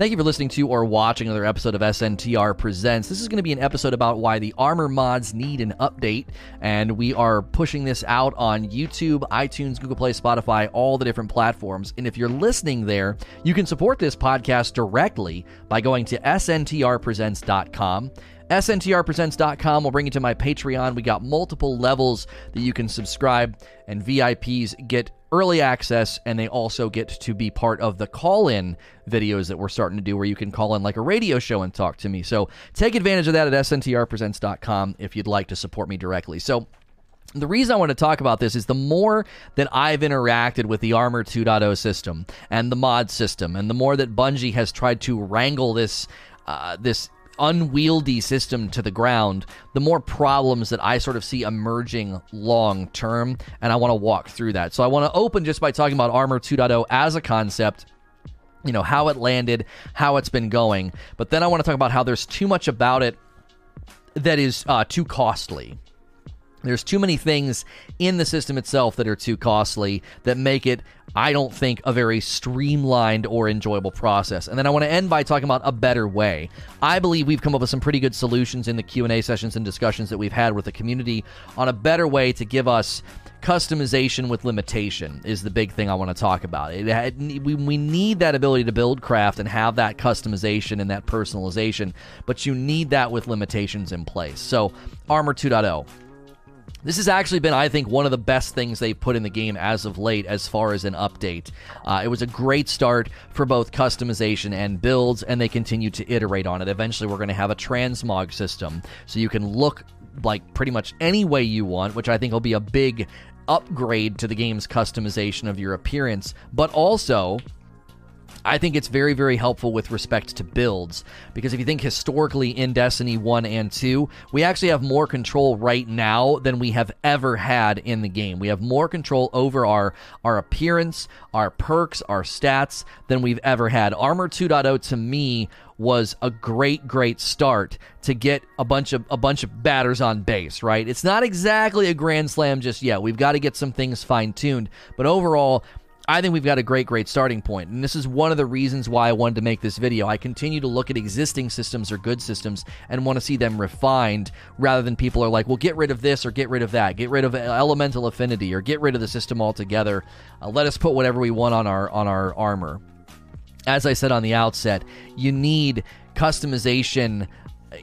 Thank you for listening to or watching another episode of SNTR Presents. This is going to be an episode about why the armor mods need an update, and we are pushing this out on YouTube, iTunes, Google Play, Spotify, all the different platforms. And if you're listening there, you can support this podcast directly by going to sntrpresents.com. SNTRpresents.com will bring you to my Patreon. We got multiple levels that you can subscribe, and VIPs get early access, and they also get to be part of the call in videos that we're starting to do where you can call in like a radio show and talk to me. So take advantage of that at SNTRpresents.com if you'd like to support me directly. So the reason I want to talk about this is the more that I've interacted with the Armor 2.0 system and the mod system, and the more that Bungie has tried to wrangle this uh, this unwieldy system to the ground, the more problems that I sort of see emerging long term. And I want to walk through that. So I want to open just by talking about Armor 2.0 as a concept you know how it landed how it's been going but then i want to talk about how there's too much about it that is uh, too costly there's too many things in the system itself that are too costly that make it I don't think a very streamlined or enjoyable process. And then I want to end by talking about a better way. I believe we've come up with some pretty good solutions in the Q&A sessions and discussions that we've had with the community on a better way to give us customization with limitation is the big thing I want to talk about. It, we, we need that ability to build craft and have that customization and that personalization, but you need that with limitations in place. So, Armor 2.0 this has actually been, I think, one of the best things they've put in the game as of late, as far as an update. Uh, it was a great start for both customization and builds, and they continue to iterate on it. Eventually, we're going to have a transmog system, so you can look like pretty much any way you want, which I think will be a big upgrade to the game's customization of your appearance, but also I think it's very, very helpful with respect to builds because if you think historically in Destiny 1 and 2, we actually have more control right now than we have ever had in the game. We have more control over our, our appearance, our perks, our stats than we've ever had. Armor 2.0 to me was a great great start to get a bunch of a bunch of batters on base, right? It's not exactly a grand slam just yet. We've got to get some things fine-tuned, but overall I think we've got a great, great starting point. And this is one of the reasons why I wanted to make this video. I continue to look at existing systems or good systems and want to see them refined rather than people are like, well, get rid of this or get rid of that. Get rid of elemental affinity or get rid of the system altogether. Uh, let us put whatever we want on our on our armor. As I said on the outset, you need customization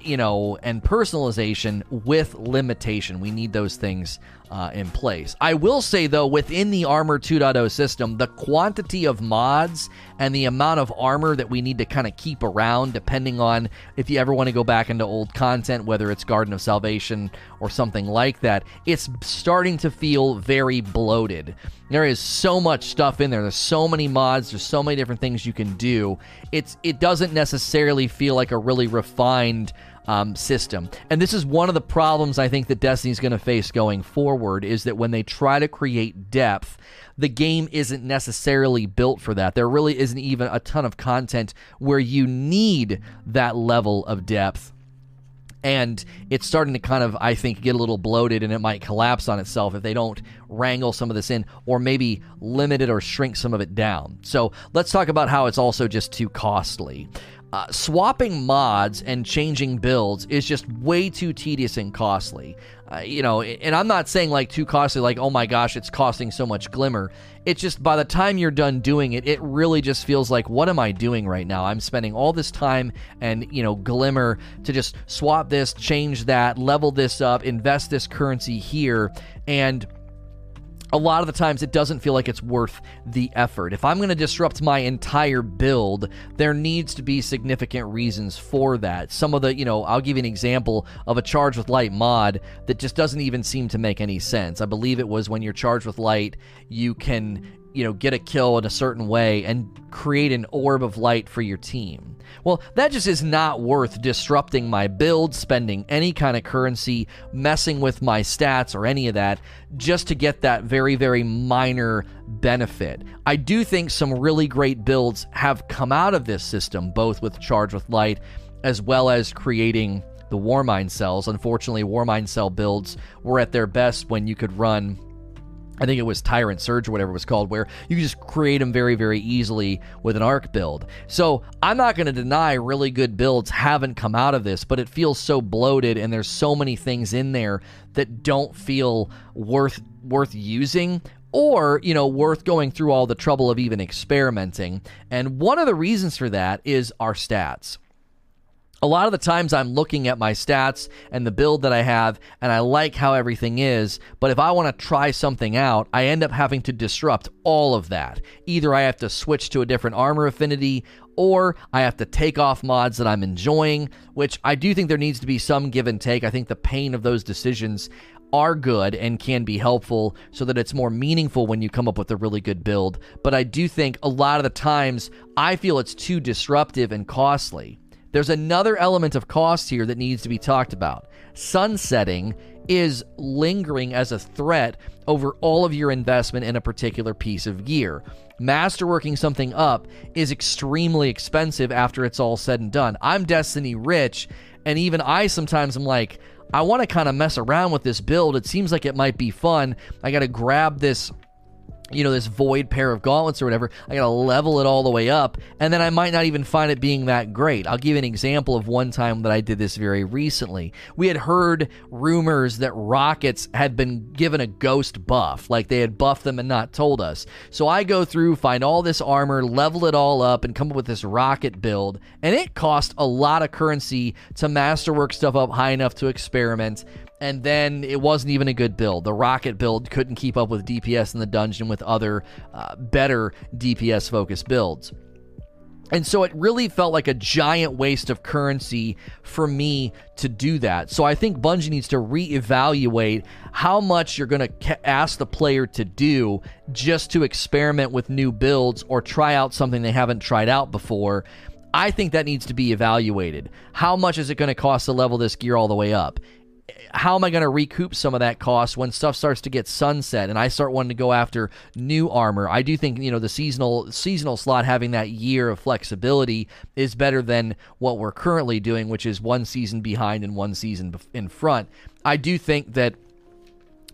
you know, and personalization with limitation. We need those things uh, in place. I will say, though, within the Armor 2.0 system, the quantity of mods and the amount of armor that we need to kind of keep around, depending on if you ever want to go back into old content, whether it's Garden of Salvation or something like that, it's starting to feel very bloated. There is so much stuff in there. There's so many mods. There's so many different things you can do. It's it doesn't necessarily feel like a really refined um, system. And this is one of the problems I think that Destiny's going to face going forward is that when they try to create depth, the game isn't necessarily built for that. There really isn't even a ton of content where you need that level of depth and it's starting to kind of i think get a little bloated and it might collapse on itself if they don't wrangle some of this in or maybe limit it or shrink some of it down so let's talk about how it's also just too costly uh, swapping mods and changing builds is just way too tedious and costly. Uh, you know, and I'm not saying like too costly, like, oh my gosh, it's costing so much glimmer. It's just by the time you're done doing it, it really just feels like, what am I doing right now? I'm spending all this time and, you know, glimmer to just swap this, change that, level this up, invest this currency here. And a lot of the times it doesn't feel like it's worth the effort. If I'm going to disrupt my entire build, there needs to be significant reasons for that. Some of the, you know, I'll give you an example of a charge with light mod that just doesn't even seem to make any sense. I believe it was when you're charged with light, you can you know, get a kill in a certain way and create an orb of light for your team. Well, that just is not worth disrupting my build, spending any kind of currency, messing with my stats or any of that just to get that very, very minor benefit. I do think some really great builds have come out of this system, both with Charge with Light as well as creating the Warmind cells. Unfortunately, Warmind cell builds were at their best when you could run I think it was Tyrant Surge or whatever it was called, where you just create them very, very easily with an arc build. So I'm not going to deny really good builds haven't come out of this, but it feels so bloated and there's so many things in there that don't feel worth worth using or you know worth going through all the trouble of even experimenting and one of the reasons for that is our stats a lot of the times I'm looking at my stats and the build that I have, and I like how everything is. But if I want to try something out, I end up having to disrupt all of that. Either I have to switch to a different armor affinity, or I have to take off mods that I'm enjoying, which I do think there needs to be some give and take. I think the pain of those decisions are good and can be helpful so that it's more meaningful when you come up with a really good build. But I do think a lot of the times I feel it's too disruptive and costly. There's another element of cost here that needs to be talked about. Sunsetting is lingering as a threat over all of your investment in a particular piece of gear. Masterworking something up is extremely expensive after it's all said and done. I'm Destiny rich, and even I sometimes am like, I want to kind of mess around with this build. It seems like it might be fun. I got to grab this you know, this void pair of gauntlets or whatever, I gotta level it all the way up, and then I might not even find it being that great. I'll give an example of one time that I did this very recently. We had heard rumors that rockets had been given a ghost buff, like they had buffed them and not told us. So I go through, find all this armor, level it all up, and come up with this rocket build, and it cost a lot of currency to masterwork stuff up high enough to experiment and then it wasn't even a good build. The rocket build couldn't keep up with DPS in the dungeon with other uh, better DPS focused builds. And so it really felt like a giant waste of currency for me to do that. So I think Bungie needs to reevaluate how much you're going to ask the player to do just to experiment with new builds or try out something they haven't tried out before. I think that needs to be evaluated. How much is it going to cost to level this gear all the way up? How am I going to recoup some of that cost when stuff starts to get sunset and I start wanting to go after new armor? I do think you know the seasonal seasonal slot having that year of flexibility is better than what we're currently doing, which is one season behind and one season in front. I do think that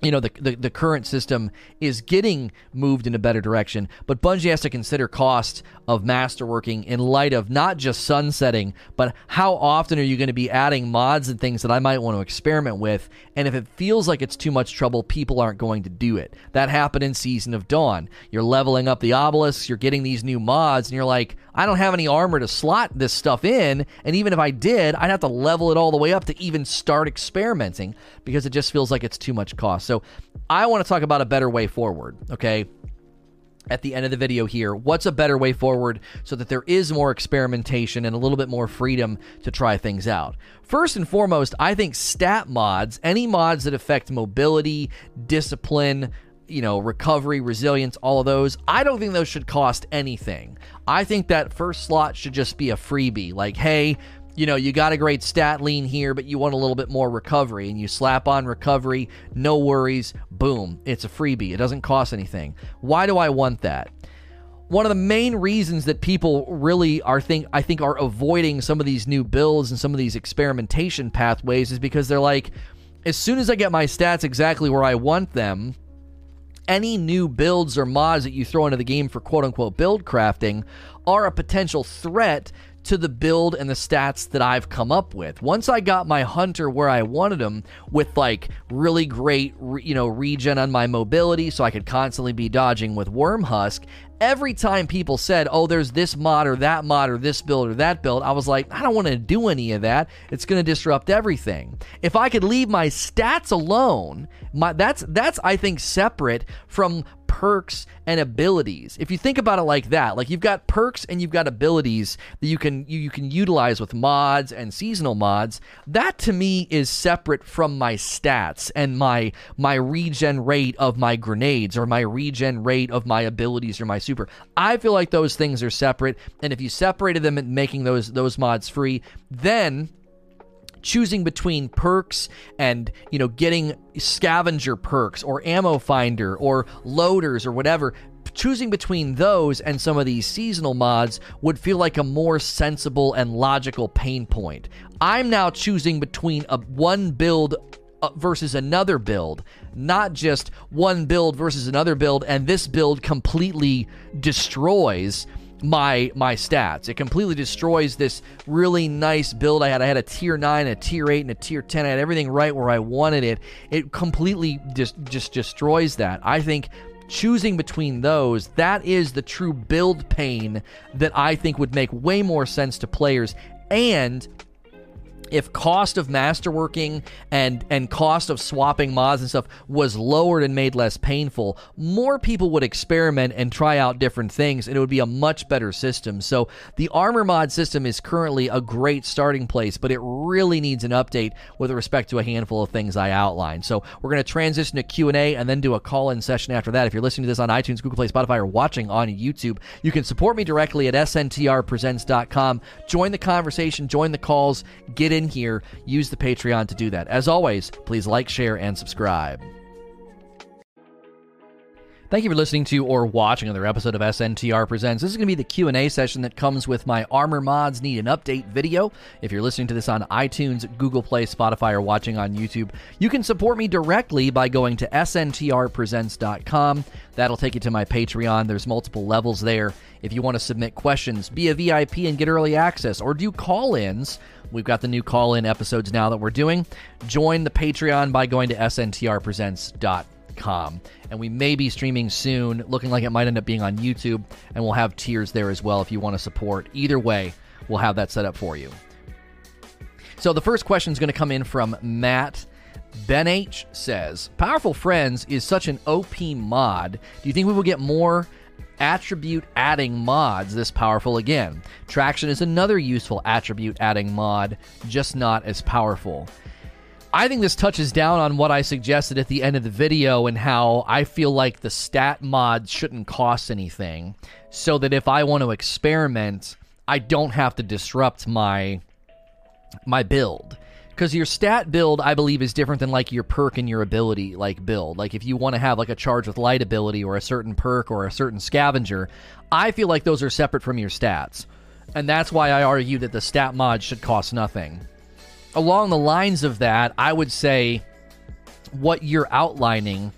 you know the, the, the current system is getting moved in a better direction but bungie has to consider cost of masterworking in light of not just sunsetting but how often are you going to be adding mods and things that i might want to experiment with? And if it feels like it's too much trouble people aren't going to do it. That happened in season of dawn. You're leveling up the obelisks you're getting these new mods and you're like i don't have any armor to slot this stuff in and even if i did i'd have to level it all the way up to even start experimenting because it just feels like it's too much cost. So so I want to talk about a better way forward, okay? At the end of the video here, what's a better way forward so that there is more experimentation and a little bit more freedom to try things out? First and foremost, I think stat mods, any mods that affect mobility, discipline, you know, recovery, resilience, all of those, I don't think those should cost anything. I think that first slot should just be a freebie. Like, hey, you know, you got a great stat lean here, but you want a little bit more recovery, and you slap on recovery, no worries, boom, it's a freebie. It doesn't cost anything. Why do I want that? One of the main reasons that people really are think I think are avoiding some of these new builds and some of these experimentation pathways is because they're like, as soon as I get my stats exactly where I want them, any new builds or mods that you throw into the game for quote unquote build crafting are a potential threat to the build and the stats that I've come up with. Once I got my hunter where I wanted him with like really great, you know, regen on my mobility so I could constantly be dodging with Wormhusk, every time people said, "Oh, there's this mod or that mod or this build or that build," I was like, "I don't want to do any of that. It's going to disrupt everything." If I could leave my stats alone, my that's that's I think separate from perks and abilities. If you think about it like that, like you've got perks and you've got abilities that you can you, you can utilize with mods and seasonal mods, that to me is separate from my stats and my my regen rate of my grenades or my regen rate of my abilities or my super. I feel like those things are separate and if you separated them and making those those mods free, then choosing between perks and you know getting scavenger perks or ammo finder or loaders or whatever choosing between those and some of these seasonal mods would feel like a more sensible and logical pain point i'm now choosing between a one build Uh, versus another build, not just one build versus another build, and this build completely destroys my my stats. It completely destroys this really nice build I had. I had a tier 9, a tier 8, and a tier 10. I had everything right where I wanted it. It completely just just destroys that. I think choosing between those, that is the true build pain that I think would make way more sense to players and if cost of masterworking and and cost of swapping mods and stuff was lowered and made less painful, more people would experiment and try out different things, and it would be a much better system. So the armor mod system is currently a great starting place, but it really needs an update with respect to a handful of things I outlined. So we're going to transition to Q and A and then do a call-in session after that. If you're listening to this on iTunes, Google Play, Spotify, or watching on YouTube, you can support me directly at sntrpresents.com. Join the conversation, join the calls, get in here, use the Patreon to do that. As always, please like, share, and subscribe. Thank you for listening to or watching another episode of SNTR Presents. This is going to be the Q&A session that comes with my Armor Mods Need an Update video. If you're listening to this on iTunes, Google Play, Spotify, or watching on YouTube, you can support me directly by going to sntrpresents.com. That'll take you to my Patreon. There's multiple levels there. If you want to submit questions, be a VIP and get early access, or do call-ins, we've got the new call-in episodes now that we're doing. Join the Patreon by going to sntrpresents.com And we may be streaming soon, looking like it might end up being on YouTube, and we'll have tiers there as well if you want to support. Either way, we'll have that set up for you. So the first question is going to come in from Matt. Ben H says, Powerful Friends is such an OP mod. Do you think we will get more attribute adding mods this powerful again? Traction is another useful attribute adding mod, just not as powerful. I think this touches down on what I suggested at the end of the video and how I feel like the stat mod shouldn't cost anything, so that if I want to experiment, I don't have to disrupt my my build. Because your stat build, I believe, is different than like your perk and your ability like build. Like if you want to have like a charge with light ability or a certain perk or a certain scavenger, I feel like those are separate from your stats. And that's why I argue that the stat mod should cost nothing along the lines of that, I would say what you're outlining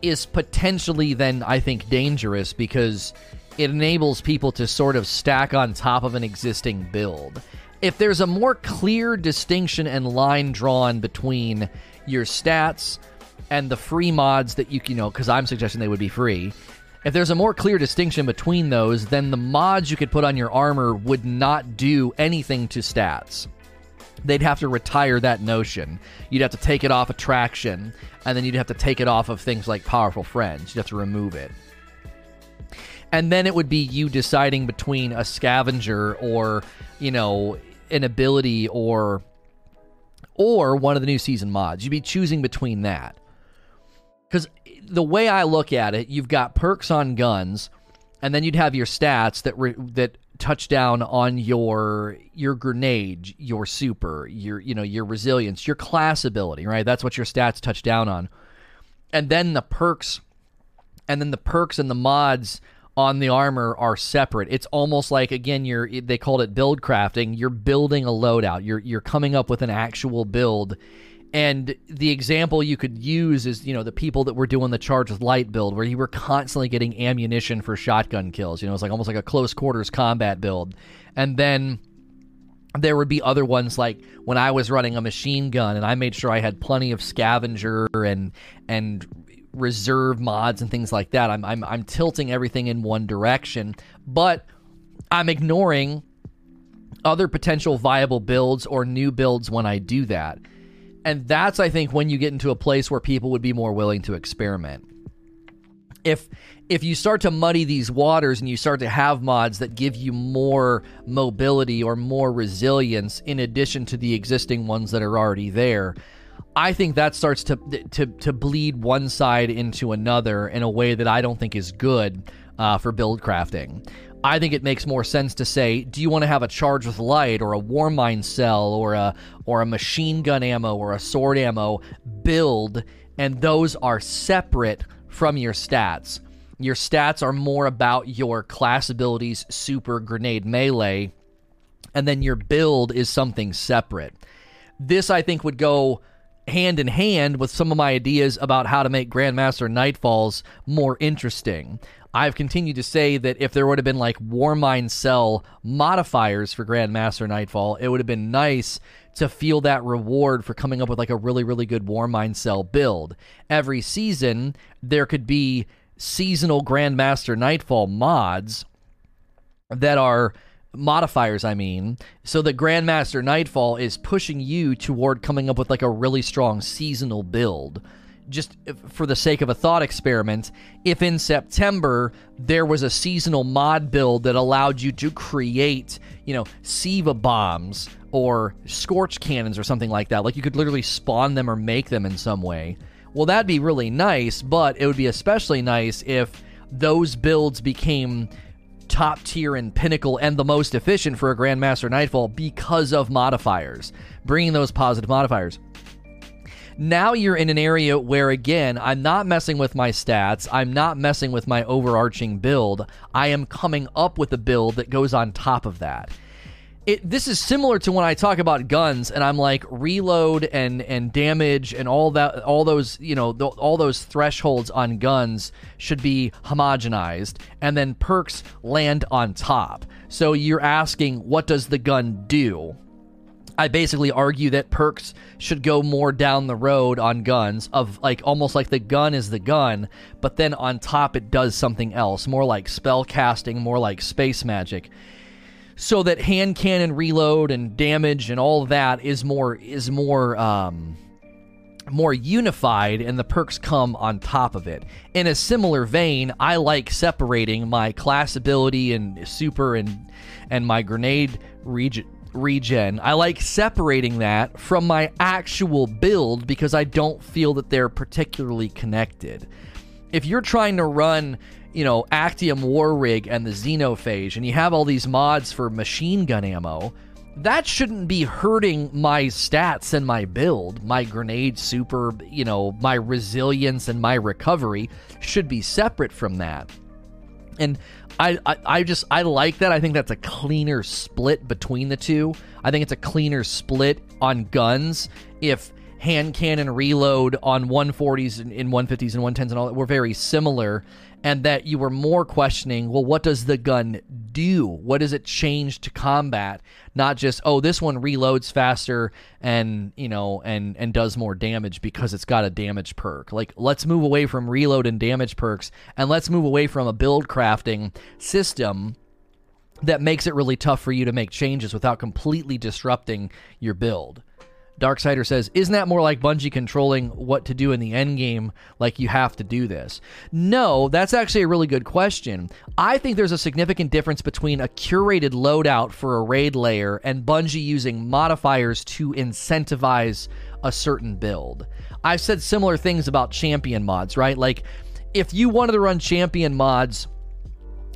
is potentially then I think dangerous because it enables people to sort of stack on top of an existing build. If there's a more clear distinction and line drawn between your stats and the free mods that you you know because I'm suggesting they would be free. If there's a more clear distinction between those, then the mods you could put on your armor would not do anything to stats they'd have to retire that notion. You'd have to take it off attraction, and then you'd have to take it off of things like powerful friends. You'd have to remove it. And then it would be you deciding between a scavenger or, you know, an ability or or one of the new season mods. You'd be choosing between that. Cuz the way I look at it, you've got perks on guns and then you'd have your stats that re- that touchdown on your your grenade, your super, your you know your resilience, your class ability, right? That's what your stats touch down on, and then the perks, and then the perks and the mods on the armor are separate. It's almost like again, you're they called it build crafting. You're building a loadout. You're you're coming up with an actual build and the example you could use is, you know, the people that were doing the charge with light build, where you were constantly getting ammunition for shotgun kills. You know, it's like almost like a close quarters combat build. And then there would be other ones like when I was running a machine gun, and I made sure I had plenty of scavenger and and reserve mods and things like that. I'm I'm, I'm tilting everything in one direction, but I'm ignoring other potential viable builds or new builds when I do that. And that's, I think, when you get into a place where people would be more willing to experiment. If if you start to muddy these waters and you start to have mods that give you more mobility or more resilience in addition to the existing ones that are already there, I think that starts to to to bleed one side into another in a way that I don't think is good uh, for build crafting. I think it makes more sense to say, do you want to have a charge with light or a Warmind cell or a or a machine gun ammo or a sword ammo build and those are separate from your stats. Your stats are more about your class abilities, super grenade melee, and then your build is something separate. This I think would go hand in hand with some of my ideas about how to make Grandmaster Nightfalls more interesting. I've continued to say that if there would have been like Warmind Cell modifiers for Grandmaster Nightfall, it would have been nice to feel that reward for coming up with like a really, really good Warmind Cell build. Every season, there could be seasonal Grandmaster Nightfall mods that are modifiers, I mean, so that Grandmaster Nightfall is pushing you toward coming up with like a really strong seasonal build. Just for the sake of a thought experiment, if in September there was a seasonal mod build that allowed you to create, you know, Siva bombs or Scorch cannons or something like that, like you could literally spawn them or make them in some way, well, that'd be really nice, but it would be especially nice if those builds became top tier and pinnacle and the most efficient for a Grandmaster Nightfall because of modifiers, bringing those positive modifiers. Now you're in an area where, again, I'm not messing with my stats. I'm not messing with my overarching build. I am coming up with a build that goes on top of that it this is similar to when I talk about guns and I'm like reload and and damage and all that all those you know th- all those thresholds on guns should be homogenized and then perks land on top. So you're asking what does the gun do? I basically argue that perks should go more down the road on guns of like almost like the gun is the gun, but then on top it does something else, more like spell casting, more like space magic so that hand cannon reload and damage and all that is more is more um, more unified and the perks come on top of it. In a similar vein, I like separating my class ability and super and and my grenade regen regen. I like separating that from my actual build because I don't feel that they're particularly connected. If you're trying to run you know, Actium War Rig and the Xenophage, and you have all these mods for machine gun ammo, that shouldn't be hurting my stats and my build. My grenade super, you know, my resilience and my recovery should be separate from that. And I, I, I just I like that. I think that's a cleaner split between the two. I think it's a cleaner split on guns if hand cannon reload on 140s and in 150s and 110s and all that were very similar and that you were more questioning well what does the gun do? What does it change to combat? Not just oh this one reloads faster and you know and and does more damage because it's got a damage perk. Like let's move away from reload and damage perks and let's move away from a build crafting system that makes it really tough for you to make changes without completely disrupting your build Darksider says, Isn't that more like Bungie controlling what to do in the end game, like you have to do this? No, that's actually a really good question. I think there's a significant difference between a curated loadout for a raid layer and Bungie using modifiers to incentivize a certain build. I've said similar things about champion mods, right? Like, if you wanted to run champion mods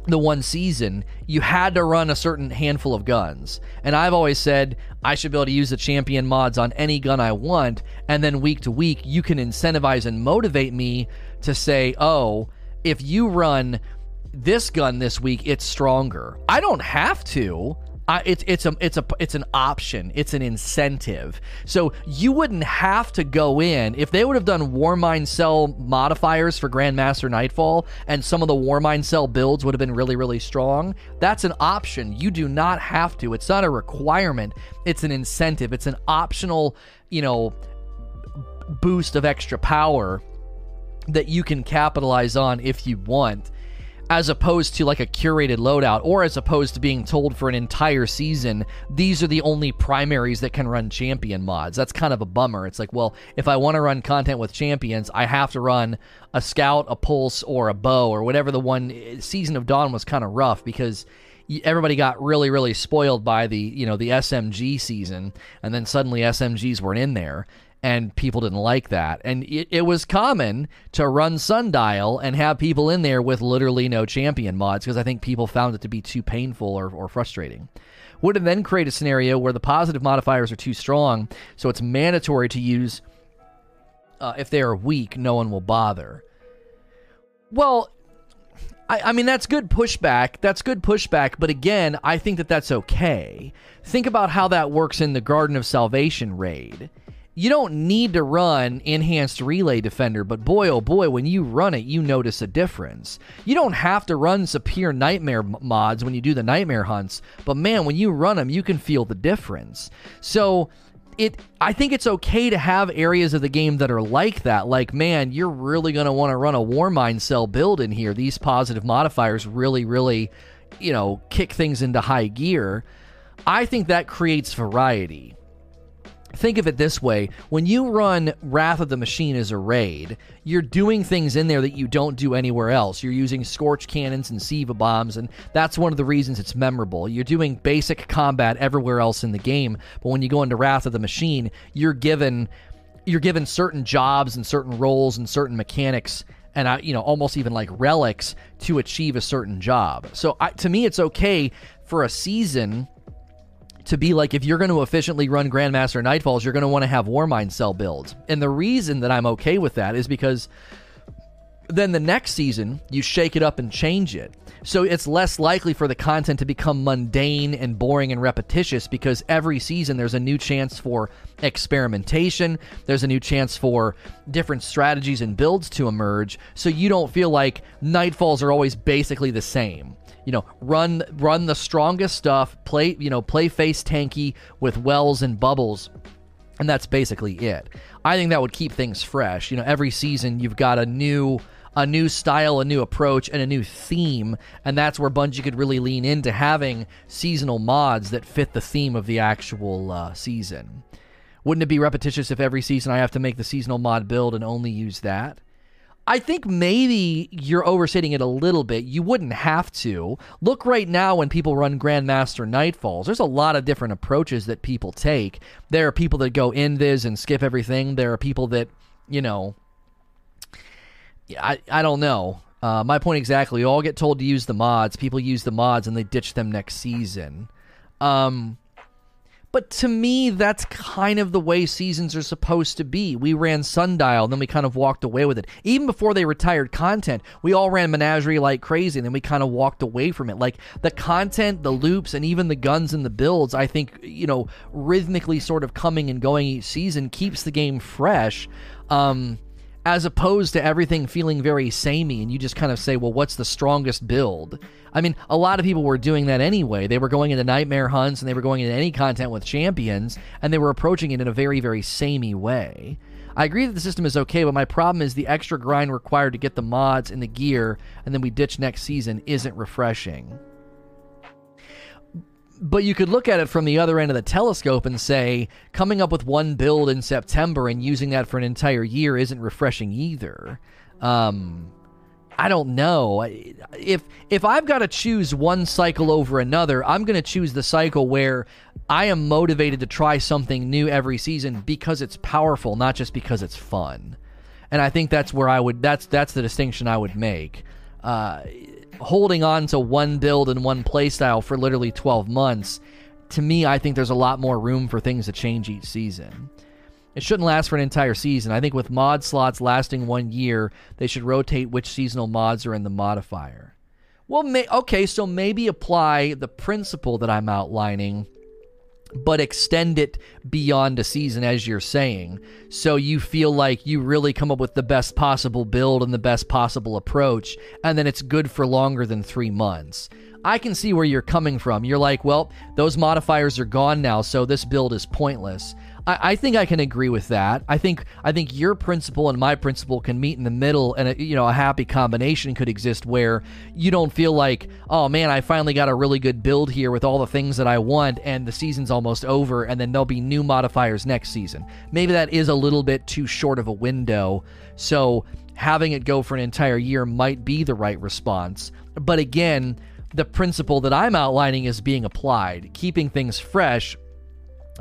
the one season, you had to run a certain handful of guns. And I've always said I should be able to use the champion mods on any gun I want. And then week to week, you can incentivize and motivate me to say, oh, if you run this gun this week, it's stronger. I don't have to. Uh, it's it's a it's a it's an option. It's an incentive. So you wouldn't have to go in if they would have done Warmind Cell modifiers for Grandmaster Nightfall, and some of the Warmind Cell builds would have been really really strong. That's an option. You do not have to. It's not a requirement. It's an incentive. It's an optional, you know, boost of extra power that you can capitalize on if you want as opposed to like a curated loadout, or as opposed to being told for an entire season, these are the only primaries that can run champion mods. That's kind of a bummer. It's like, well, if I want to run content with champions, I have to run a scout, a pulse, or a bow, or whatever the one. Eh, season of Dawn was kind of rough because everybody got really really spoiled by the you know the SMG season and then suddenly SMGs weren't in there and people didn't like that. And it, it, was common to run Sundial and have people in there with literally no champion mods because I think people found it to be too painful or, or frustrating. Would then create a scenario where the positive modifiers are too strong, so it's mandatory to use uh, if they are weak, no one will bother? Well, I, I mean, that's good pushback. That's good pushback. But again, I think that that's okay. Think about how that works in the Garden of Salvation raid you don't need to run enhanced relay defender, but boy oh boy, when you run it, you notice a difference. You don't have to run Sapir Nightmare mods when you do the nightmare hunts, but man, when you run them, you can feel the difference. So it I think it's okay to have areas of the game that are like that. Like, man, you're really gonna want to run a war Warmind cell build in here. These positive modifiers really, really, you know, kick things into high gear. I think that creates variety think of it this way when you run Wrath of the Machine as a raid, you're doing things in there that you don't do anywhere else. You're using Scorch Cannons and Siva Bombs, and that's one of the reasons it's memorable. You're doing basic combat everywhere else in the game, but when you go into Wrath of the Machine, you're given you're given certain jobs and certain roles and certain mechanics and I, you know almost even like relics to achieve a certain job. So I, to me, it's okay for a season to be like if you're going to efficiently run Grandmaster Nightfalls, you're going to want to have Warmind cell builds. And the reason that I'm okay with that is because then the next season you shake it up and change it. So it's less likely for the content to become mundane and boring and repetitious because every season there's a new chance for experimentation, there's a new chance for different strategies and builds to emerge. So you don't feel like Nightfalls are always basically the same you know, run run the strongest stuff, play, you know, play face tanky with wells and bubbles. And that's basically it. I think that would keep things fresh. You know, every season you've got a new a new style, a new approach, and a new theme, and that's where Bungie could really lean into having seasonal mods that fit the theme of the actual uh, season. Wouldn't it be repetitious if every season I have to make the seasonal mod build and only use that? I think maybe you're overstating it a little bit. You wouldn't have to. Look right now when people run Grandmaster Nightfalls. There's a lot of different approaches that people take. There are people that go invis and skip everything. There are people that, you know, I, I don't know. Uh, my point exactly. You all get told to use the mods. People use the mods and they ditch them next season. Um, but to me, that's kind of the way seasons are supposed to be. We ran Sundial, and then we kind of walked away with it. Even before they retired content, we all ran Menagerie like crazy, and then we kind of walked away from it. Like the content, the loops, and even the guns and the builds, I think, you know, rhythmically sort of coming and going each season keeps the game fresh. Um, as opposed to everything feeling very samey and you just kind of say, well, what's the strongest build? I mean, a lot of people were doing that anyway. They were going into nightmare hunts and they were going into any content with champions and they were approaching it in a very, very samey way. I agree that the system is okay, but my problem is the extra grind required to get the mods and the gear and then we ditch next season isn't refreshing but you could look at it from the other end of the telescope and say coming up with one build in September and using that for an entire year isn't refreshing either. Um, I don't know if if I've got to choose one cycle over another. I'm going to choose the cycle where I am motivated to try something new every season because it's powerful, not just because it's fun. And I think that's where I would that's that's the distinction I would make. Uh, holding on to one build and one playstyle for literally 12 months, to me, I think there's a lot more room for things to change each season. It shouldn't last for an entire season. I think with mod slots lasting one year, they should rotate which seasonal mods are in the modifier. Well, may- okay, so maybe apply the principle that I'm outlining but extend it beyond a season, as you're saying. So you feel like you really come up with the best possible build and the best possible approach, and then it's good for longer than three months. I can see where you're coming from. You're like, well, those modifiers are gone now, so this build is pointless. I, I, think I can agree with that. I think I think your principle and my principle can meet in the middle, and a, you know a happy combination could exist where you don't feel like, oh man, I finally got a really good build here with all the things that I want, and the season's almost over, and then there'll be new modifiers next season. Maybe that is a little bit too short of a window, so having it go for an entire year might be the right response. But again, the principle that I'm outlining is being applied, keeping things fresh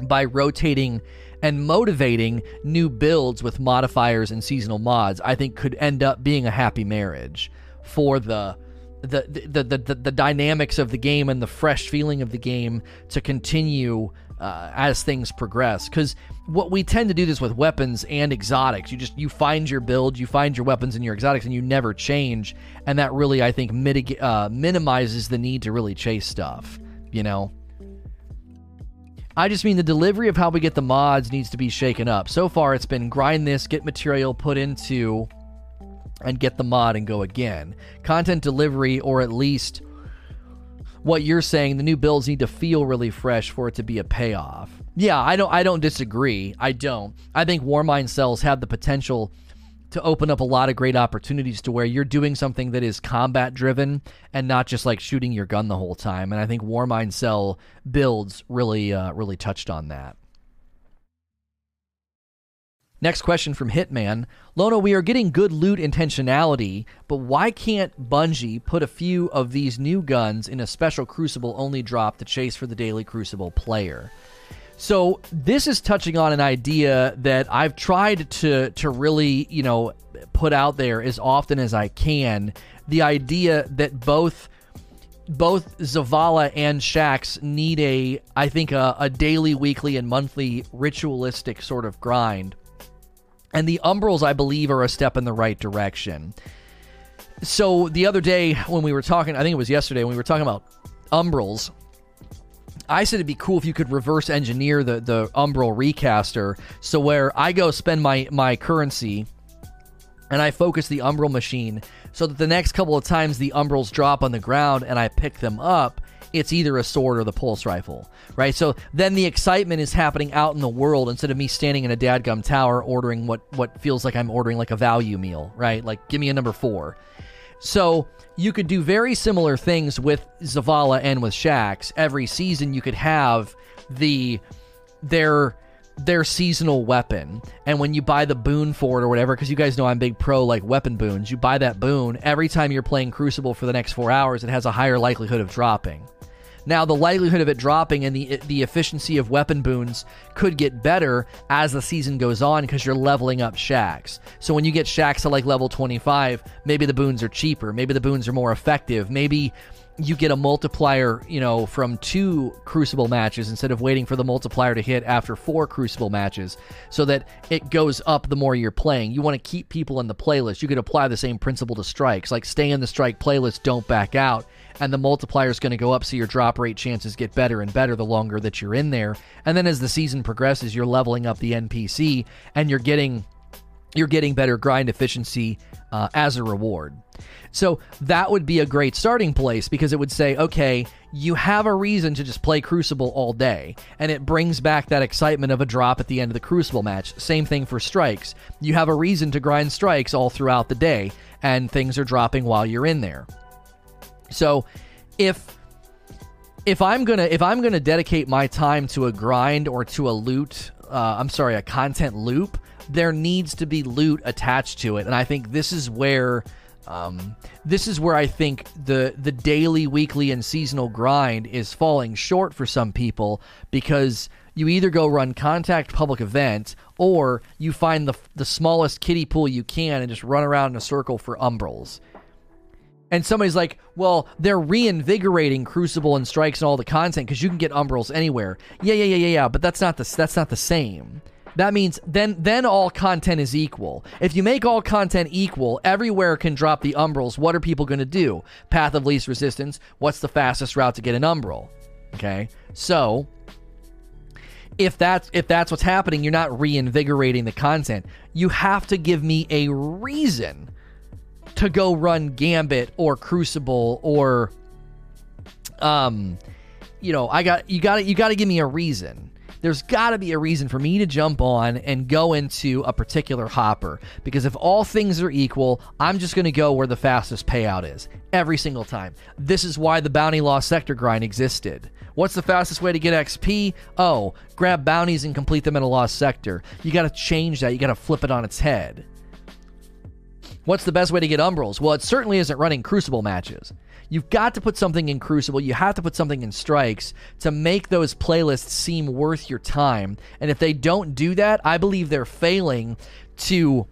by rotating and motivating new builds with modifiers and seasonal mods, I think could end up being a happy marriage for the the, the, the, the, the dynamics of the game and the fresh feeling of the game to continue uh, as things progress. Because what we tend to do this with weapons and exotics. You just you find your build, you find your weapons and your exotics, and you never change. And that really, I think, mitig- uh, minimizes the need to really chase stuff. You know. I just mean the delivery of how we get the mods needs to be shaken up. So far, it's been grind this, get material put into, and get the mod and go again. Content delivery, or at least what you're saying, the new builds need to feel really fresh for it to be a payoff. Yeah, I don't I don't disagree. I don't. I think Warmind cells have the potential to open up a lot of great opportunities to where you're doing something that is combat driven and not just like shooting your gun the whole time. And I think War Warmind Cell builds really, uh, really touched on that. Next question from Hitman. Lona, we are getting good loot intentionality, but why can't Bungie put a few of these new guns in a special Crucible only drop to chase for the daily Crucible player? So this is touching on an idea that I've tried to to really, you know, put out there as often as I can. The idea that both both Zavala and Shaxx need a, I think, a, a daily, weekly, and monthly ritualistic sort of grind. And the Umbrals, I believe, are a step in the right direction. So the other day when we were talking, I think it was yesterday when we were talking about Umbrals, I said it'd be cool if you could reverse engineer the the Umbral recaster, so where I go spend my my currency, and I focus the Umbral machine, so that the next couple of times the Umbrals drop on the ground and I pick them up, it's either a sword or the pulse rifle, right? So then the excitement is happening out in the world instead of me standing in a dadgum tower ordering what what feels like I'm ordering like a value meal, right? Like give me a number four. So you could do very similar things with Zavala and with Shaxx. Every season you could have the their their seasonal weapon. And when you buy the boon for it or whatever, because you guys know I'm big pro like weapon boons, you buy that boon every time you're playing Crucible for the next four hours, it has a higher likelihood of dropping. Now, the likelihood of it dropping and the the efficiency of weapon boons could get better as the season goes on because you're leveling up Shaxx. So when you get Shaxx to like level 25, maybe the boons are cheaper, maybe the boons are more effective, maybe you get a multiplier, you know, from two Crucible matches instead of waiting for the multiplier to hit after four Crucible matches, so that it goes up the more you're playing. You want to keep people in the playlist. You could apply the same principle to strikes, like stay in the strike playlist, don't back out, and the multiplier is going to go up, so your drop rate chances get better and better the longer that you're in there. And then as the season progresses, you're leveling up the NPC, and you're getting you're getting better grind efficiency uh, as a reward. So that would be a great starting place because it would say, okay, you have a reason to just play Crucible all day, and it brings back that excitement of a drop at the end of the Crucible match. Same thing for strikes. You have a reason to grind strikes all throughout the day, and things are dropping while you're in there. So if if I'm gonna if I'm gonna dedicate my time to a grind or to a loot, uh, I'm sorry, a content loop, there needs to be loot attached to it, and I think this is where um, this is where I think the the daily, weekly, and seasonal grind is falling short for some people because you either go run contact public event or you find the the smallest kiddie pool you can and just run around in a circle for umbrals. And somebody's like, "Well, they're reinvigorating Crucible and Strikes and all the content because you can get umbrals anywhere." Yeah, yeah, yeah, yeah, yeah. But that's not the that's not the same. That means then then all content is equal. If you make all content equal, everywhere can drop the umbrals. What are people going to do? Path of least resistance. What's the fastest route to get an umbral? Okay, so if that's if that's what's happening, you're not reinvigorating the content. You have to give me a reason to go run Gambit or Crucible or um you know, I got you got to you got to give me a reason there's got to be a reason for me to jump on and go into a particular hopper. Because if all things are equal, I'm just going to go where the fastest payout is every single time. This is why the bounty lost sector grind existed. What's the fastest way to get XP? Oh, grab bounties and complete them in a lost sector. You got to change that. You got to flip it on its head. What's the best way to get umbrals? Well, it certainly isn't running crucible matches. You've got to put something in Crucible. You have to put something in Strikes to make those playlists seem worth your time. And if they don't do that, I believe they're failing to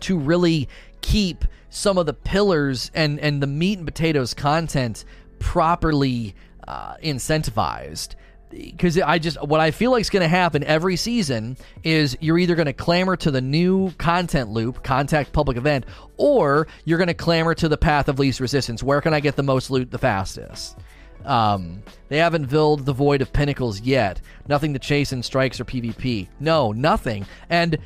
to really keep some of the pillars and and the meat and potatoes content properly uh, incentivized because I just what I feel like is going to happen every season is you're either going to clamor to the new content loop, contact public event, or you're going to clamor to the path of least resistance. Where can I get the most loot the fastest? Um, they haven't filled the void of pinnacles yet. Nothing to chase in strikes or PvP. No, nothing. And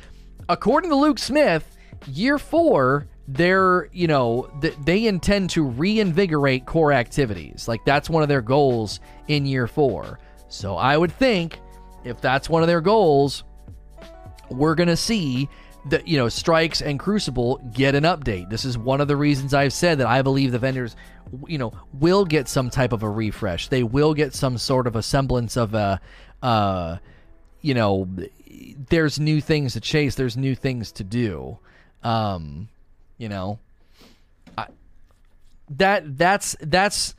according to Luke Smith, year four, they're you know th- they intend to reinvigorate core activities. Like that's one of their goals in year four. So I would think if that's one of their goals, we're gonna see that you know strikes and crucible get an update. This is one of the reasons i've said that i believe the vendors you know will get some type of a refresh. They will get some sort of a semblance of a uh you know there's new things to chase there's new things to do. Um you know I, that that's that's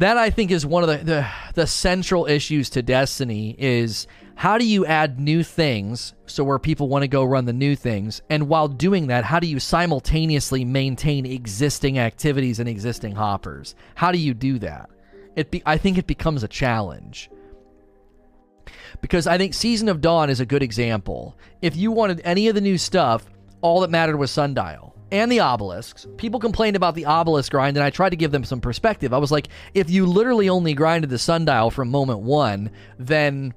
that I think is one of the, the the central issues to Destiny is how do you add new things so where people want to go run the new things and while doing that how do you simultaneously maintain existing activities and existing hoppers? How do you do that? It be, i think it becomes a challenge. Because i think season of dawn is a good example. If you wanted any of the new stuff all that mattered was sundial and the obelisks. People complained about the obelisk grind, and I tried to give them some perspective. I was like, if you literally only grinded the sundial from moment one, then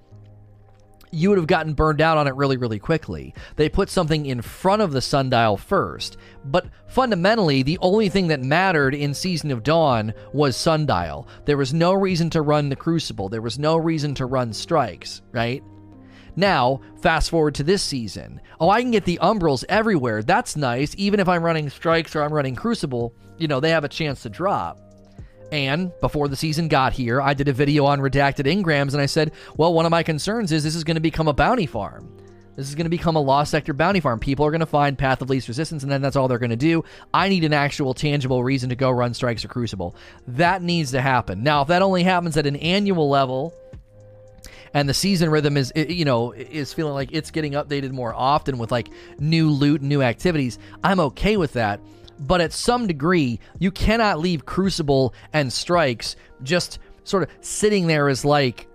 you would have gotten burned out on it really, really quickly. They put something in front of the sundial first, but fundamentally, the only thing that mattered in Season of Dawn was sundial. There was no reason to run the Crucible, there was no reason to run strikes, right? Now, fast forward to this season. Oh, I can get the Umbrals everywhere. That's nice. Even if I'm running strikes or I'm running Crucible, you know, they have a chance to drop. And before the season got here, I did a video on redacted Engrams and I said, well, one of my concerns is this is going to become a bounty farm. This is going to become a lost sector bounty farm. People are going to find Path of Least Resistance, and then that's all they're going to do. I need an actual, tangible reason to go run Strikes or Crucible. That needs to happen. Now, if that only happens at an annual level, and the season rhythm is you know is feeling like it's getting updated more often with like new loot, new activities, I'm okay with that but at some degree, you cannot leave Crucible and Strikes just sort of sitting there as like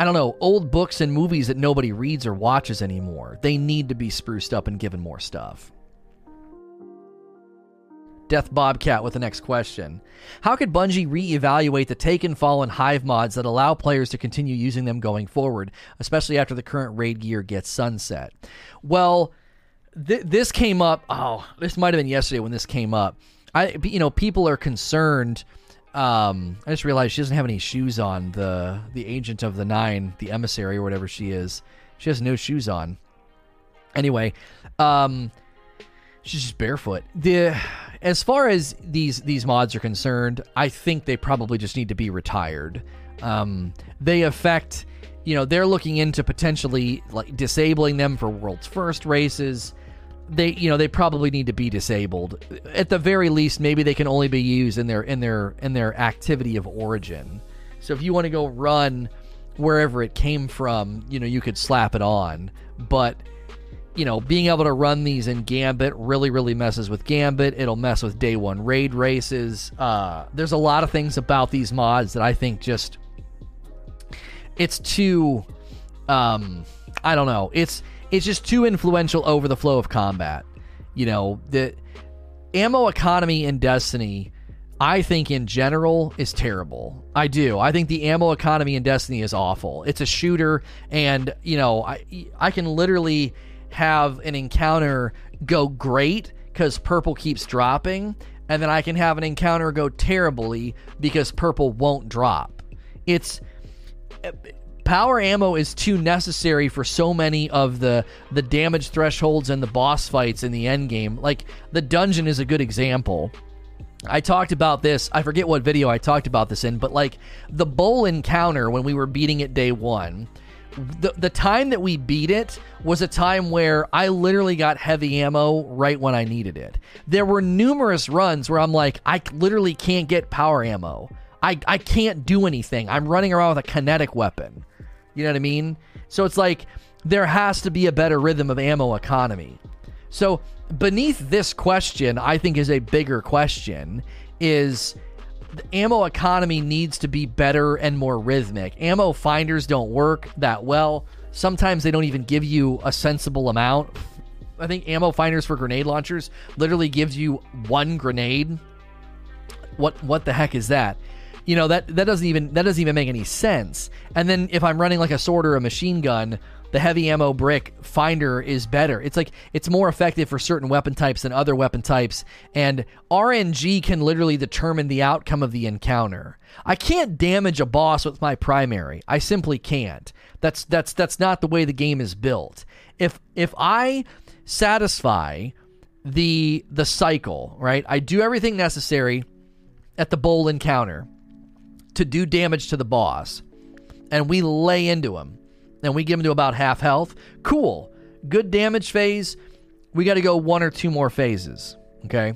I don't know, old books and movies that nobody reads or watches anymore. They need to be spruced up and given more stuff. Death Bobcat with the next question. How could Bungie reevaluate the Taken Fallen Hive mods that allow players to continue using them going forward, especially after the current raid gear gets sunset? Well, th- this came up. Oh, this might have been yesterday when this came up. I, you know, people are concerned. Um, I just realized she doesn't have any shoes on. The the agent of the nine, the emissary or whatever she is, she has no shoes on. Anyway, um, she's just barefoot. The as far as these these mods are concerned, I think they probably just need to be retired. Um, they affect, you know, they're looking into potentially like disabling them for world's first races. They you know they probably need to be disabled. At the very least maybe they can only be used in their in their in their activity of origin. So if you want to go run wherever it came from you know you could slap it on. But you know being able to run these in gambit really really messes with gambit it'll mess with day one raid races uh, there's a lot of things about these mods that i think just it's too um i don't know it's it's just too influential over the flow of combat. You know, the ammo economy in Destiny, I think in general is terrible. I do. I think the ammo economy in Destiny is awful. It's a shooter, and you know, I I can literally have an encounter go great because purple keeps dropping, and then I can have an encounter go terribly because purple won't drop. It's power ammo is too necessary for so many of the the damage thresholds and the boss fights in the end game. Like the dungeon is a good example. I talked about this. I forget what video I talked about this in, but like the bowl encounter when we were beating it day one, the the time that we beat it was a time where I literally got heavy ammo right when I needed it. There were numerous runs where I'm like, I literally can't get power ammo. I, I can't do anything. I'm running around with a kinetic weapon. You know what I mean? So it's like there has to be a better rhythm of ammo economy. So beneath this question, I think is a bigger question is the ammo economy needs to be better and more rhythmic. Ammo finders don't work that well. Sometimes they don't even give you a sensible amount. I think ammo finders for grenade launchers literally gives you one grenade. What what the heck is that? You know that that doesn't even that doesn't even make any sense. And then if I'm running like a sword or a machine gun, the heavy ammo brick finder is better. It's like it's more effective for certain weapon types than other weapon types, and RNG can literally determine the outcome of the encounter. I can't damage a boss with my primary. I simply can't. That's that's that's not the way the game is built. If if I satisfy the the cycle, right? I do everything necessary at the bowl encounter to do damage to the boss, and we lay into him, and we give him to about half health. Cool, good damage phase. We got to go one or two more phases. Okay.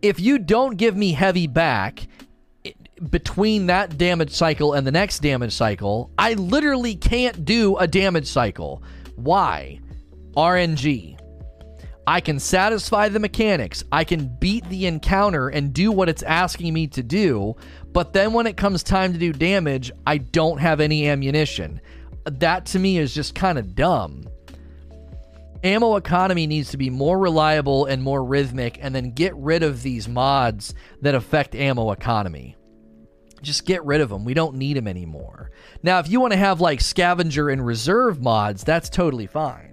If you don't give me heavy back between that damage cycle and the next damage cycle, I literally can't do a damage cycle. Why? RNG. I can satisfy the mechanics. I can beat the encounter and do what it's asking me to do. But then when it comes time to do damage, I don't have any ammunition. That to me is just kind of dumb. Ammo economy needs to be more reliable and more rhythmic, and then get rid of these mods that affect ammo economy. Just get rid of them. We don't need them anymore. Now, if you want to have like scavenger and reserve mods, that's totally fine.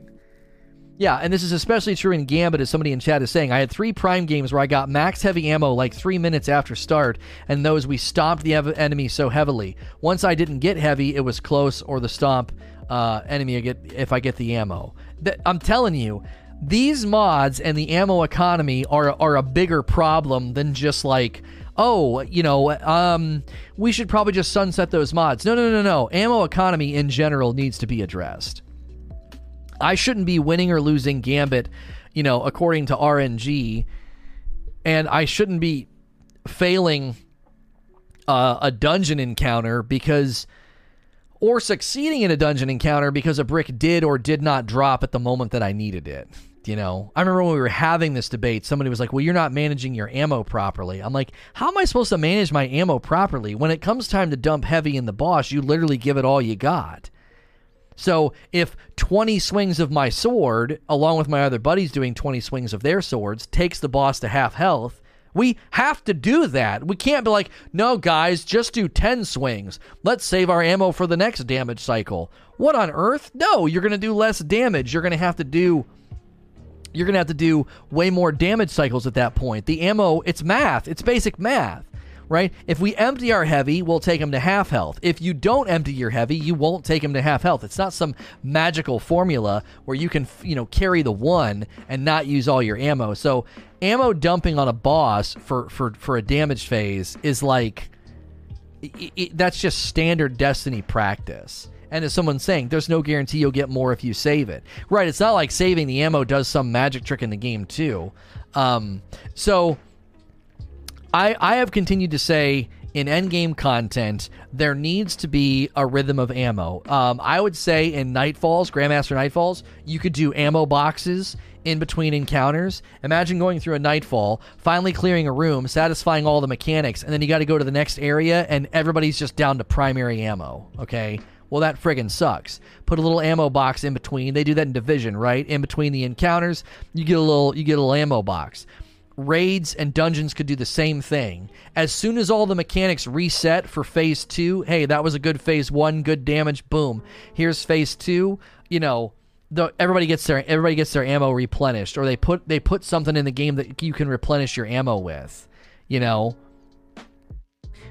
Yeah, and this is especially true in Gambit, as somebody in chat is saying. I had three Prime games where I got max heavy ammo like three minutes after start, and those we stomped the ev- enemy so heavily. Once I didn't get heavy, it was close, or the stomp uh, enemy I get if I get the ammo. Th- I'm telling you, these mods and the ammo economy are are a bigger problem than just like oh, you know, um, we should probably just sunset those mods. No, no, no, no. Ammo economy in general needs to be addressed. I shouldn't be winning or losing Gambit, you know, according to RNG, and I shouldn't be failing uh, a dungeon encounter because, or succeeding in a dungeon encounter because a brick did or did not drop at the moment that I needed it. You know, I remember when we were having this debate, somebody was like, Well, you're not managing your ammo properly. I'm like, How am I supposed to manage my ammo properly? When it comes time to dump heavy in the boss, you literally give it all you got. So if 20 swings of my sword, along with my other buddies doing 20 swings of their swords, takes the boss to half health, we have to do that. We can't be like, no, guys, just do 10 swings. Let's save our ammo for the next damage cycle. What on earth? No, you're going to do less damage. You're going to have to do. You're going to have to do way more damage cycles at that point. The ammo, it's math. It's basic math right? If we empty our heavy, we'll take him to half health. If you don't empty your heavy, you won't take him to half health. It's not some magical formula where you can, you know, carry the one and not use all your ammo. So, ammo dumping on a boss for for for a damage phase is like it, it, that's just standard Destiny practice. And as someone's saying, there's no guarantee you'll get more if you save it. Right? It's not like saving the ammo does some magic trick in the game too. Um, so I, I have continued to say in endgame content, there needs to be a rhythm of ammo. Um, I would say in Nightfalls, Grandmaster Nightfalls, you could do ammo boxes in between encounters. Imagine going through a Nightfall, finally clearing a room, satisfying all the mechanics, and then you got to go to the next area, and everybody's just down to primary ammo. Okay. Well, that friggin' sucks. Put a little ammo box in between. They do that in Division, right? In between the encounters, you get a little you get a little ammo box raids and dungeons could do the same thing. As soon as all the mechanics reset for phase two, hey, that was a good phase one, good damage, boom. Here's phase two. You know, the, everybody gets their everybody gets their ammo replenished, or they put they put something in the game that you can replenish your ammo with. You know,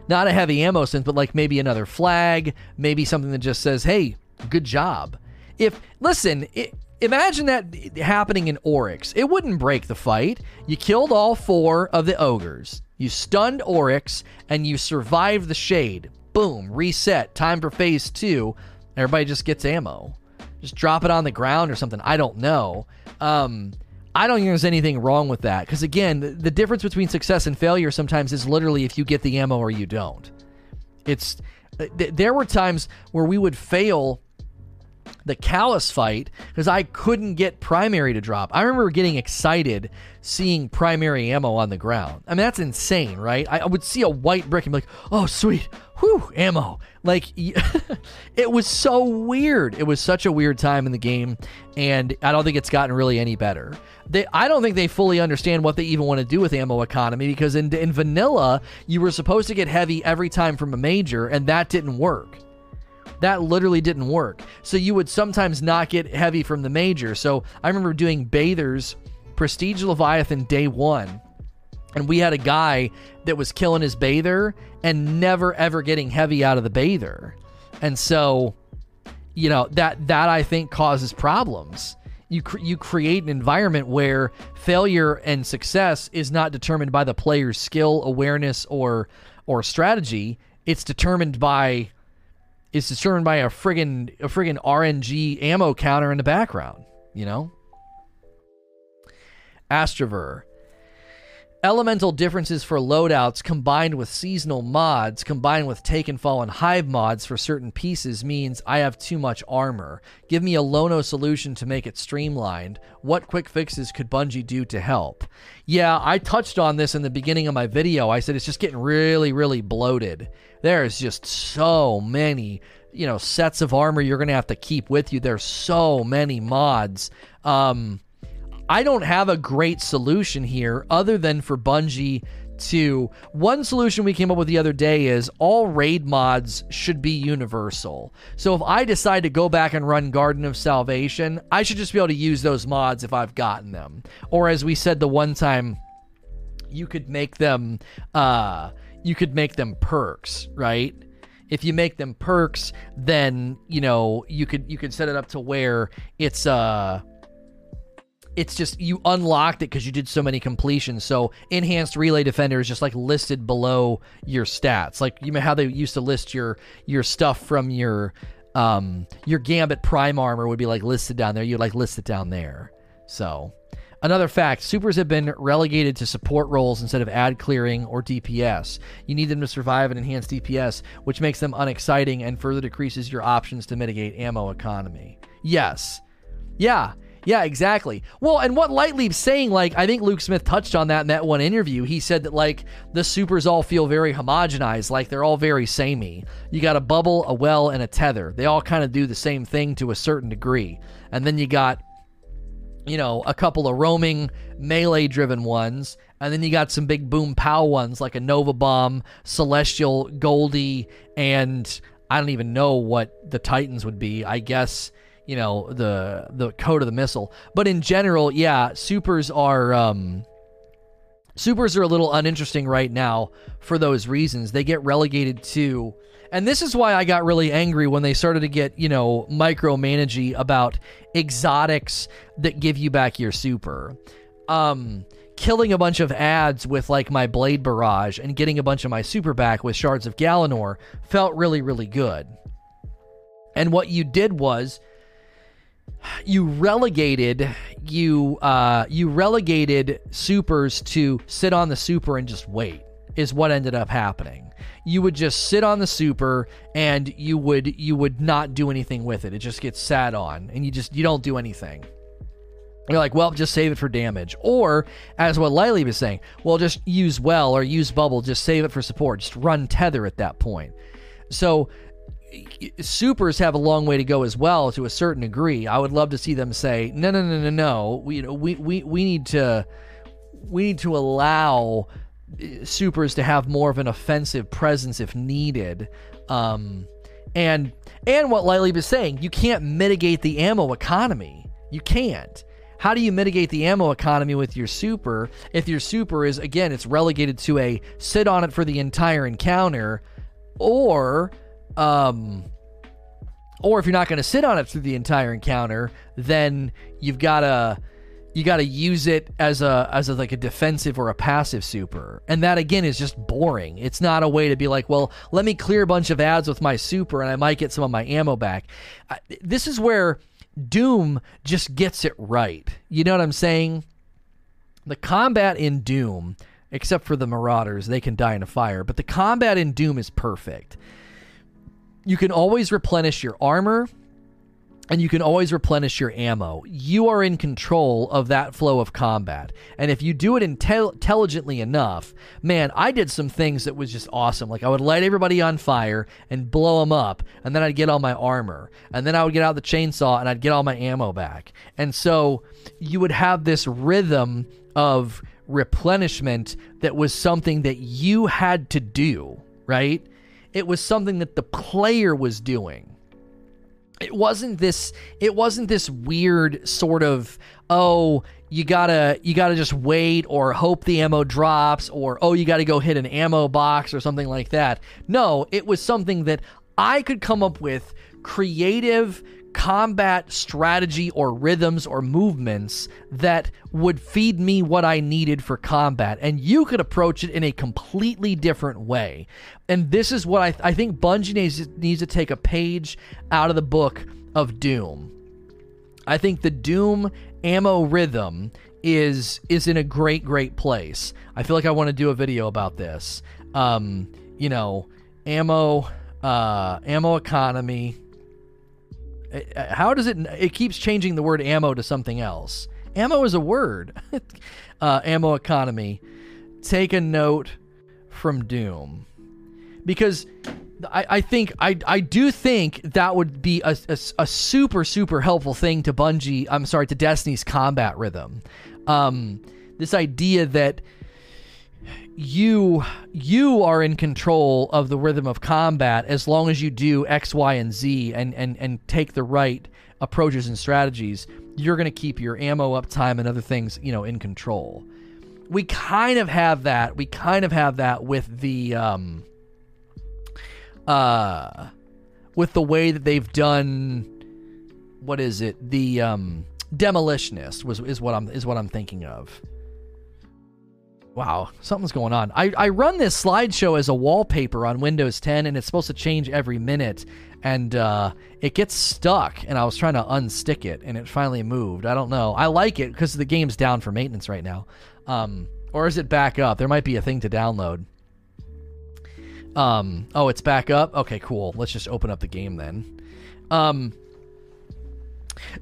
not a heavy ammo synth, but like maybe another flag, maybe something that just says, "Hey, good job." If listen, it, Imagine that happening in Oryx. It wouldn't break the fight. You killed all four of the ogres. You stunned Oryx, and you survived the shade. Boom, reset. Time for phase two. Everybody just gets ammo. Just drop it on the ground or something. I don't know. Um, I don't think there's anything wrong with that. Because again, the, the difference between success and failure sometimes is literally if you get the ammo or you don't. It's th- there were times where we would fail the Calus fight because I couldn't get primary to drop. I remember getting excited seeing primary ammo on the ground. I mean, that's insane, right? I, I would see a white brick and be like, oh, sweet. whew, ammo. Like, it was so weird. It was such a weird time in the game, and I don't think it's gotten really any better. They, I don't think they fully understand what they even want to do with ammo economy because in, in vanilla, you were supposed to get heavy every time from a major, and that didn't work. That literally didn't work. So you would sometimes not get heavy from the major. So I remember doing Bathers, Prestige Leviathan day one and we had a guy that was killing his bather and never ever getting heavy out of the bather. And so, you know, that that I think causes problems. You cr- you create an environment where failure and success is not determined by the player's skill, awareness or or strategy. It's determined by it's determined by a friggin' a friggin' RNG ammo counter in the background, you know? Astrover. Elemental differences for loadouts combined with seasonal mods, combined with Taken Fallen Hive mods for certain pieces, means I have too much armor. Give me a Lono solution to make it streamlined. What quick fixes could Bungie do to help? Yeah, I touched on this in the beginning of my video. I said it's just getting really, really bloated. There's just so many, you know, sets of armor you're to have to keep with you. There's so many mods. Um, I don't have a great solution here other than for Bungie to one solution we came up with the other day is all raid mods should be universal. So if I decide to go back and run Garden of Salvation, I should just be able to use those mods if I've gotten them. Or as we said the one time, you could make them uh you could make them perks, right? If you make them perks, then you know you could you could set it up to where it's uh it's just you unlocked it because you did so many completions. So enhanced relay defender is just like listed below your stats, like you know how they used to list your your stuff from your um your gambit prime armor would be like listed down there. You'd like list it down there. So Another fact supers have been relegated to support roles instead of ad clearing or DPS. You need them to survive and enhance DPS, which makes them unexciting and further decreases your options to mitigate ammo economy. Yes. Yeah. Yeah, exactly. Well, and what Lightleap's saying, like, I think Luke Smith touched on that in that one interview. He said that, like, the supers all feel very homogenized, like they're all very samey. You got a bubble, a well, and a tether. They all kind of do the same thing to a certain degree. And then you got, you know, a couple of roaming, melee driven ones. And then you got some big boom pow ones like a Nova Bomb, Celestial, Goldie, and I don't even know what the Titans would be. I guess you know the the code of the missile. But in general, yeah, supers are um, supers are a little uninteresting right now for those reasons. They get relegated to, and this is why I got really angry when they started to get you know micromanagey about exotics that give you back your super. Um, killing a bunch of ads with like my blade barrage and getting a bunch of my super back with shards of Galanor felt really really good. And what you did was you relegated you uh, you relegated supers to sit on the super and just wait is what ended up happening. You would just sit on the super and you would you would not do anything with it. It just gets sat on and you just you don't do anything. You're like, well, just save it for damage. Or, as what Lily was saying, well, just use well or use bubble, just save it for support. Just run tether at that point. So supers have a long way to go as well to a certain degree. I would love to see them say, no, no, no, no, no. We, you know, we, we, we need to, we need to allow uh, supers to have more of an offensive presence if needed. Um, and, and what Lightleap is saying, you can't mitigate the ammo economy. You can't. How do you mitigate the ammo economy with your super if your super is, again, it's relegated to a sit on it for the entire encounter or um, or if you're not going to sit on it through the entire encounter, then you've got to you got to use it as a as a, like a defensive or a passive super. And that again is just boring. It's not a way to be like well let me clear a bunch of ads with my super and i might get some of my ammo back. I, this is where doom just gets it right. You know what i'm saying? The combat in doom except for the marauders they can die in a fire but the combat in doom is perfect you can always replenish your armor. and you can always replenish your ammo. You are in control of that flow of combat. And if you do it intel- intelligently enough, man, I did some things that was just awesome. Like I would light everybody on fire and blow them up, and then I'd get all my armor. And then I would get out the chainsaw and I'd get all my ammo back. And so you would have this rhythm of replenishment that was something that you had to do, right? It was something that the player was doing. It wasn't this it wasn't this weird sort of oh you gotta you gotta just wait or hope the ammo drops or oh you gotta go hit an ammo box or something like that. No it was something that i could come up with creative combat strategy or rhythms or movements that would feed me what I needed for combat. And you could approach it in a completely different way. And this is what I, I think Bungie needs, needs to take a page out of the book of Doom. I think the Doom ammo rhythm is is in a great great place. I feel like I want to do a video about this. Um, you know, ammo uh ammo economy how does it it keeps changing the word ammo to something else ammo is a word uh, ammo economy take a note from doom because I, I think I, I do think that would be a, a, a, super super helpful thing to Bungie. I'm sorry to Destiny's combat rhythm. Um, this idea that you you are in control of the rhythm of combat as long as you do X, Y, and Z and and and take the right approaches and strategies. You're to keep your ammo uptime and other things, you know, in control. We kind of have that. We kind of have that with the um uh with the way that they've done what is it? The um demolitionist was is what I'm is what I'm thinking of. Wow, something's going on. I, I run this slideshow as a wallpaper on Windows 10, and it's supposed to change every minute, and uh, it gets stuck. And I was trying to unstick it, and it finally moved. I don't know. I like it because the game's down for maintenance right now. Um, or is it back up? There might be a thing to download. Um, oh, it's back up. Okay, cool. Let's just open up the game then. Um,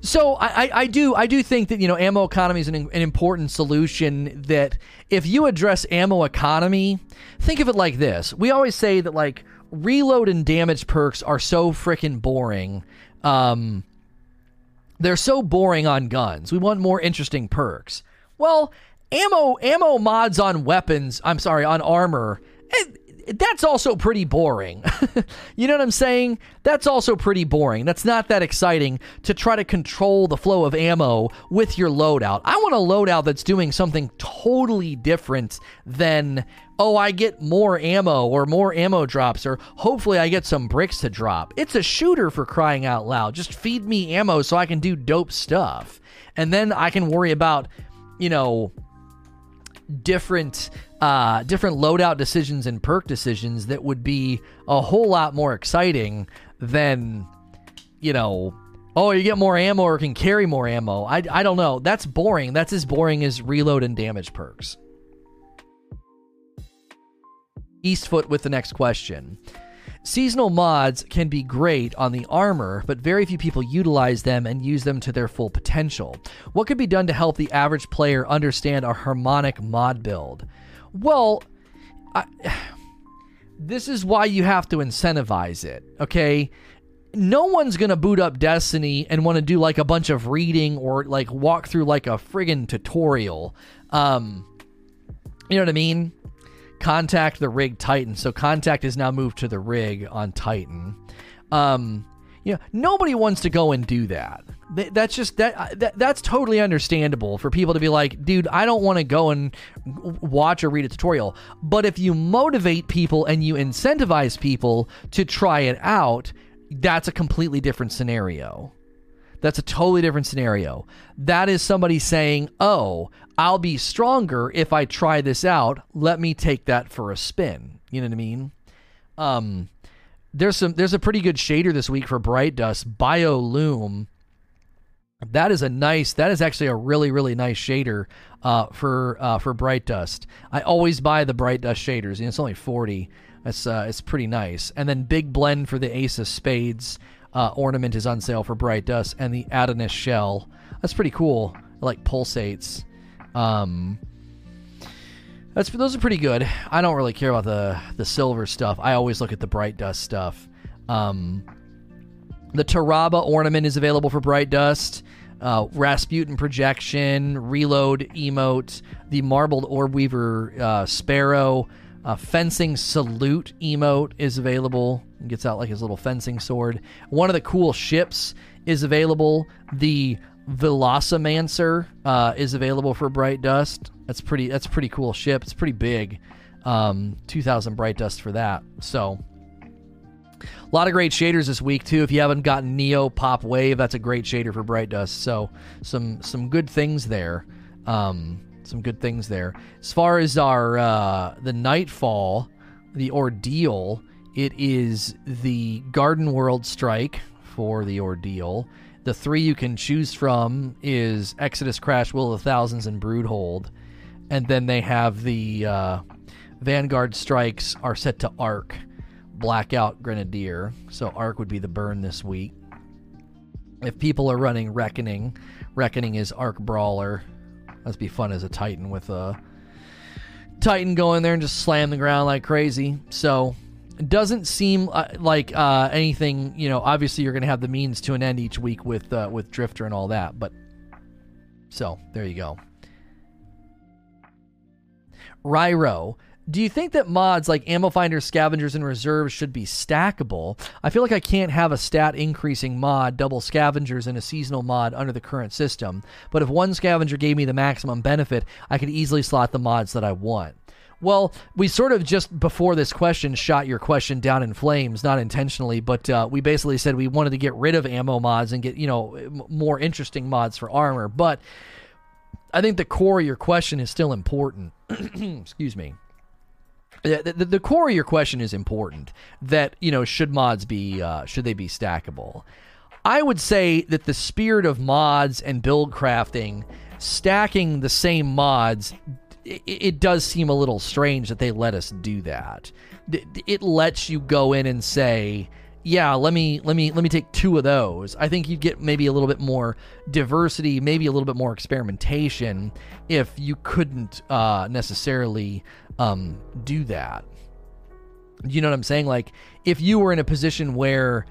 so I, I, do I do think that you know ammo economy is an, an important solution. That if you address ammo economy, think of it like this: we always say that like reload and damage perks are so freaking boring. Um, they're so boring on guns. We want more interesting perks. Well, ammo ammo mods on weapons. I'm sorry on armor. It, that's also pretty boring. you know what I'm saying? That's also pretty boring. That's not that exciting to try to control the flow of ammo with your loadout. I want a loadout that's doing something totally different than, oh, I get more ammo or more ammo drops or hopefully I get some bricks to drop. It's a shooter for crying out loud. Just feed me ammo so I can do dope stuff. And then I can worry about, you know, different uh, different loadout decisions and perk decisions that would be a whole lot more exciting than, you know, oh, you get more ammo or can carry more ammo. I, I don't know. That's boring. That's as boring as reload and damage perks. Eastfoot with the next question. Seasonal mods can be great on the armor, but very few people utilize them and use them to their full potential. What could be done to help the average player understand a harmonic mod build? Well, I, this is why you have to incentivize it, okay? No one's gonna boot up Destiny and want to do like a bunch of reading or like walk through like a friggin' tutorial. Um, you know what I mean? Contact the rig Titan. So contact is now moved to the rig on Titan. Um, you know, nobody wants to go and do that that's just that, that that's totally understandable for people to be like dude i don't want to go and watch or read a tutorial. But if you motivate people and you incentivize people to try it out that's a completely different scenario. That's a totally different scenario. That is somebody saying oh i'll be stronger if i try this out. Let me take that for a spin. You know what i mean? Um there's some there's a pretty good shader this week for bright dust biolume that is a nice. That is actually a really really nice shader uh, for uh, for Bright Dust. I always buy the Bright Dust shaders. And it's only forty. It's uh, it's pretty nice. And then Big Blind for the Ace of Spades. uh, ornament is on sale for Bright Dust, and the Adonis shell. That's pretty cool. Like pulsates. Um, that's those are pretty good. I don't really care about the the silver stuff. I always look at the Bright Dust stuff. Um, the Tarrabah ornament is available for Bright Dust. Uh, Rasputin projection, reload emote, the marbled orb weaver uh, sparrow, uh, fencing salute emote is available. He gets out like his little fencing sword. One of the cool ships is available. The Velocimancer uh, is available for Bright Dust. That's pretty. That's pretty cool ship. It's pretty big. Um, Two thousand Bright Dust for that. So a lot of great shaders this week too. If you haven't gotten Neo Pop Wave, that's a great shader for Bright Dust. So some some good things there. Um, some good things there. As far as our uh, the Nightfall, the Ordeal, it is the Garden World Strike for the Ordeal. The three you can choose from is Exodus, Crash, Will of the Thousands, and Broodhold, and then they have the uh, Vanguard strikes are set to Arc Blackout Grenadier. So Arc would be the burn this week. If people are running Reckoning, Reckoning is Arc Brawler. That'd be fun as a Titan with a Titan go in there and just slam the ground like crazy. So it doesn't seem uh, like uh, anything. You know, obviously you're going to have the means to an end each week with uh, with Drifter and all that. But so there you go. Ryro do you think that mods like ammo finders, scavengers, and reserves should be stackable? I feel like I can't have a stat increasing mod, double scavengers, and a seasonal mod under the current system. But if one scavenger gave me the maximum benefit, I could easily slot the mods that I want. Well, we sort of just before this question shot your question down in flames, not intentionally, but uh, we basically said we wanted to get rid of ammo mods and get you know more interesting mods for armor. But I think the core of your question is still important. Excuse me the, the, the, core of your question is important. That you know, should mods be uh, should they be stackable? I would say that the spirit of mods and build crafting, stacking the same mods, it, it does seem a little strange that they let us do that. It, lets you go in and say, yeah, let me let me let me take two of those. I think you'd get maybe a little bit more diversity, maybe a little bit more experimentation if you couldn't uh, necessarily um, do that. You know what I'm saying? Like if you were in a position where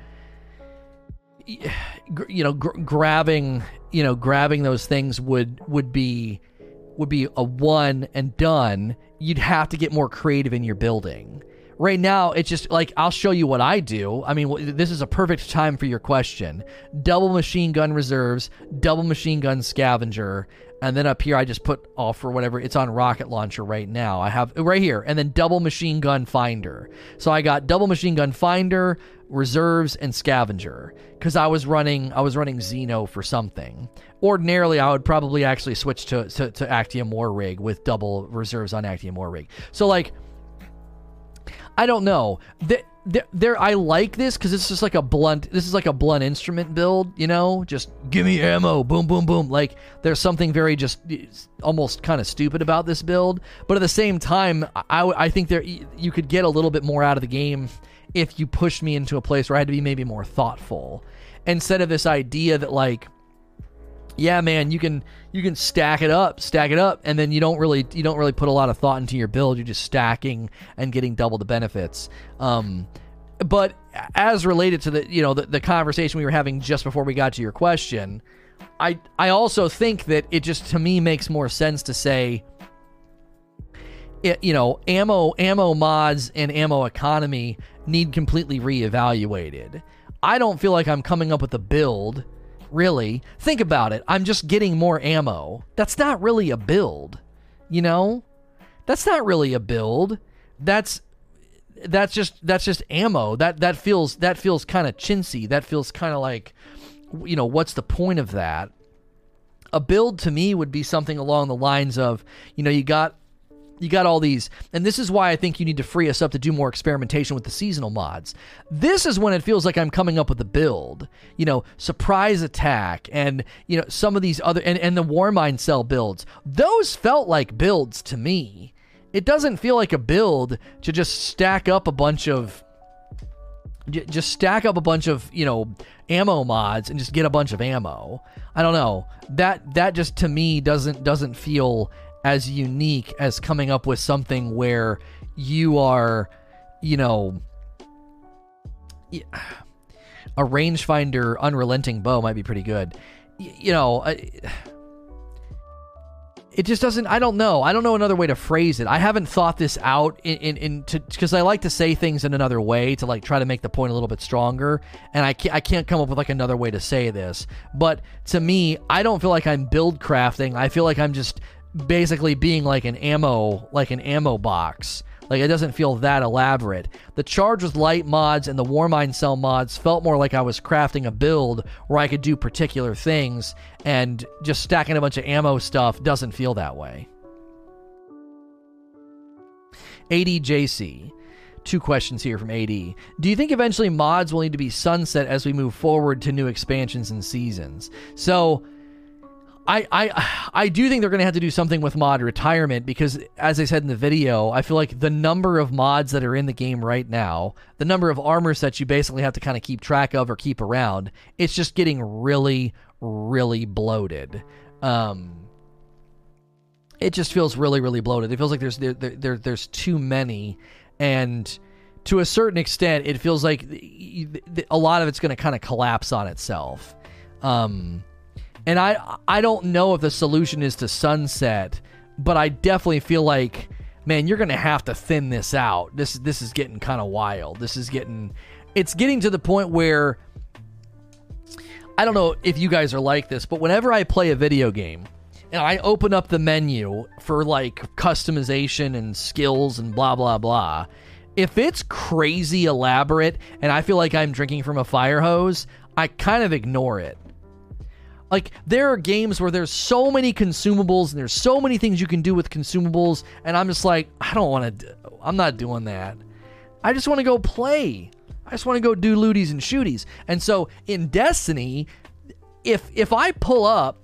you know gr- grabbing you know grabbing those things would would be would be a one and done you'd have to get more creative in your building right now it's just like I'll show you what I do. I mean, this is a perfect time for your question. Double machine gun reserves, double machine gun scavenger, and then up here I just put off for whatever it's on rocket launcher right now. I have right here, and then double machine gun finder. So I got double machine gun finder, reserves, and scavenger because I was running I was running Xeno for something. Ordinarily, I would probably actually switch to to, to Actium War rig with double reserves on Actium War rig. So like I don't know. There, there, I like this because it's just like a blunt. This is like a blunt instrument build. You know, just give me ammo, boom, boom, boom. Like there's something very just almost kind of stupid about this build, but at the same time, I, I think there you could get a little bit more out of the game if you pushed me into a place where I had to be maybe more thoughtful instead of this idea that like yeah, man, you can you can stack it up, stack it up, and then you don't really you don't really put a lot of thought into your build. You're just stacking and getting double the benefits. Um, but as related to the you know the, the conversation we were having just before we got to your question, I I also think that it just to me makes more sense to say. It, you know, ammo ammo mods and ammo economy need completely reevaluated. I don't feel like I'm coming up with a build really. Think about it. I'm just getting more ammo. That's not really a build, you know? That's not really a build. That's that's just that's just ammo. That that feels that feels kind of chintzy. That feels kind of like you know, what's the point of that? A build to me would be something along the lines of, you know, you got you got all these and this is why i think you need to free us up to do more experimentation with the seasonal mods. This is when it feels like i'm coming up with a build you know surprise attack and you know some of these other and, and the Warmind cell builds. Those felt like builds to me. It doesn't feel like a build to just stack up a bunch of just stack up a bunch of you know ammo mods and just get a bunch of ammo. I don't know. That that just to me doesn't doesn't feel as unique as coming up with something where you are, you know, a rangefinder unrelenting bow might be pretty good. You know. It just doesn't i don't know i don't know another way to phrase it i haven't thought this out in in, in because i like to say things in another way to like try to make the point a little bit stronger and I can't, I can't come up with like another way to say this but to me i don't feel like i'm build crafting i feel like i'm just basically being like an ammo like an ammo box like it doesn't feel that elaborate. The Charge with Light mods and the Warmind Cell mods felt more like I was crafting a build where I could do particular things, and just stacking a bunch of ammo stuff doesn't feel that way. ADJC. Two questions here from AD. Do you think eventually mods will need to be sunset as we move forward to new expansions and seasons? So, I, I I do think they're going to have to do something with mod retirement because, as I said in the video, I feel like the number of mods that are in the game right now, the number of armor sets you basically have to kind of keep track of or keep around, it's just getting really, really bloated. Um, it just feels really, really bloated. It feels like there's there, there there's too many, and to a certain extent, it feels like a lot of it's going to kind of collapse on itself. Um, and I I don't know if the solution is to sunset, but I definitely feel like man, you're going to have to thin this out. This this is getting kind of wild. This is getting it's getting to the point where I don't know if you guys are like this, but whenever I play a video game and I open up the menu for like customization and skills and blah blah blah, if it's crazy elaborate and I feel like I'm drinking from a fire hose, I kind of ignore it. Like there are games where there's so many consumables and there's so many things you can do with consumables and I'm just like I don't want to I'm not doing that. I just want to go play. I just want to go do looties and shooties. And so in Destiny if if I pull up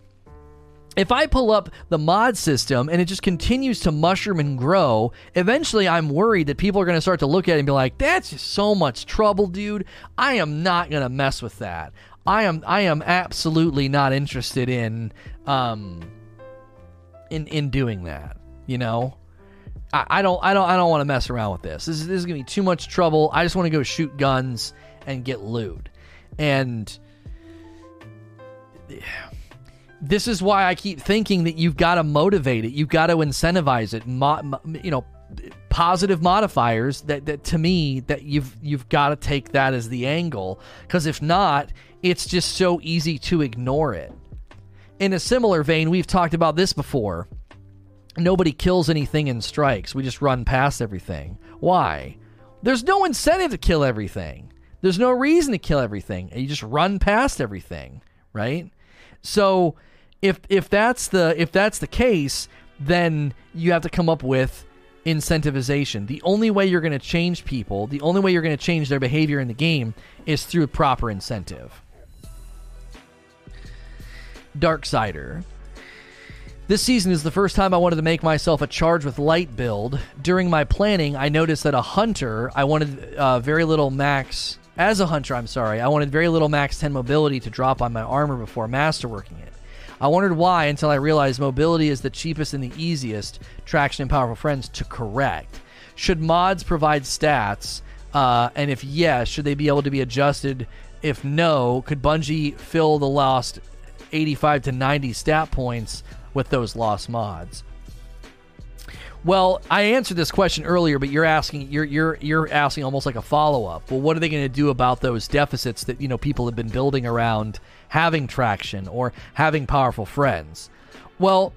if I pull up the mod system and it just continues to mushroom and grow, eventually I'm worried that people are going to start to look at it and be like, that's just so much trouble, dude. I am not going to mess with that. I am I am absolutely not interested in um in in doing that. You know, I, I don't I don't I don't want to mess around with this. This is this is gonna be too much trouble. I just want to go shoot guns and get loot, and this is why I keep thinking that you've got to motivate it. You've got to incentivize it. Mo, you know, positive modifiers that, that to me that you've you've got to take that as the angle because if not it's just so easy to ignore it. In a similar vein, we've talked about this before. Nobody kills anything in strikes. We just run past everything. Why? There's no incentive to kill everything. There's no reason to kill everything. You just run past everything, right? So if if that's the if that's the case, then you have to come up with incentivization. The only way you're going to change people, the only way you're going to change their behavior in the game is through proper incentive. Darksider. This season is the first time I wanted to make myself a charge with light build. During my planning, I noticed that a hunter, I wanted uh, very little max. As a hunter, I'm sorry, I wanted very little max 10 mobility to drop on my armor before masterworking it. I wondered why until I realized mobility is the cheapest and the easiest traction and powerful friends to correct. Should mods provide stats? Uh, and if yes, should they be able to be adjusted? If no, could Bungie fill the lost 85 to 90 stat points with those lost mods? Well, I answered this question earlier, but you're asking you're you're you're asking almost like a follow up. Well, what are they going to do about those deficits that you know people have been building around having traction or having powerful friends? Well,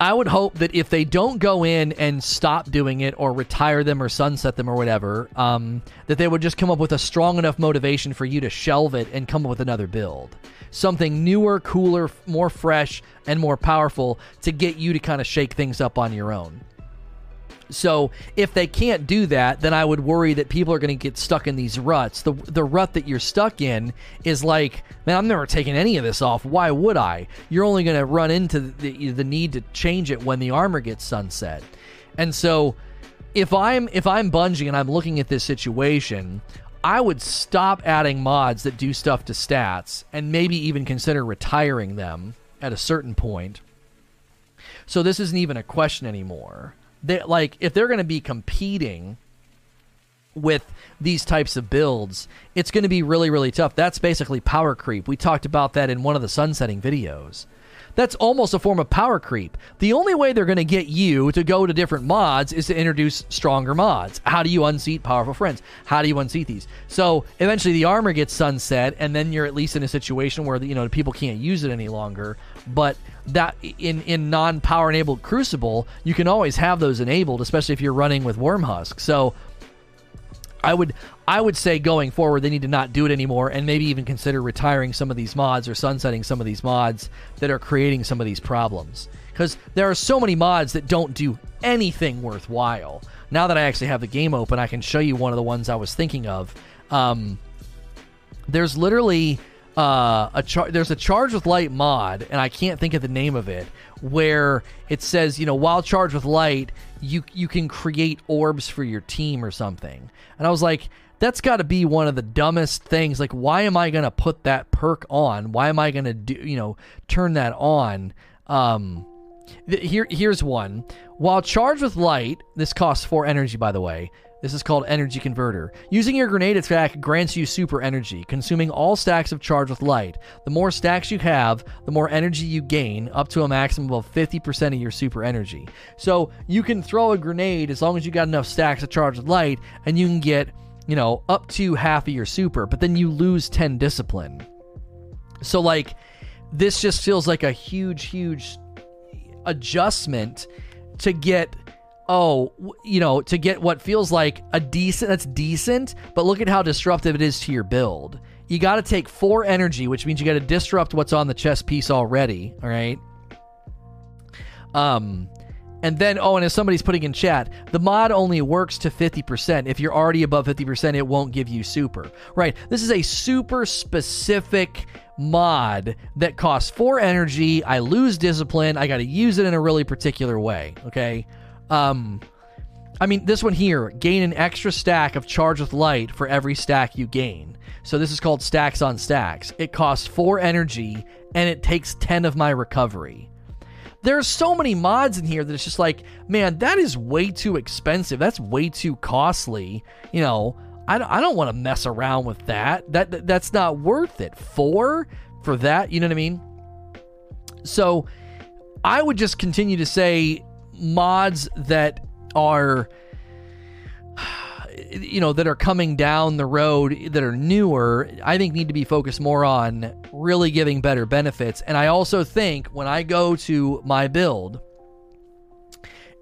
I would hope that if they don't go in and stop doing it or retire them or sunset them or whatever, um, that they would just come up with a strong enough motivation for you to shelve it and come up with another build. Something newer, cooler, more fresh, and more powerful to get you to kind of shake things up on your own. So if they can't do that, then I would worry that people are going to get stuck in these ruts. The the rut that you're stuck in is like, man, I'm never taking any of this off. Why would I? You're only going to run into the the need to change it when the armor gets sunset. And so if I'm if I'm Bungie and I'm looking at this situation, I would stop adding mods that do stuff to stats and maybe even consider retiring them at a certain point. So this isn't even a question anymore. They like if they're going to be competing with these types of builds, it's going to be really really tough. That's basically power creep. We talked about that in one of the sunsetting videos. That's almost a form of power creep. The only way they're going to get you to go to different mods is to introduce stronger mods. How do you unseat powerful friends? How do you unseat these? So eventually the armor gets sunset, and then you're at least in a situation where you know people can't use it any longer. But that in in non power enabled Crucible, you can always have those enabled, especially if you're running with Wormhusk. So I would I would say going forward they need to not do it anymore and maybe even consider retiring some of these mods or sunsetting some of these mods that are creating some of these problems because there are so many mods that don't do anything worthwhile. Now that I actually have the game open, I can show you one of the ones I was thinking of. Um, there's literally uh, a char- there's a charge with light mod, and I can't think of the name of it, where it says you know while charged with light, you you can create orbs for your team or something. And I was like, that's got to be one of the dumbest things. Like, why am I to put that perk on? Why am I to do, you know, turn that on? Um, th- here, here's one. While charged with light, this costs four energy, by the way. This is called Energy Converter. Using your grenade attack grants you super energy, consuming all stacks of charge with light. The more stacks you have, the more energy you gain, up to a maximum of 50% of your super energy. So you can throw a grenade as long as you got enough stacks of charge with light, and you can get, you know, up to half of your super, but then you lose 10 discipline. So, like, this just feels like a huge, huge adjustment to get oh, you know, to get what feels like a decent, that's decent, but look at how disruptive it is to your build. You got to take four energy, which means you got to disrupt what's on the chess piece already. All right. Um, and then, oh, and if somebody's putting in chat, the mod only works to 50%. If you're already above 50%, it won't give you super. Right. This is a super specific mod that costs four energy. I lose discipline. I got to use it in a really particular way. Okay. Um, I mean, this one here gain an extra stack of charge with light for every stack you gain. So this is called stacks on stacks. It costs four energy and it takes 10 of my recovery. There's so many mods in here that it's just like, man, that is way too expensive. That's way too costly. You know, I don't, I don't want to mess around with that. that. That that's not worth it. Four for that, you know what I mean? So I would just continue to say mods that are you know that are coming down the road that are newer i think need to be focused more on really giving better benefits. And i also think when i go to my build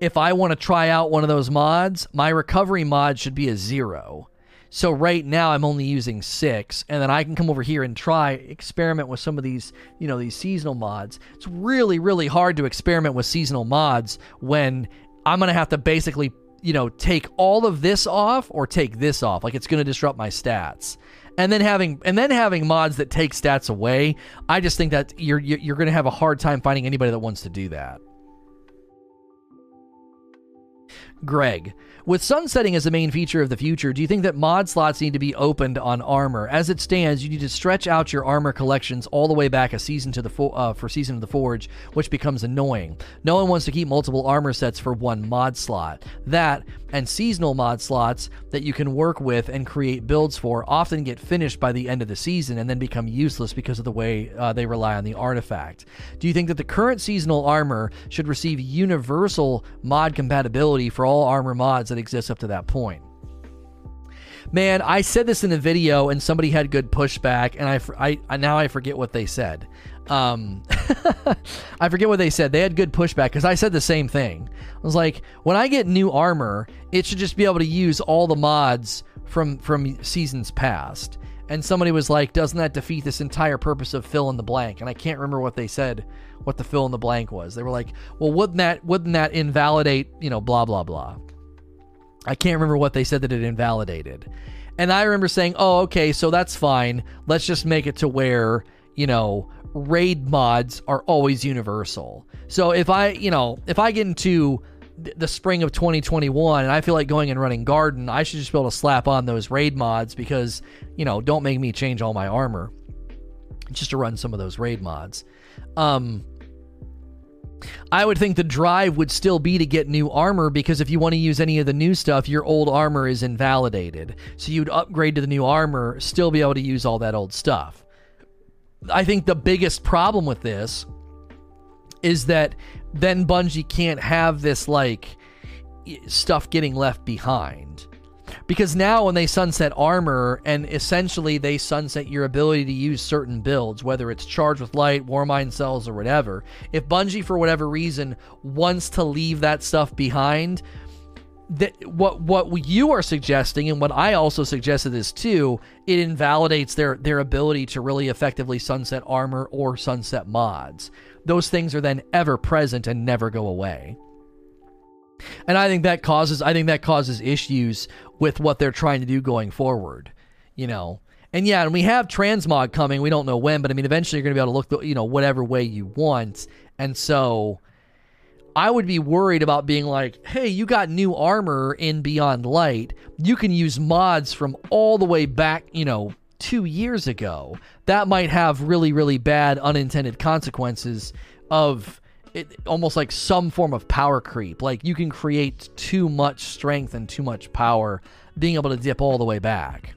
if i want to try out one of those mods my recovery mod should be a zero so right now I'm only using six, and then I can come over here and try experiment with some of these, you know, these seasonal mods. It's really, really hard to experiment with seasonal mods when I'm gonna have to basically, you know, take all of this off or take this off. Like it's gonna disrupt my stats. And then having and then having mods that take stats away, I just think that you're you're to have a hard time finding anybody that wants to do that. Greg, with sunsetting as the main feature of the future, do you think that mod slots need to be opened on armor? As it stands, you need to stretch out your armor collections all the way back a season to the fo- uh, for season of the Forge, which becomes annoying. No one wants to keep multiple armor sets for one mod slot. That and seasonal mod slots that you can work with and create builds for often get finished by the end of the season and then become useless because of the way uh, they rely on the artifact. Do you think that the current seasonal armor should receive universal mod compatibility for all armor mods that that exists up to that point. Man, I said this in a video and somebody had good pushback, and I, I, I now I forget what they said. Um, I forget what they said. They had good pushback because I said the same thing. I was like, when I get new armor, it should just be able to use all the mods from from seasons past. And somebody was like, doesn't that defeat this entire purpose of fill in the blank? And I can't remember what they said, what the fill in the blank was. They were like, well, wouldn't that wouldn't that invalidate, you know, blah blah blah. I can't remember what they said that it invalidated. And I remember saying, oh, okay, so that's fine. Let's just make it to where, you know, raid mods are always universal. So if I, you know, if I get into the spring of 2021 and I feel like going and running garden, I should just be able to slap on those raid mods because, you know, don't make me change all my armor just to run some of those raid mods. Um, I would think the drive would still be to get new armor because if you want to use any of the new stuff, your old armor is invalidated. So you'd upgrade to the new armor, still be able to use all that old stuff. I think the biggest problem with this is that then Bungie can't have this like stuff getting left behind. Because now when they sunset armor and essentially they sunset your ability to use certain builds, whether it's charged with light, Warmind cells, or whatever, if Bungie for whatever reason wants to leave that stuff behind, that what what you are suggesting and what I also suggested is too, it invalidates their their ability to really effectively sunset armor or sunset mods. Those things are then ever present and never go away. And I think that causes I think that causes issues with what they're trying to do going forward, you know. And yeah, and we have transmog coming. We don't know when, but I mean, eventually you're going to be able to look, you know, whatever way you want. And so, I would be worried about being like, hey, you got new armor in Beyond Light. You can use mods from all the way back, you know, two years ago. That might have really, really bad unintended consequences of it, almost like some form of power creep. Like you can create too much strength and too much power being able to dip all the way back.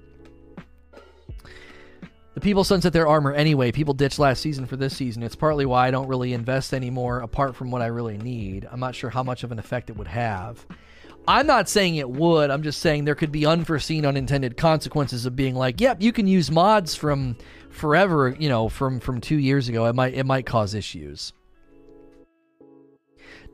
The people sunset their armor anyway. People ditched last season for this season. It's partly why I don't really invest anymore, apart from what I really need. I'm not sure how much of an effect it would have. I'm not saying it would. I'm just saying there could be unforeseen, unintended consequences of being like, "Yep, you can use mods from forever." You know, from from two years ago. It might it might cause issues.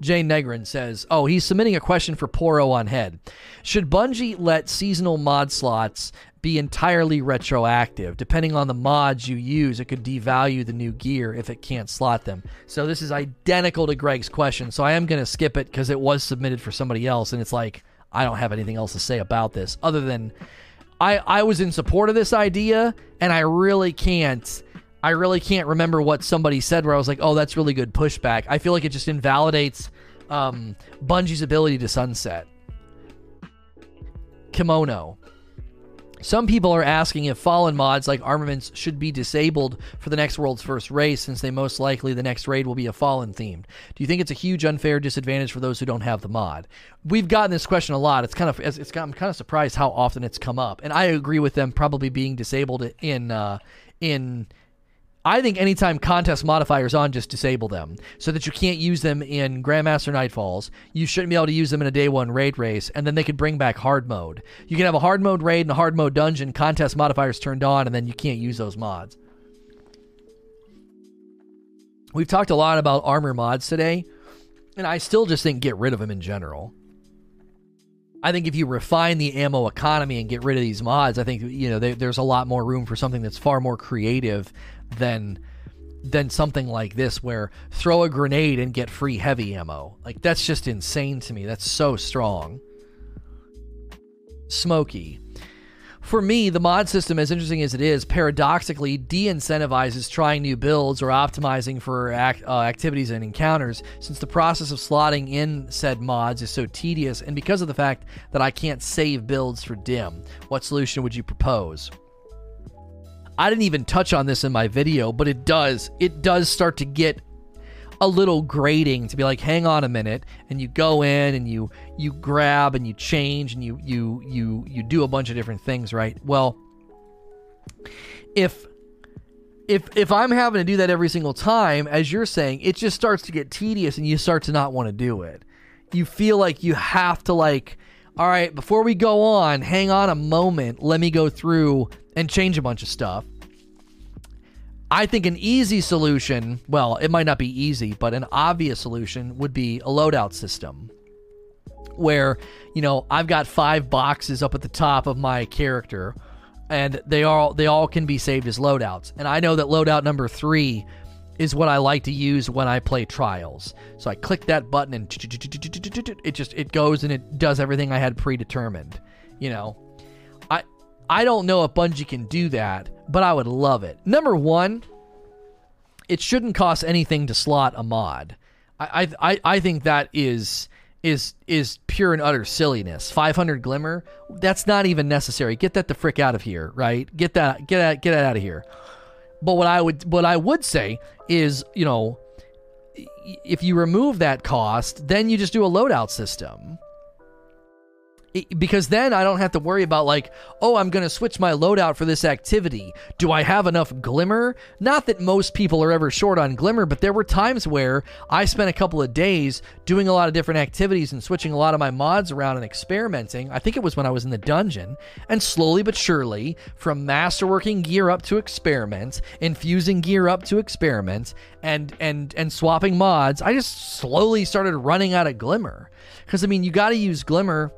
Jane Negrin says, "Oh, he's submitting a question for Poro on Head. Should Bungie let seasonal mod slots be entirely retroactive? Depending on the mods you use, it could devalue the new gear if it can't slot them." So this is identical to Greg's question. So I am going to skip it because it was submitted for somebody else, and it's like I don't have anything else to say about this other than I I was in support of this idea, and I really can't I really can't remember what somebody said where I was like, oh, that's really good pushback. I feel like it just invalidates um, Bungie's ability to sunset. Kimono. Some people are asking if fallen mods like armaments should be disabled for the next world's first race, since they most likely the next raid will be a fallen themed. Do you think it's a huge unfair disadvantage for those who don't have the mod? We've gotten this question a lot. It's kind of it's, I'm kind of surprised how often it's come up, and I agree with them probably being disabled in uh, in I think anytime contest modifiers on, just disable them so that you can't use them in Grandmaster Nightfalls. You shouldn't be able to use them in a day one raid race, and then they could bring back hard mode. You can have a hard mode raid and a hard mode dungeon, contest modifiers turned on, and then you can't use those mods. We've talked a lot about armor mods today, and I still just think get rid of them in general. I think if you refine the ammo economy and get rid of these mods, I think you know there's a lot more room for something that's far more creative than than something like this where throw a grenade and get free heavy ammo. Like that's just insane to me. That's so strong. Smoky. For me, the mod system, as interesting as it is, paradoxically de incentivizes trying new builds or optimizing for act, uh, activities and encounters, since the process of slotting in said mods is so tedious, and because of the fact that I can't save builds for DIM. What solution would you propose? I didn't even touch on this in my video, but it does. It does start to get a little grating to be like, hang on a minute, and you go in and you you grab and you change and you you you you do a bunch of different things, right? Well, if if if I'm having to do that every single time, as you're saying, it just starts to get tedious and you start to not want to do it. You feel like you have to like, all right, before we go on, hang on a moment, let me go through and change a bunch of stuff. I think an easy solution, well, it might not be easy, but an obvious solution would be a loadout system where, you know, I've got five boxes up at the top of my character and they all they all can be saved as loadouts. And I know that loadout number 3 is what I like to use when I play trials. So I click that button and it just it goes and it does everything I had predetermined, you know. I don't know if Bungie can do that, but I would love it. Number one, it shouldn't cost anything to slot a mod. I I I think that is is is pure and utter silliness. 500 glimmer, that's not even necessary. Get that the frick out of here, right? Get that get that get that out of here. But what I would what I would say is, you know, if you remove that cost, then you just do a loadout system because then I don't have to worry about like, oh, I'm going to switch my loadout for this activity. Do I have enough glimmer? Not that most people are ever short on glimmer, but there were times where I spent a couple of days doing a lot of different activities and switching a lot of my mods around and experimenting. I think it was when I was in the dungeon, and slowly but surely, from masterworking gear up to experiment, infusing gear up to experiment, and and and swapping mods, I just slowly started running out of glimmer. Because I mean, you got to use glimmer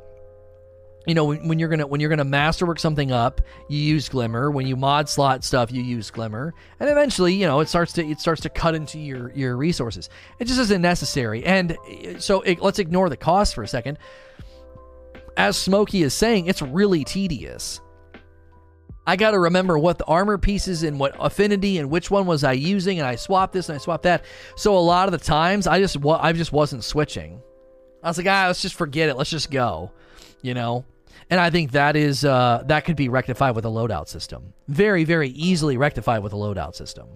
you know when, when, you're gonna when you're gonna masterwork something up you use glimmer when you mod slot stuff you use glimmer and eventually you know it starts to it starts to cut into your your resources it just isn't necessary and so it, let's ignore the cost for a second as smokey is saying it's really tedious I got to remember what the armor pieces and what affinity and which one was I using, and I swapped this and I swapped that. So a lot of the times, I just I just wasn't switching. I was like, ah, let's just forget it. Let's just go, you know. And I think that is uh, that could be rectified with a loadout system. Very, very easily rectified with a loadout system.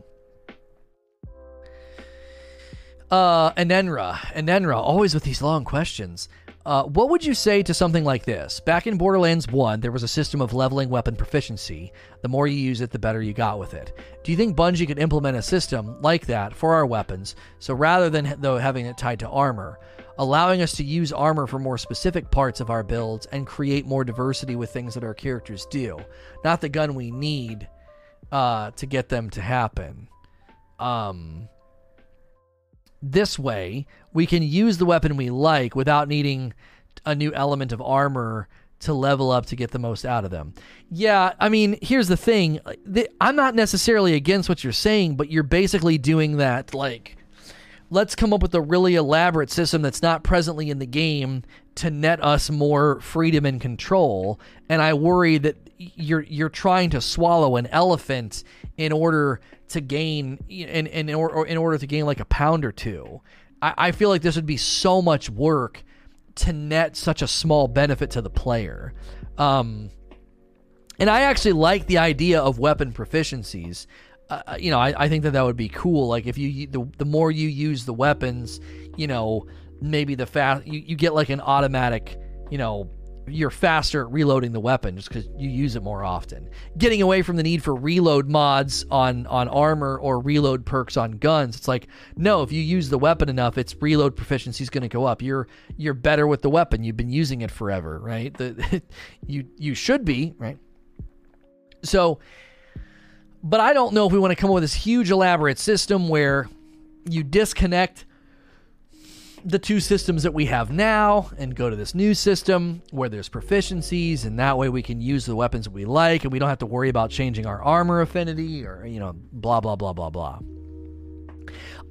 Uh, Anenra, Anenra, always with these long questions. Uh, what would you say to something like this? Back in Borderlands 1, there was a system of leveling weapon proficiency. The more you use it, the better you got with it. Do you think Bungie could implement a system like that for our weapons? So rather than though having it tied to armor, allowing us to use armor for more specific parts of our builds and create more diversity with things that our characters do. Not the gun we need uh, to get them to happen. Um, this way, we can use the weapon we like without needing a new element of armor to level up to get the most out of them. Yeah, I mean, here's the thing. I'm not necessarily against what you're saying, but you're basically doing that like let's come up with a really elaborate system that's not presently in the game to net us more freedom and control. And I worry that you're you're trying to swallow an elephant in order to gain in in, or, in order to gain like a pound or two. I, I feel like this would be so much work to net such a small benefit to the player. Um, and I actually like the idea of weapon proficiencies. Uh, uh, you know, I, I think that that would be cool. Like if you the, the more you use the weapons, you know, maybe the fast you, you get like an automatic, you know, you're faster at reloading the weapon just because you use it more often. Getting away from the need for reload mods on on armor or reload perks on guns. It's like no, if you use the weapon enough, its reload proficiency is going to go up. You're you're better with the weapon. You've been using it forever, right? The you you should be right. So but I don't know if we want to come up with this huge elaborate system where you disconnect the two systems that we have now and go to this new system where there's proficiencies and that way we can use the weapons we like and we don't have to worry about changing our armor affinity or you know blah blah blah blah blah.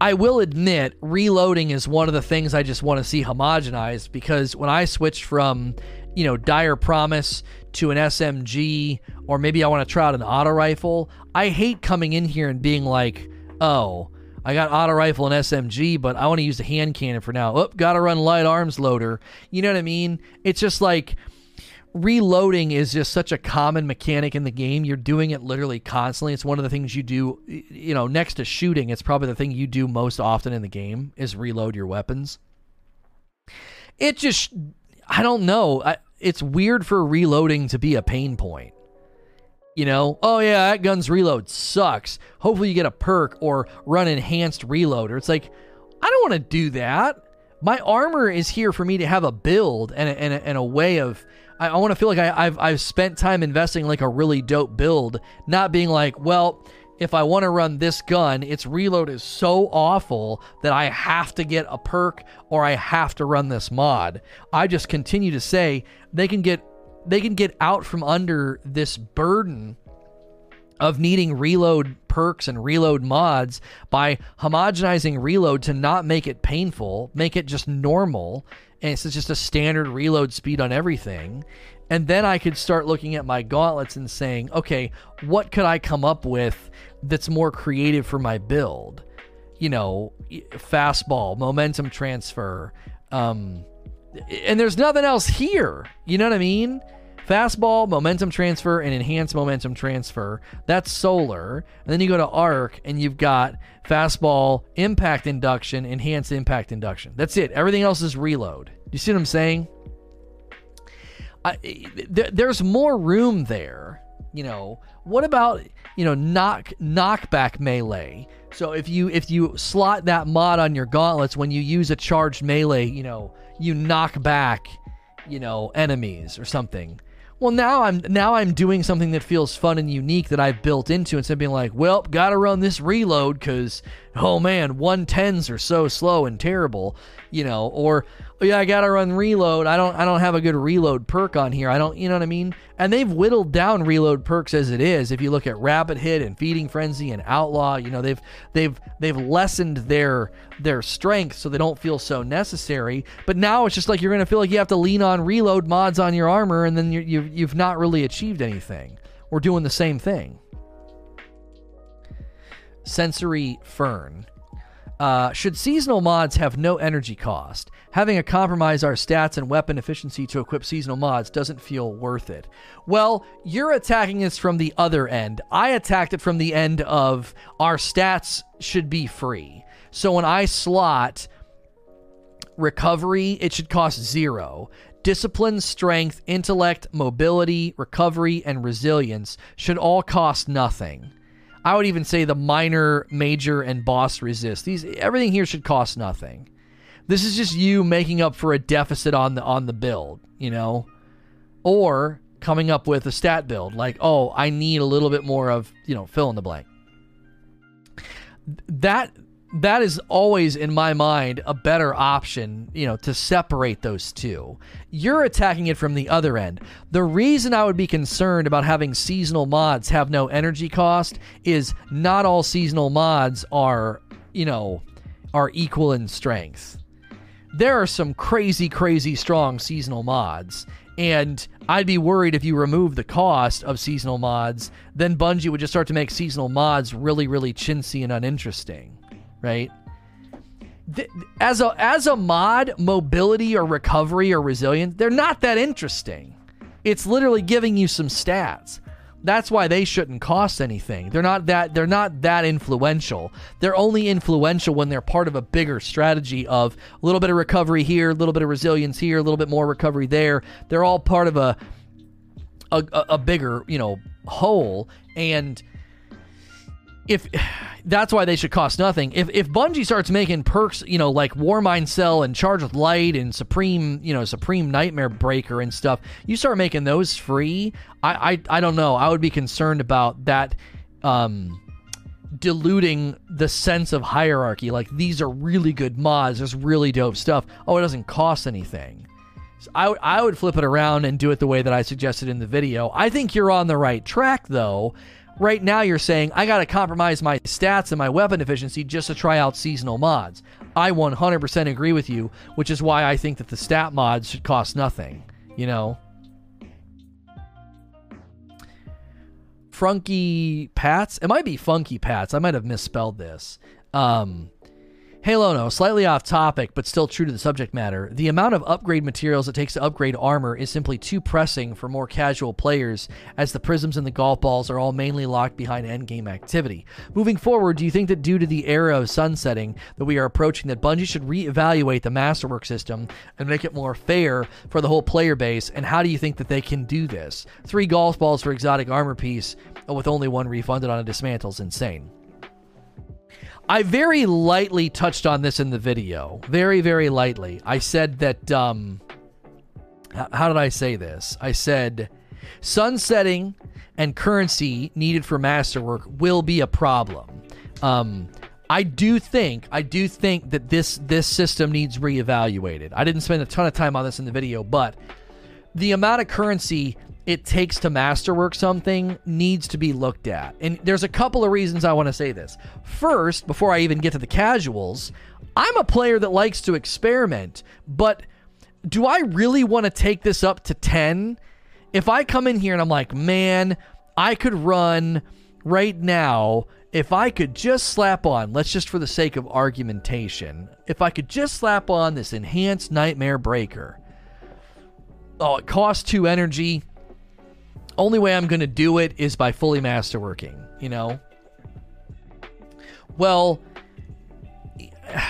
I will admit reloading is one of the things I just want to see homogenized because when I switched from you know, dire promise to an SMG, or maybe I want to try out an auto rifle. I hate coming in here and being like, oh, I got auto rifle and SMG, but I want to use the hand cannon for now. Oh, gotta run light arms loader. You know what I mean? It's just like reloading is just such a common mechanic in the game. You're doing it literally constantly. It's one of the things you do, you know, next to shooting, it's probably the thing you do most often in the game is reload your weapons. It just I don't know. I, it's weird for reloading to be a pain point. You know, oh yeah, that gun's reload sucks. Hopefully you get a perk or run enhanced reloader. It's like, I don't want to do that. My armor is here for me to have a build and a, and a, and a way of. I, I want to feel like I, I've I've spent time investing like a really dope build, not being like, well, if I want to run this gun, its reload is so awful that I have to get a perk or I have to run this mod. I just continue to say they can get they can get out from under this burden of needing reload perks and reload mods by homogenizing reload to not make it painful, make it just normal, and it's just a standard reload speed on everything. And then I could start looking at my gauntlets and saying, okay, what could I come up with that's more creative for my build. You know, fastball, momentum transfer, um, and there's nothing else here. You know what I mean? Fastball, momentum transfer, and enhanced momentum transfer. That's solar. And then you go to arc and you've got fastball, impact induction, enhanced impact induction. That's it. Everything else is reload. You see what I'm saying? There's more room there. You know, what about you know knock knockback melee? So if you if you slot that mod on your gauntlets when you use a charged melee, you know, you knock back, you know, enemies or something well now i'm now i'm doing something that feels fun and unique that i've built into instead of being like well gotta run this reload because oh man 110s are so slow and terrible you know or yeah i gotta run reload. I don't i don't have a good reload perk on here. I don't you know what i mean? And they've whittled down reload perks as it is. If you look at rapid hit and feeding frenzy and outlaw you know they've they've they've lessened their their strength so they don't feel so necessary. But now it's just like you're gonna feel like you have to lean on reload mods on your armor and then you you you've not really achieved anything. We're doing the same thing. Sensory fern. Uh, should seasonal mods have no energy cost? Having a compromise our stats and weapon efficiency to equip seasonal mods doesn't feel worth it. Well, you're attacking this from the other end. I attacked it from the end of our stats should be free. So when I slot recovery, it should cost zero. Discipline, strength, intellect, mobility, recovery, and resilience should all cost nothing. I would even say the minor, major, and boss resist. These everything here should cost nothing. This is just you making up for a deficit on the on the build, you know, or coming up with a stat build like, oh, I need a little bit more of you know fill in the blank. That that is always in my mind a better option, you know, to separate those two. You're attacking it from the other end. The reason I would be concerned about having seasonal mods have no energy cost is not all seasonal mods are, you know, are equal in strength. There are some crazy crazy strong seasonal mods and I'd be worried if you remove the cost of seasonal mods, then Bungie would just start to make seasonal mods really, really chintzy and uninteresting right? as a as a mod, mobility or recovery or resilience, they're not that interesting. It's literally giving you some stats. That's why they shouldn't cost anything. They're not that they're not that influential. They're only influential when they're part of a bigger strategy of a little bit of recovery here, a little bit of resilience here, a little bit more recovery there. They're all part of a a, a bigger, you know, whole and if that's why they should cost nothing. If if Bungie starts making perks, you know, like War Warmind Cell and Charge with Light and Supreme, you know, Supreme Nightmare Breaker and stuff, you start making those free. I I, I don't know. I would be concerned about that um diluting the sense of hierarchy. Like these are really good mods. There's really dope stuff. Oh, it doesn't cost anything. So I, I would flip it around and do it the way that I suggested in the video. I think you're on the right track though Right now, you're saying, I got to compromise my stats and my weapon efficiency just to try out seasonal mods. I 100% agree with you, which is why I think that the stat mods should cost nothing, you know? Funky Pats? It might be Funky Pats. I might have misspelled this. Um, Hey Lono, slightly off topic, but still true to the subject matter. The amount of upgrade materials it takes to upgrade armor is simply too pressing for more casual players, as the prisms and the golf balls are all mainly locked behind endgame activity. Moving forward, do you think that due to the era of sunsetting that we are approaching, that Bungie should reevaluate the Masterwork system and make it more fair for the whole player base? And how do you think that they can do this? Three golf balls for exotic armor piece, with only one refunded on a dismantle is insane. I very lightly touched on this in the video. Very, very lightly. I said that, um, how did I say this? I said sunsetting and currency needed for masterwork will be a problem. Um, I do think I do think that this this system needs reevaluated. I didn't spend a ton of time on this in the video, but the amount of currency it takes to masterwork something needs to be looked at. And there's a couple of reasons I want to say this. First, before I even get to the casuals, I'm a player that likes to experiment, but do I really want to take this up to 10? If I come in here and I'm like, man, I could run right now if I could just slap on, let's just for the sake of argumentation, if I could just slap on this enhanced nightmare breaker oh, it costs two energy. Only way I'm going to do it is by fully masterworking, you know? Well,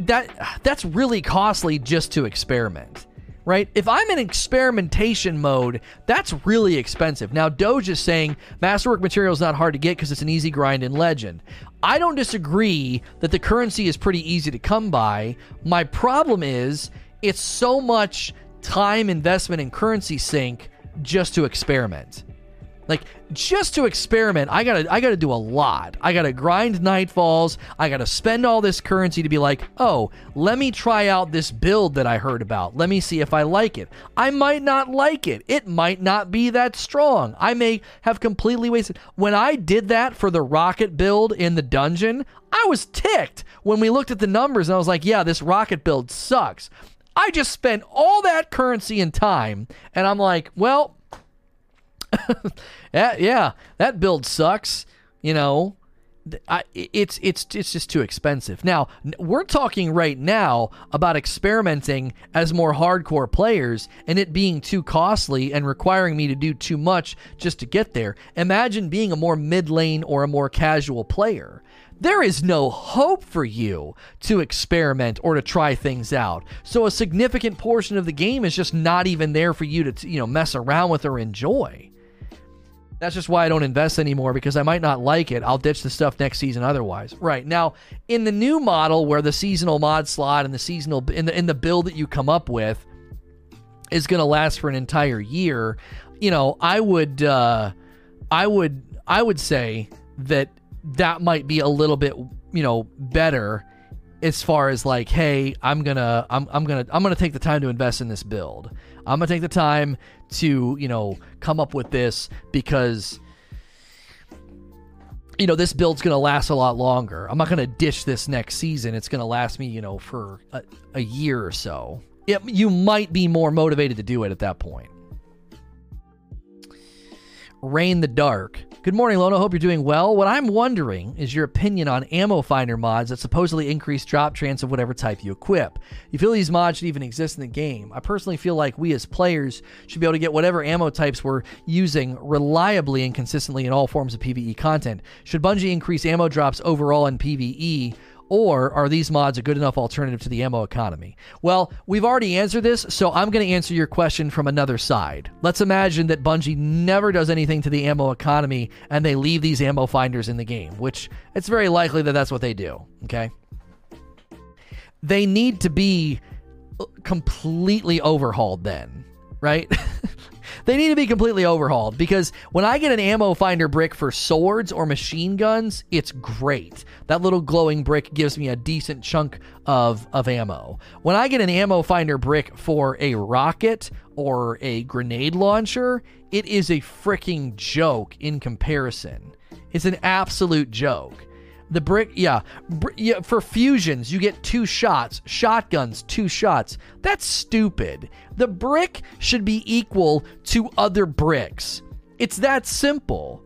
that that's really costly just to experiment right? If I'm in experimentation mode, that's really expensive. Now, Doge is saying masterwork material is not hard to get because it's an easy grind in Legend. I don't disagree that the currency is pretty easy to come by. My problem is it's so much time investment and currency sink just to experiment. Like just to experiment, I gotta I gotta do a lot. I gotta grind nightfalls. I gotta spend all this currency to be like, oh, let me try out this build that I heard about. Let me see if I like it. I might not like it. It might not be that strong. I may have completely wasted. When I did that for the rocket build in the dungeon, I was ticked when we looked at the numbers and I was like, yeah, this rocket build sucks. I just spent all that currency and time, and I'm like, well, yeah, yeah, that build sucks. You know, I, it's it's it's just too expensive. Now we're talking right now about experimenting as more hardcore players and it being too costly and requiring me to do too much just to get there. Imagine being a more mid lane or a more casual player. There is no hope for you to experiment or to try things out. So a significant portion of the game is just not even there for you to you know mess around with or enjoy. That's just why I don't invest anymore because I might not like it. I'll ditch the stuff next season otherwise. Right. Now, in the new model where the seasonal mod slot and the seasonal in the in the build that you come up with is going to last for an entire year, you know, I would uh I would I would say that that might be a little bit, you know, better as far as like, hey, I'm gonna I'm I'm gonna I'm gonna take the time to invest in this build. I'm gonna take the time to you know come up with this because you know this build's gonna last a lot longer. I'm not gonna dish this next season. It's gonna last me you know for a, a year or so. It, you might be more motivated to do it at that point. Rain the Dark. Good morning, Lona. Hope you're doing well. What I'm wondering is your opinion on ammo finder mods that supposedly increase drop chance of whatever type you equip. You feel these mods should even exist in the game? I personally feel like we as players should be able to get whatever ammo types we're using reliably and consistently in all forms of PvE content. Should Bungie increase ammo drops overall in PvE? Or are these mods a good enough alternative to the ammo economy? Well, we've already answered this, so I'm going to answer your question from another side. Let's imagine that Bungie never does anything to the ammo economy and they leave these ammo finders in the game, which it's very likely that that's what they do, okay? They need to be completely overhauled then, right? They need to be completely overhauled because when I get an ammo finder brick for swords or machine guns, it's great. That little glowing brick gives me a decent chunk of, of ammo. When I get an ammo finder brick for a rocket or a grenade launcher, it is a freaking joke in comparison. It's an absolute joke. The brick, yeah, br- yeah. For fusions, you get two shots. Shotguns, two shots. That's stupid. The brick should be equal to other bricks. It's that simple.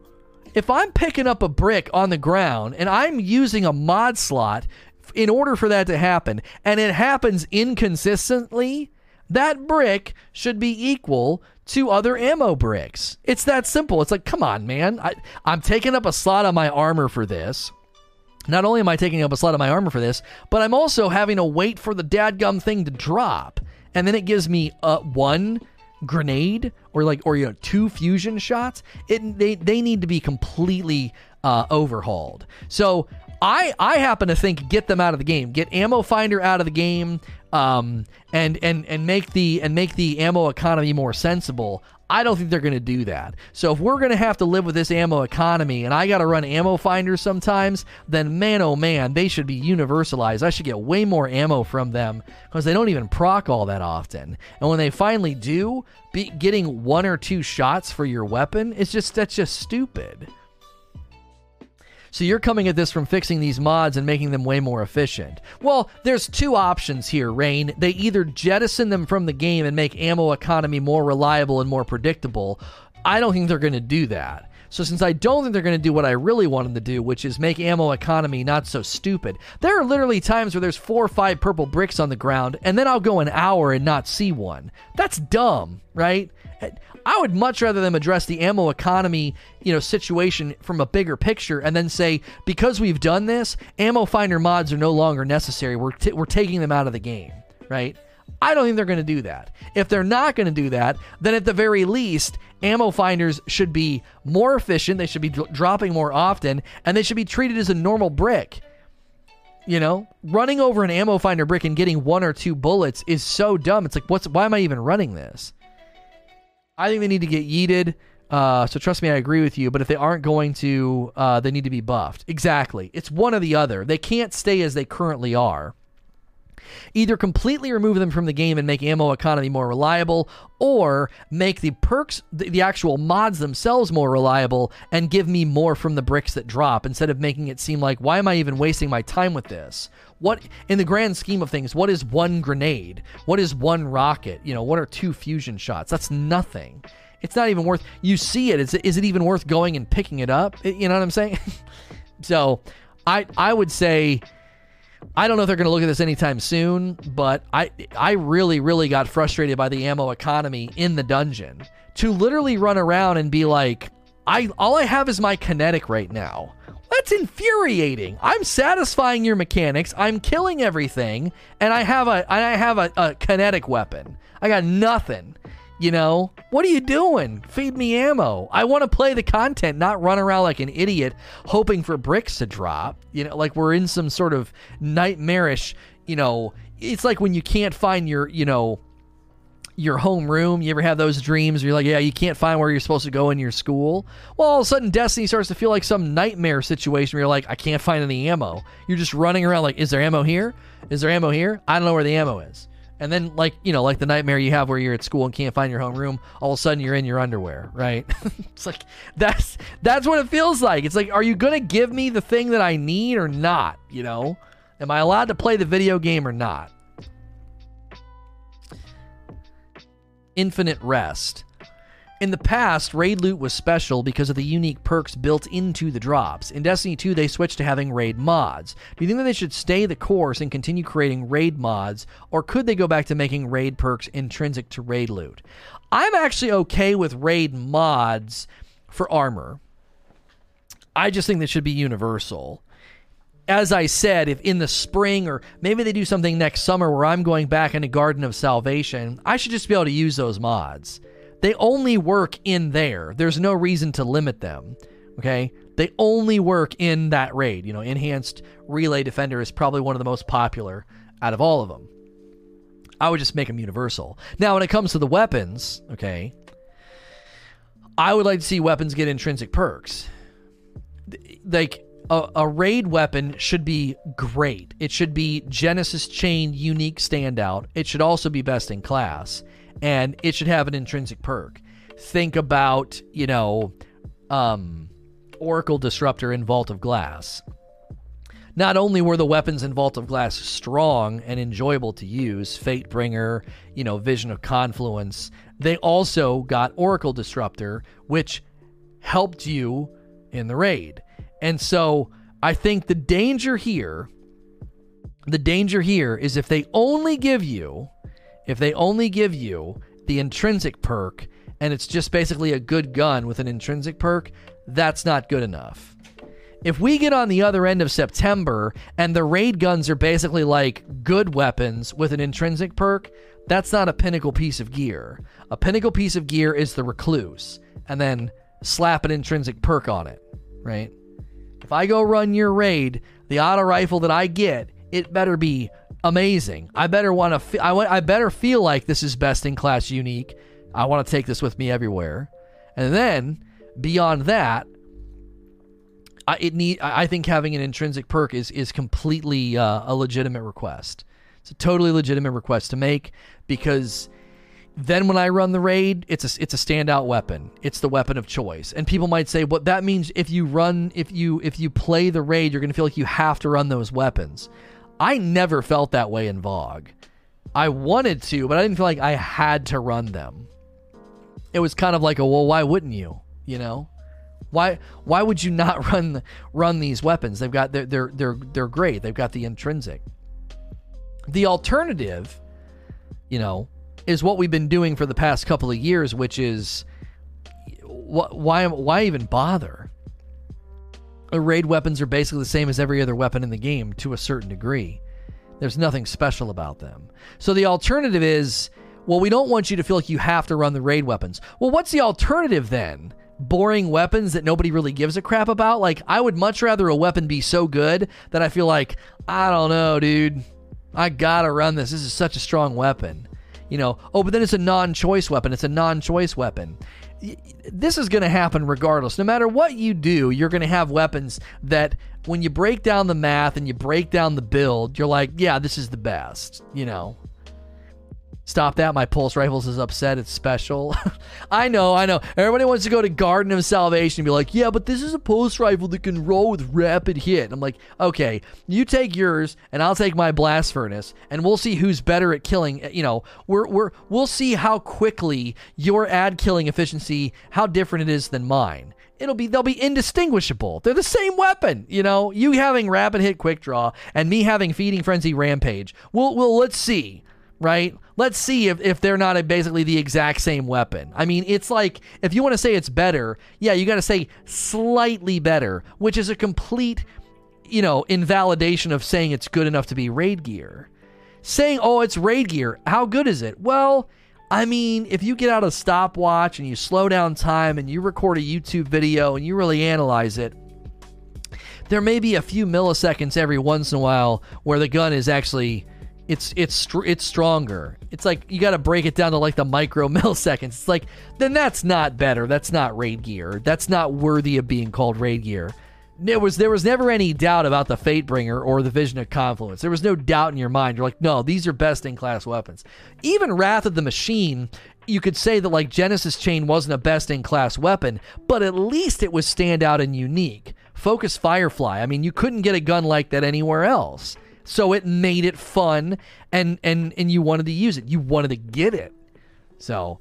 If I'm picking up a brick on the ground and I'm using a mod slot in order for that to happen, and it happens inconsistently, that brick should be equal to other ammo bricks. It's that simple. It's like, come on, man. I, I'm taking up a slot on my armor for this. Not only am I taking up a slot of my armor for this, but I'm also having to wait for the dadgum thing to drop. And then it gives me uh, one grenade or like or you know two fusion shots. It they they need to be completely uh, overhauled. So I I happen to think get them out of the game. Get ammo finder out of the game. Um, and and and make the and make the ammo economy more sensible. I don't think they're going to do that. So if we're going to have to live with this ammo economy and I got to run ammo finders sometimes, then man oh man, they should be universalized. I should get way more ammo from them because they don't even proc all that often. And when they finally do, be getting one or two shots for your weapon, it's just that's just stupid. So you're coming at this from fixing these mods and making them way more efficient. Well, there's two options here, Rain. They either jettison them from the game and make ammo economy more reliable and more predictable. I don't think they're going to do that. So since I don't think they're going to do what I really want them to do, which is make ammo economy not so stupid, there are literally times where there's four or five purple bricks on the ground, and then I'll go an hour and not see one. That's dumb, right? I would much rather them address the ammo economy, you know, situation from a bigger picture, and then say because we've done this, ammo finder mods are no longer necessary. We're t- we're taking them out of the game, right? I don't think they're going to do that. If they're not going to do that, then at the very least, ammo finders should be more efficient. They should be d- dropping more often, and they should be treated as a normal brick. You know, running over an ammo finder brick and getting one or two bullets is so dumb. It's like, what's why am I even running this? I think they need to get yeeted. Uh, so trust me, I agree with you. But if they aren't going to, uh, they need to be buffed. Exactly. It's one or the other. They can't stay as they currently are. Either completely remove them from the game and make ammo economy more reliable, or make the perks, the, the, actual mods themselves more reliable and give me more from the bricks that drop instead of making it seem like, why am I even wasting my time with this? What, in the grand scheme of things, what is one grenade? What is one rocket? You know, what are two fusion shots? That's nothing. It's not even worth, you see it. Is it, is it even worth going and picking it up? You know what I'm saying? so I, I would say, I don't know if they're going to look at this anytime soon, but I I really really got frustrated by the ammo economy in the dungeon. To literally run around and be like, I all I have is my kinetic right now. That's infuriating. I'm satisfying your mechanics. I'm killing everything, and I have a I have a, a kinetic weapon. I got nothing. You know, what are you doing? Feed me ammo. I want to play the content, not run around like an idiot hoping for bricks to drop. You know, like we're in some sort of nightmarish, you know, it's like when you can't find your, you know, your home room. You ever have those dreams where you're like, yeah, you can't find where you're supposed to go in your school? Well, all of a sudden, Destiny starts to feel like some nightmare situation where you're like, I can't find any ammo. You're just running around like, is there ammo here? Is there ammo here? I don't know where the ammo is. And then, like, you know, like the nightmare you have where you're at school and can't find your homeroom, all of a sudden you're in your underwear, right? it's like, that's, that's what it feels like. It's like, are you going to give me the thing that I need or not? You know? Am I allowed to play the video game or not? Infinite Rest. In the past, raid loot was special because of the unique perks built into the drops. In Destiny 2, they switched to having raid mods. Do you think that they should stay the course and continue creating raid mods, or could they go back to making raid perks intrinsic to raid loot? I'm actually okay with raid mods for armor. I just think that should be universal as I said, if in the spring or maybe they do something next summer where I'm going back in into Garden of Salvation, I should just be able to use those mods. They only work in there. There's no reason to limit them. Okay? They only work in that raid. You know, Enhanced Relay Defender is probably one of the most popular out of all of them. I would just make them universal. Now, when it comes to the weapons, okay, I would like to see weapons get intrinsic perks. Like, a, a, raid weapon should be great. It should be Genesis Chain unique standout. It should also be best in class and it should have an intrinsic perk. Think about, you know, um, Oracle Disruptor in Vault of Glass. Not only were the weapons in Vault of Glass strong and enjoyable to use, Fatebringer, you know, Vision of Confluence, they also got Oracle Disruptor, which helped you in the raid. And so I think the danger here, the danger here is if they only give you if they only give you the intrinsic perk and it's just basically a good gun with an intrinsic perk, that's not good enough. If we get on the other end of September and the raid guns are basically like good weapons with an intrinsic perk, that's not a pinnacle piece of gear. A pinnacle piece of gear is the recluse, and then slap an intrinsic perk on it, right? If I go run your raid, the auto rifle that I get, it better be amazing. I better want to. Fe- I better feel like this is best in class, unique. I want to take this with me everywhere. And then beyond that, I, it need. I think having an intrinsic perk is is completely uh, a legitimate request. It's a totally legitimate request to make because then when I run the raid, it's a it's a standout weapon. It's the weapon of choice. And people might say, "What that means if you run if you if you play the raid, you're going to feel like you have to run those weapons." I never felt that way in VOG. I wanted to, but I didn't feel like I had to run them. It was kind of like a, well, why wouldn't you? You know? Why why would you not run run these weapons? They've got they're they're they're, they're great. They've got the intrinsic. The alternative, you know, is what we've been doing for the past couple of years, which is why why even bother? Raid weapons are basically the same as every other weapon in the game to a certain degree. There's nothing special about them. So the alternative is, well, we don't want you to feel like you have to run the raid weapons. Well, what's the alternative then? boring weapons that nobody really gives a crap about. Like, I would much rather a weapon be so good that I feel like, I don't know, dude. I gotta run this. This is such a strong weapon. You know, oh, but then it's a non choice weapon. It's a non choice weapon. This is going to happen regardless. No matter what you do, you're going to have weapons that when you break down the math and you break down the build, you're like, yeah, this is the best, you know. Stop that. My Pulse Rifles is upset. It's special. I know, I know. Everybody wants to go to Garden of Salvation and be like, yeah, but this is a Pulse Rifle that can roll with rapid hit. I'm like, okay, you take yours and I'll take my Blast Furnace and we'll see who's better at killing. Eh, you know, we're, we're, we'll see how quickly your ad killing efficiency, how different it is than mine it'll be they'll be indistinguishable. They're the same weapon, you know. You having rapid hit quick draw and me having feeding frenzy rampage. Well, well, let's see right? Let's see if, if they're not a, basically the exact same weapon. I mean, it's like if you want to say it's better, yeah, you got to say slightly better, which is a complete, you know, invalidation of saying it's good enough to be raid gear. Saying, oh, it's raid gear, how good is it? Well, I mean, if you get out a stopwatch and you slow down time and you record a YouTube video and you really analyze it, there may be a few milliseconds every once in a while where the gun is actually it's it's it's stronger. It's like you got to break it down to like the micro milliseconds. It's like then that's not better. That's not raid gear. That's not worthy of being called raid gear. There was there was never any doubt about the Fatebringer or the Vision of Confluence. There was no doubt in your mind. You're like, no, these are best in class weapons. Even Wrath of the Machine, you could say that like Genesis Chain wasn't a best in class weapon, but at least it was standout and unique. Focus Firefly. I mean, you couldn't get a gun like that anywhere else. So it made it fun and and and you wanted to use it. You wanted to get it. So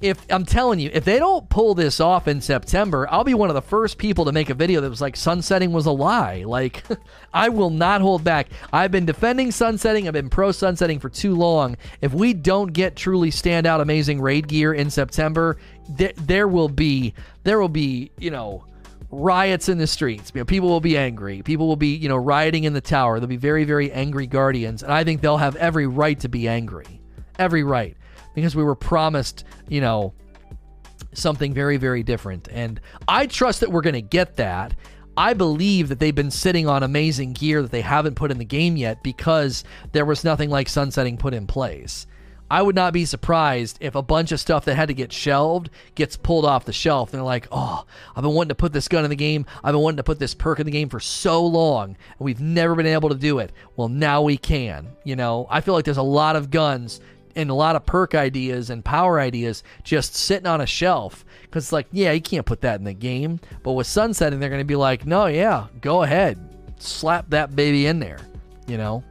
if I'm telling you, if they don't pull this off in September, I'll be one of the first people to make a video that was like sunsetting was a lie. Like I will not hold back. I've been defending sunsetting. I've been pro sunsetting for too long. If we don't get truly standout amazing raid gear in September, th- there will be there will be, you know, riots in the streets. You know, people will be angry. People will be, you know, rioting in the tower. They'll be very, very angry guardians, and I think they'll have every right to be angry, every right, because we were promised, you know, something very, very different. And I trust that we're going to get that. I believe that they've been sitting on amazing gear that they haven't put in the game yet because there was nothing like sunsetting put in place. I would not be surprised if a bunch of stuff that had to get shelved gets pulled off the shelf. And they're like, oh, I've been wanting to put this gun in the game. I've been wanting to put this perk in the game for so long, and we've never been able to do it. Well, now we can. You know, I feel like there's a lot of guns and a lot of perk ideas and power ideas just sitting on a shelf. Because it's like, yeah, you can't put that in the game. But with sunsetting, they're going to be like, no, yeah, go ahead. Slap that baby in there, you know?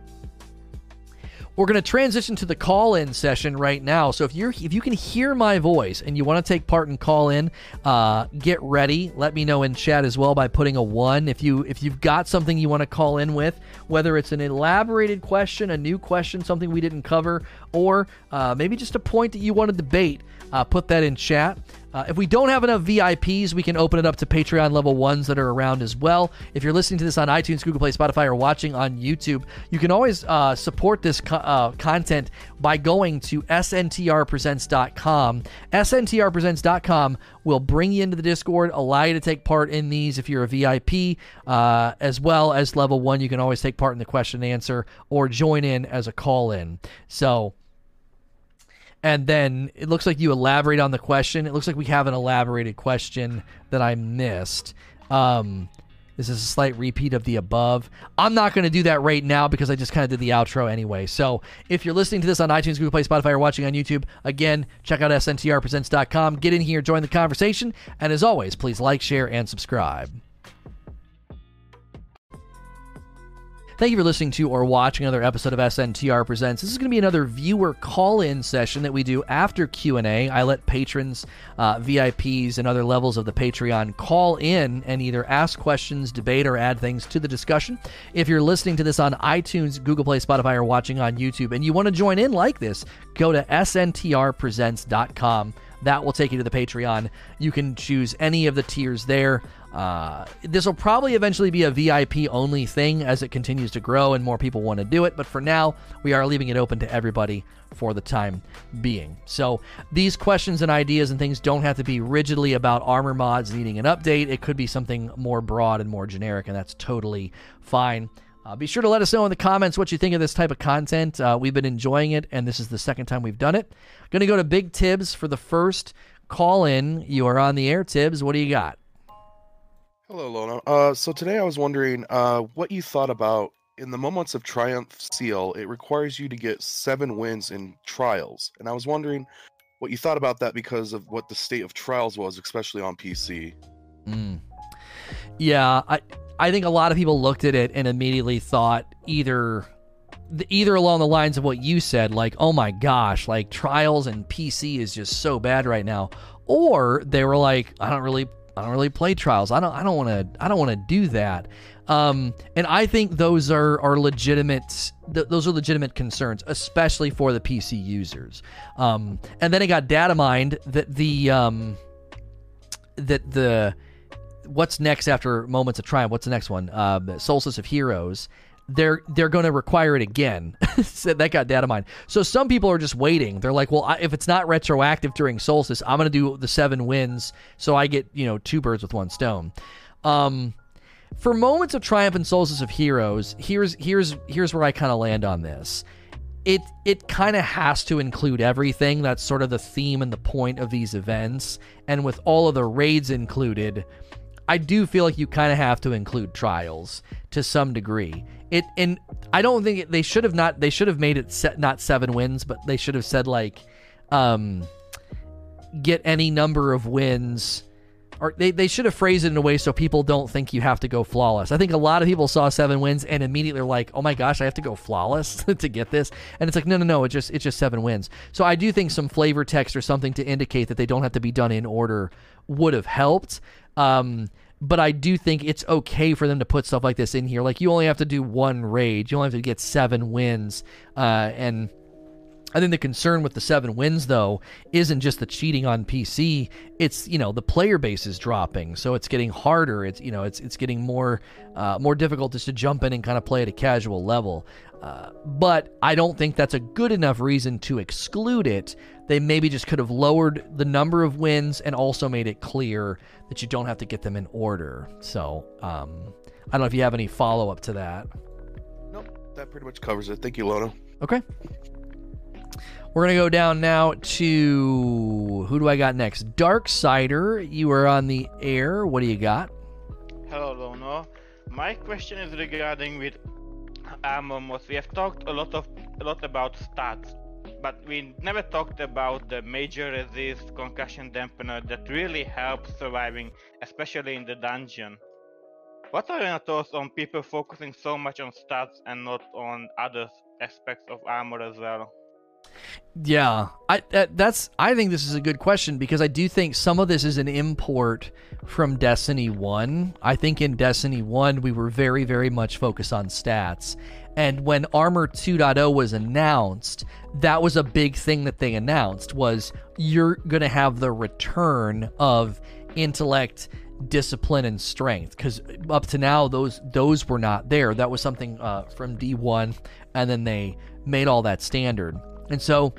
We're going to transition to the call-in session right now. So if you're if you can hear my voice and you want to take part and call-in, uh, get ready. Let me know in chat as well by putting a one. If you if you've got something you want to call in with, whether it's an elaborated question, a new question, something we didn't cover, or uh, maybe just a point that you want to debate, uh, put that in chat. Uh, if we don't have enough VIPs, we can open it up to Patreon level ones that are around as well. If you're listening to this on iTunes, Google Play, Spotify, or watching on YouTube, you can always uh, support this co- uh, content by going to sntrpresents.com. sntrpresents.com will bring you into the Discord, allow you to take part in these if you're a VIP, uh, as well as level one. You can always take part in the question and answer or join in as a call in. So, and then it looks like you elaborate on the question. It looks like we have an elaborated question that I missed. Um, this is a slight repeat of the above. I'm not going to do that right now because I just kind of did the outro anyway. So if you're listening to this on iTunes, Google Play, Spotify, or watching on YouTube, again, check out sntrpresents.com. Get in here, join the conversation, and as always, please like, share, and subscribe. Thank you for listening to or watching another episode of SNTR Presents. This is going to be another viewer call-in session that we do after Q&A. I let patrons, uh, VIPs, and other levels of the Patreon call in and either ask questions, debate, or add things to the discussion. If you're listening to this on iTunes, Google Play, Spotify, or watching on YouTube, and you want to join in like this, go to sntrpresents.com. That will take you to the Patreon. You can choose any of the tiers there. Uh, this will probably eventually be a VIP only thing as it continues to grow and more people want to do it. But for now, we are leaving it open to everybody for the time being. So these questions and ideas and things don't have to be rigidly about armor mods needing an update. It could be something more broad and more generic, and that's totally fine. Uh, be sure to let us know in the comments what you think of this type of content. Uh, we've been enjoying it, and this is the second time we've done it. Going to go to Big Tibbs for the first call in. You are on the air, Tibbs. What do you got? Hello, Lono. Uh, so today I was wondering uh, what you thought about in the Moments of Triumph seal. It requires you to get seven wins in trials, and I was wondering what you thought about that because of what the state of trials was, especially on PC. Mm. Yeah, I I think a lot of people looked at it and immediately thought either either along the lines of what you said, like, oh my gosh, like trials and PC is just so bad right now, or they were like, I don't really I don't really play trials. I don't I don't want to I don't want to do that. Um, and I think those are are legitimate. Th- those are legitimate concerns, especially for the PC users. Um, and then it got data mined that the um, that the what's next after Moments of Triumph? What's the next one? Uh, Solstice of Heroes they're they're going to require it again. so that got data mined. So some people are just waiting. They're like, well, I, if it's not retroactive during Solstice, I'm going to do the seven wins, so I get you know two birds with one stone. Um, for moments of triumph and Solstice of Heroes, here's here's here's where I kind of land on this. It it kind of has to include everything. That's sort of the theme and the point of these events. And with all of the raids included, I do feel like you kind of have to include trials to some degree. It and I don't think it, they should have not. They should have made it set not seven wins, but they should have said like, um, get any number of wins. Or they, they should have phrased it in a way so people don't think you have to go flawless. I think a lot of people saw seven wins and immediately are like, "Oh my gosh, I have to go flawless to get this." And it's like, no, no, no, it's just it's just seven wins. So I do think some flavor text or something to indicate that they don't have to be done in order would have helped. Um, but I do think it's okay for them to put stuff like this in here. Like you only have to do one raid, you only have to get seven wins, uh, and I think the concern with the seven wins though isn't just the cheating on PC. It's you know the player base is dropping, so it's getting harder. It's you know it's it's getting more uh, more difficult just to jump in and kind of play at a casual level. Uh, but I don't think that's a good enough reason to exclude it. They maybe just could have lowered the number of wins and also made it clear that you don't have to get them in order. So um, I don't know if you have any follow up to that. Nope, that pretty much covers it. Thank you, Lono. Okay. We're going to go down now to who do I got next? Darksider, you are on the air. What do you got? Hello, Lono. My question is regarding with Armor We have talked a lot of a lot about stats, but we never talked about the major resist concussion dampener that really helps surviving, especially in the dungeon. What are your thoughts on people focusing so much on stats and not on other aspects of armor as well? Yeah, I that, that's I think this is a good question because I do think some of this is an import from Destiny 1. I think in Destiny 1 we were very very much focused on stats. And when Armor 2.0 was announced, that was a big thing that they announced was you're going to have the return of intellect, discipline and strength because up to now those those were not there. That was something uh, from D1 and then they made all that standard. And so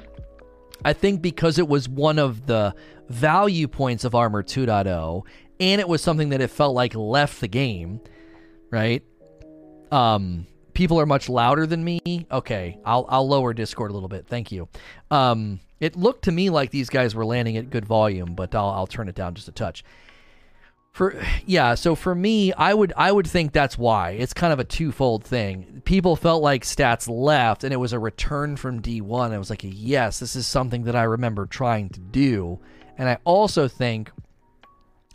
I think because it was one of the value points of Armor 2.0 and it was something that it felt like left the game, right? Um people are much louder than me. Okay, I'll I'll lower Discord a little bit. Thank you. Um it looked to me like these guys were landing at good volume, but I'll I'll turn it down just a touch. For yeah, so for me, I would I would think that's why. It's kind of a twofold thing. People felt like stats left and it was a return from D1. I was like, "Yes, this is something that I remember trying to do." And I also think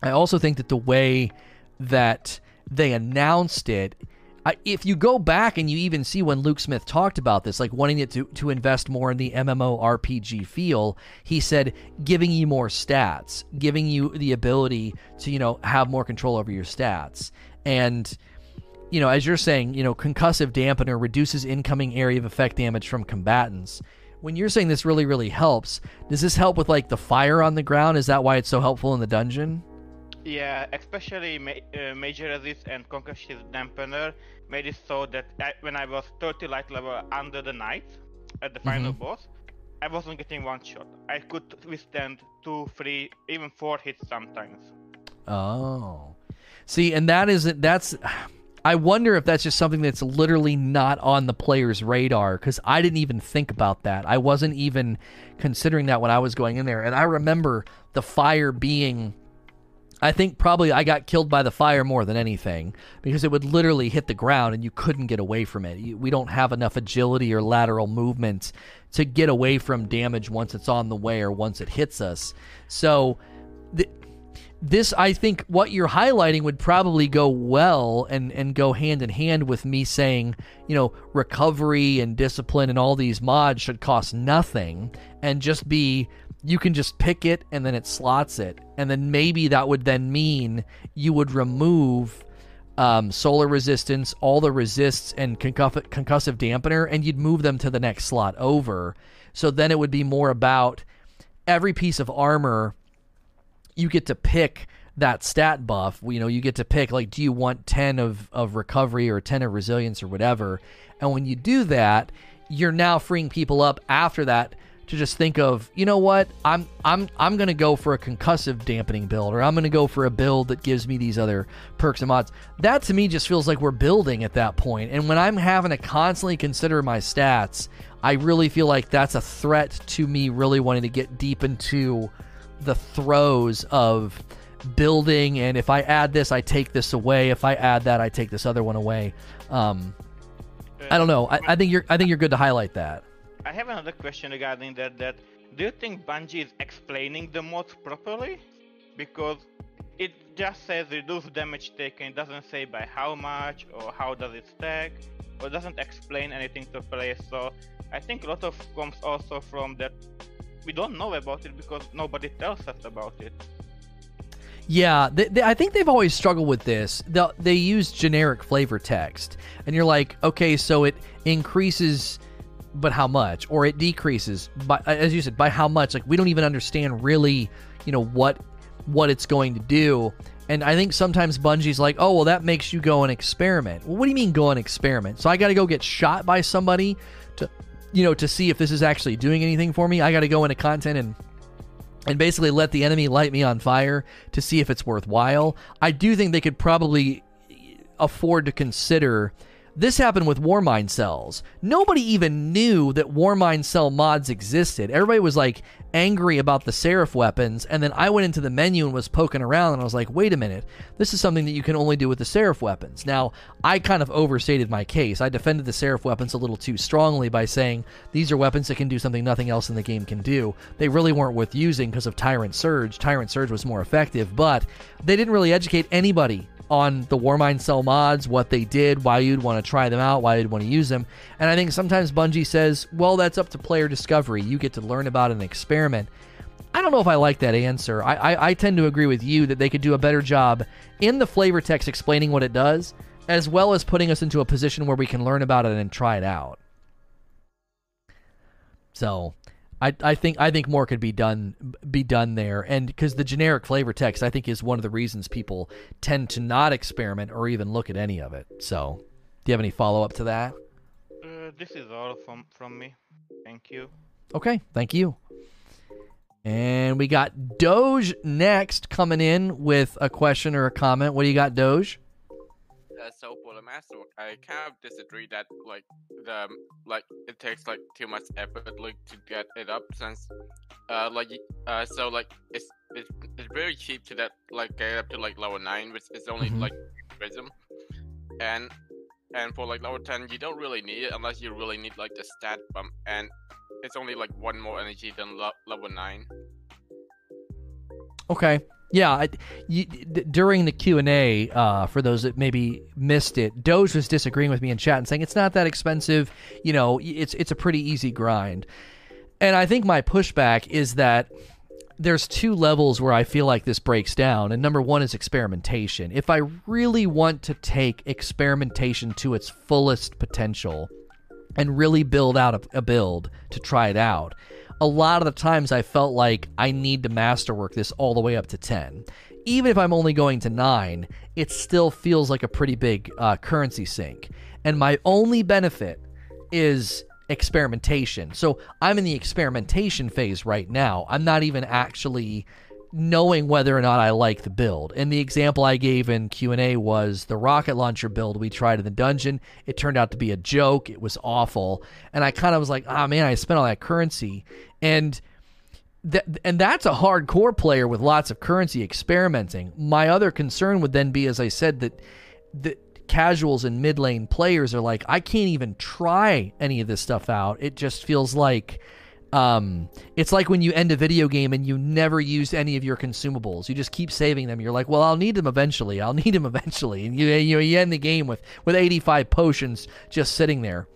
I also think that the way that they announced it I, if you go back and you even see when Luke Smith talked about this, like wanting it to, to invest more in the MMO RPG feel, he said giving you more stats, giving you the ability to, you know, have more control over your stats. And, you know, as you're saying, you know, concussive dampener reduces incoming area of effect damage from combatants. When you're saying this really, really helps, does this help with like the fire on the ground? Is that why it's so helpful in the dungeon? Yeah, especially ma- uh, Major Resist and Concussive Dampener made it so that I, when I was 30 light level under the Knight at the final boss, I wasn't getting one shot. I could withstand two, three, even four hits sometimes. Oh. See, and that isn't that's I wonder if that's just something that's literally not on the player's radar because I didn't even think about that. I wasn't even considering that when I was going in there. And I remember the fire being I think probably I got killed by the fire more than anything because it would literally hit the ground and you couldn't get away from it. We don't have enough agility or lateral movement to get away from damage once it's on the way or once it hits us. So th- this I think what you're highlighting would probably go well and and go hand in hand with me saying, you know, recovery and discipline and all these mods should cost nothing and just be you can just pick it and then it slots it. And then maybe that would then mean you would remove um, solar resistance, all the resists, and concuff- concussive dampener, and you'd move them to the next slot over. So then it would be more about every piece of armor you get to pick that stat buff. You know, you get to pick like, do you want 10 of, of recovery or 10 of resilience or whatever? And when you do that, you're now freeing people up after that to just think of, you know what, I'm I'm I'm gonna go for a concussive dampening build, or I'm gonna go for a build that gives me these other perks and mods. That to me just feels like we're building at that point. And when I'm having to constantly consider my stats, I really feel like that's a threat to me really wanting to get deep into the throes of building and if I add this I take this away. If I add that I take this other one away. Um I don't know. I, I think you're I think you're good to highlight that. I have another question regarding that. That do you think Bungie is explaining the mods properly? Because it just says reduce damage taken. It doesn't say by how much or how does it stack, or doesn't explain anything to players. So I think a lot of comes also from that we don't know about it because nobody tells us about it. Yeah, they, they, I think they've always struggled with this. They, they use generic flavor text, and you're like, okay, so it increases but how much? Or it decreases by as you said by how much? Like we don't even understand really you know what what it's going to do. And i think sometimes bungie's like oh well that makes you go and experiment. Well what do you mean go and experiment? So i got to go get shot by somebody to you know to see if this is actually doing anything for me. I got to go into content and and basically let the enemy light me on fire to see if it's worthwhile. I do think they could probably afford to consider this happened with Warmind cells. Nobody even knew that Warmind cell mods existed. Everybody was like angry about the Seraph weapons, and then I went into the menu and was poking around, and I was like, wait a minute, this is something that you can only do with the Seraph weapons. Now, I kind of overstated my case. I defended the Seraph weapons a little too strongly by saying these are weapons that can do something nothing else in the game can do. They really weren't worth using because of Tyrant Surge. Tyrant Surge was more effective, but they didn't really educate anybody on the Warmind Cell mods, what they did, why you'd want to try them out, why you'd want to use them. And I think sometimes Bungie says, well, that's up to player discovery. You get to learn about an experiment. I don't know if I like that answer. I, I, I, tend to agree with you that they could do a better job in the flavor text explaining what it does, as well as putting us into a position where we can learn about it and try it out. So I, I think I think more could be done be done there, and because the generic flavor text, I think, is one of the reasons people tend to not experiment or even look at any of it. So, do you have any follow up to that? Uh, this is all from from me. Thank you. Okay, thank you. And we got Doge next coming in with a question or a comment. What do you got, Doge? So for the masterwork. I kind of disagree that like the like it takes like too much effort like to get it up since uh like uh so like it's it's, it's very cheap to that like get up to like level nine, which is only mm-hmm. like prism, and and for like level ten you don't really need it unless you really need like the stat bump, and it's only like one more energy than lo- level nine. Okay. Yeah, I, you, d- during the Q and A, uh, for those that maybe missed it, Doge was disagreeing with me in chat and saying it's not that expensive. You know, it's it's a pretty easy grind. And I think my pushback is that there's two levels where I feel like this breaks down. And number one is experimentation. If I really want to take experimentation to its fullest potential and really build out a, a build to try it out, a lot of the times I felt like I need to masterwork this all the way up to 10. Even if I'm only going to 9, it still feels like a pretty big uh, currency sink. And my only benefit is experimentation. So I'm in the experimentation phase right now. I'm not even actually knowing whether or not I like the build. And the example I gave in Q&A was the rocket launcher build we tried in the dungeon. It turned out to be a joke. It was awful. And I kind of was like, "Ah oh, man, I spent all that currency." And that, and that's a hardcore player with lots of currency experimenting. My other concern would then be as I said that that casuals and mid lane players are like, I can't even try any of this stuff out. It just feels like um, it's like when you end a video game and you never use any of your consumables. You just keep saving them. You're like, well, I'll need them eventually. I'll need them eventually, and you you, you end the game with with 85 potions just sitting there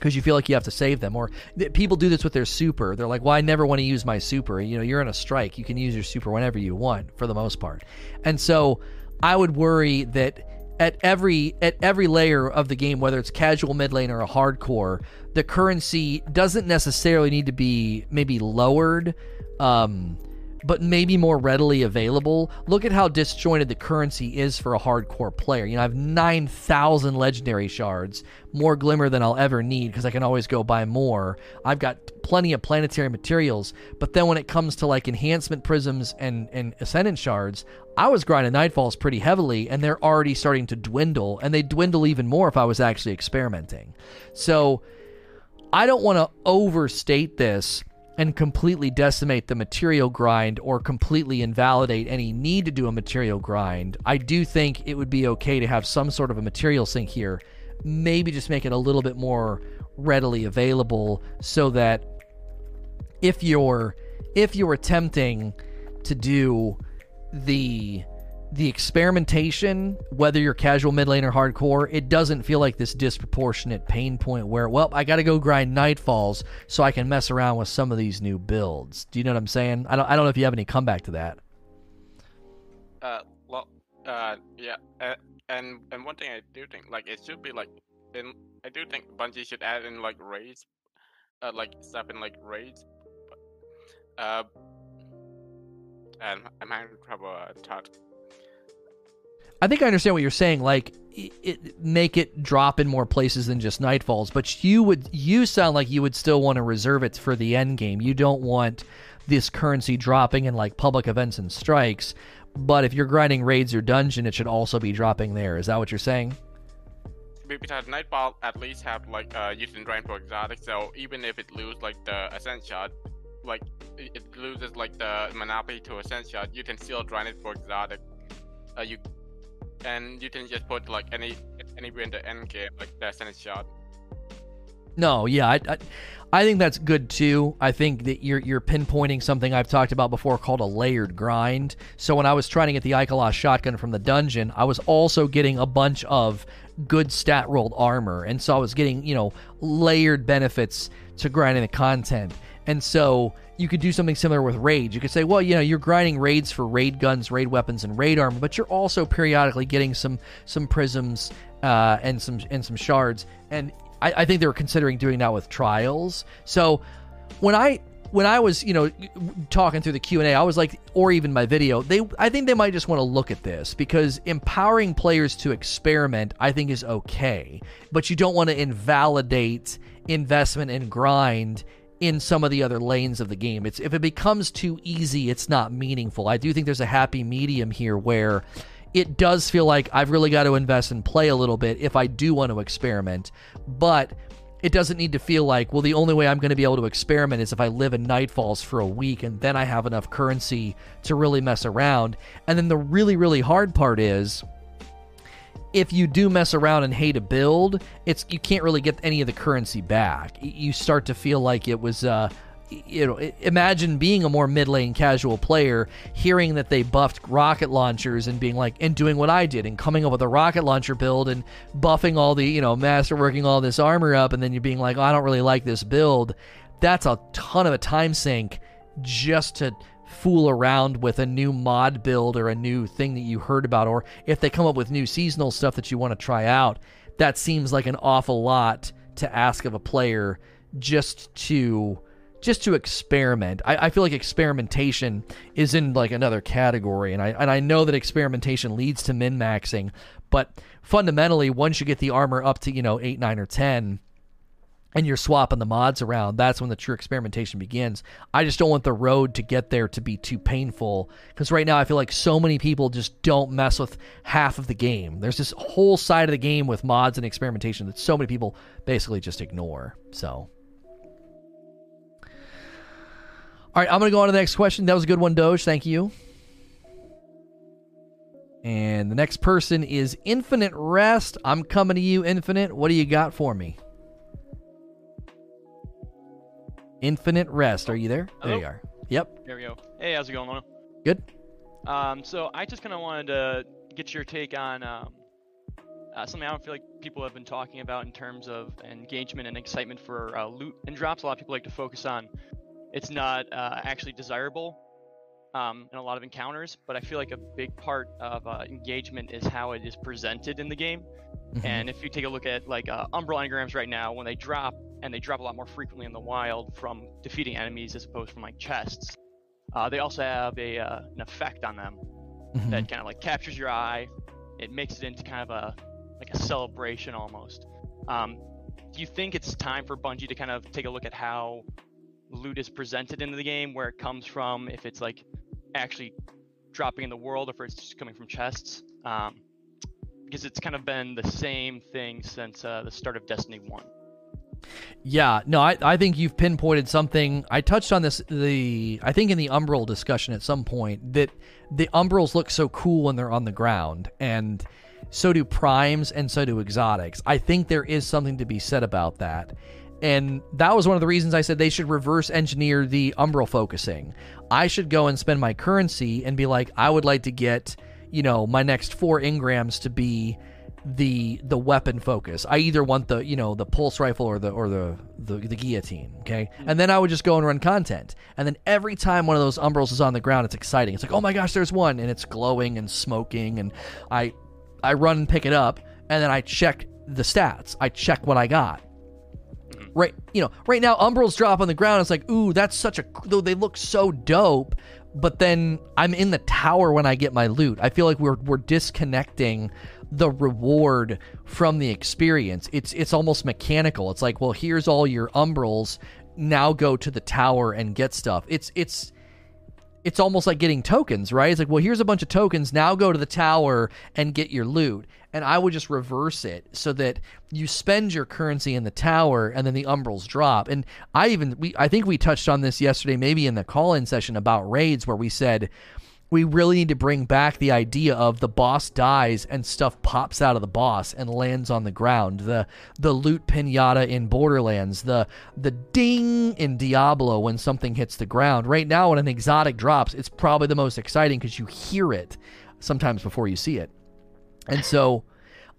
because you feel like you have to save them. Or th- people do this with their super. They're like, well, I never want to use my super. You know, you're in a strike. You can use your super whenever you want for the most part. And so I would worry that at every at every layer of the game, whether it's casual, mid lane, or a hardcore, the currency doesn't necessarily need to be maybe lowered. Um, but maybe more readily available. Look at how disjointed the currency is for a hardcore player. You know, I have 9,000 legendary shards, more glimmer than I'll ever need because I can always go buy more. I've got plenty of planetary materials, but then when it comes to like enhancement prisms and, and ascendant shards, I was grinding Nightfalls pretty heavily and they're already starting to dwindle, and they dwindle even more if I was actually experimenting. So I don't want to overstate this and completely decimate the material grind or completely invalidate any need to do a material grind, I do think it would be okay to have some sort of a material sink here. Maybe just make it a little bit more readily available so that if you're if you're attempting to do the the experimentation, whether you're casual, mid lane, or hardcore, it doesn't feel like this disproportionate pain point where, well, I got to go grind Nightfalls so I can mess around with some of these new builds. Do you know what I'm saying? I don't, I don't know if you have any comeback to that. Uh, well, uh, yeah, uh, and and one thing I do think, like, it should be like, in, I do think Bungie should add in like raids, uh, like stuff in like raids. Uh, and I'm having trouble uh, Todd. I think I understand what you're saying. Like, it, it, make it drop in more places than just Nightfalls. But you would, you sound like you would still want to reserve it for the end game. You don't want this currency dropping in like public events and strikes. But if you're grinding raids or dungeon, it should also be dropping there. Is that what you're saying? Because Nightfall at least have like uh using drain for exotic, so even if it lose like the ascent shot, like it loses like the monopoly to ascent shot, you can still drain it for exotic. Uh, you and you can just put like any anywhere in the end game, like the Senate shot. No, yeah, I, I, I, think that's good too. I think that you're you're pinpointing something I've talked about before called a layered grind. So when I was trying to get the Ikelos shotgun from the dungeon, I was also getting a bunch of good stat rolled armor, and so I was getting you know layered benefits to grinding the content. And so you could do something similar with raids. You could say, well, you know, you're grinding raids for raid guns, raid weapons, and raid armor, but you're also periodically getting some some prisms uh, and some and some shards. And I, I think they were considering doing that with trials. So when I when I was, you know, talking through the Q and A, I was like, or even my video, they, I think they might just want to look at this because empowering players to experiment, I think, is okay, but you don't want to invalidate investment and grind in some of the other lanes of the game. It's if it becomes too easy, it's not meaningful. I do think there's a happy medium here where it does feel like I've really got to invest and play a little bit if I do want to experiment, but it doesn't need to feel like, well, the only way I'm going to be able to experiment is if I live in Nightfalls for a week and then I have enough currency to really mess around. And then the really, really hard part is if you do mess around and hate a build, it's you can't really get any of the currency back. You start to feel like it was uh, you know, imagine being a more mid lane casual player, hearing that they buffed rocket launchers and being like, and doing what I did and coming up with a rocket launcher build and buffing all the, you know, masterworking all this armor up, and then you're being like, oh, I don't really like this build. That's a ton of a time sink just to fool around with a new mod build or a new thing that you heard about, or if they come up with new seasonal stuff that you want to try out, that seems like an awful lot to ask of a player just to just to experiment. I, I, feel like experimentation is in like another category, and I and I know that experimentation leads to min maxing, but fundamentally, once you get the armor up to you know eight, nine, or ten, and you're swapping the mods around, that's when the true experimentation begins. I just don't want the road to get there to be too painful because right now I feel like so many people just don't mess with half of the game. There's this whole side of the game with mods and experimentation that so many people basically just ignore. So. All right, I'm going to go on to the next question. That was a good one, Doge. Thank you. And the next person is Infinite Rest. I'm coming to you, Infinite. What do you got for me? Infinite Rest. Are you there? Hello? There you are. Yep. There we go. Hey, how's it going, Lono? Good. Um, so I just kind of wanted to get your take on um, uh, something I don't feel like people have been talking about in terms of engagement and excitement for uh, loot and drops. A lot of people like to focus on it's not uh, actually desirable um, in a lot of encounters, but I feel like a big part of uh, engagement is how it is presented in the game. Mm-hmm. And if you take a look at like uh, Umbral engrams right now, when they drop, and they drop a lot more frequently in the wild from defeating enemies as opposed from like chests, uh, they also have a uh, an effect on them mm-hmm. that kind of like captures your eye. It makes it into kind of a like a celebration almost. Um, do you think it's time for Bungie to kind of take a look at how loot is presented into the game, where it comes from, if it's like actually dropping in the world, or if it's just coming from chests. Um, because it's kind of been the same thing since uh, the start of Destiny One. Yeah, no, I, I think you've pinpointed something. I touched on this the I think in the Umbral discussion at some point that the Umbrals look so cool when they're on the ground, and so do primes and so do exotics. I think there is something to be said about that. And that was one of the reasons I said they should reverse engineer the umbral focusing. I should go and spend my currency and be like, I would like to get, you know, my next four engrams to be the the weapon focus. I either want the you know the pulse rifle or the or the the, the guillotine. Okay, and then I would just go and run content. And then every time one of those umbrals is on the ground, it's exciting. It's like oh my gosh, there's one, and it's glowing and smoking, and I I run and pick it up, and then I check the stats. I check what I got right you know right now umbrals drop on the ground it's like ooh that's such a though they look so dope but then i'm in the tower when i get my loot. I feel like we're we're disconnecting the reward from the experience. It's it's almost mechanical. It's like well here's all your umbrals. Now go to the tower and get stuff. It's it's it's almost like getting tokens, right? It's like, well, here's a bunch of tokens. Now go to the tower and get your loot and I would just reverse it so that you spend your currency in the tower and then the umbrals drop. And I even we I think we touched on this yesterday, maybe in the call-in session about raids, where we said we really need to bring back the idea of the boss dies and stuff pops out of the boss and lands on the ground. The the loot pinata in Borderlands, the the ding in Diablo when something hits the ground. Right now when an exotic drops, it's probably the most exciting because you hear it sometimes before you see it. And so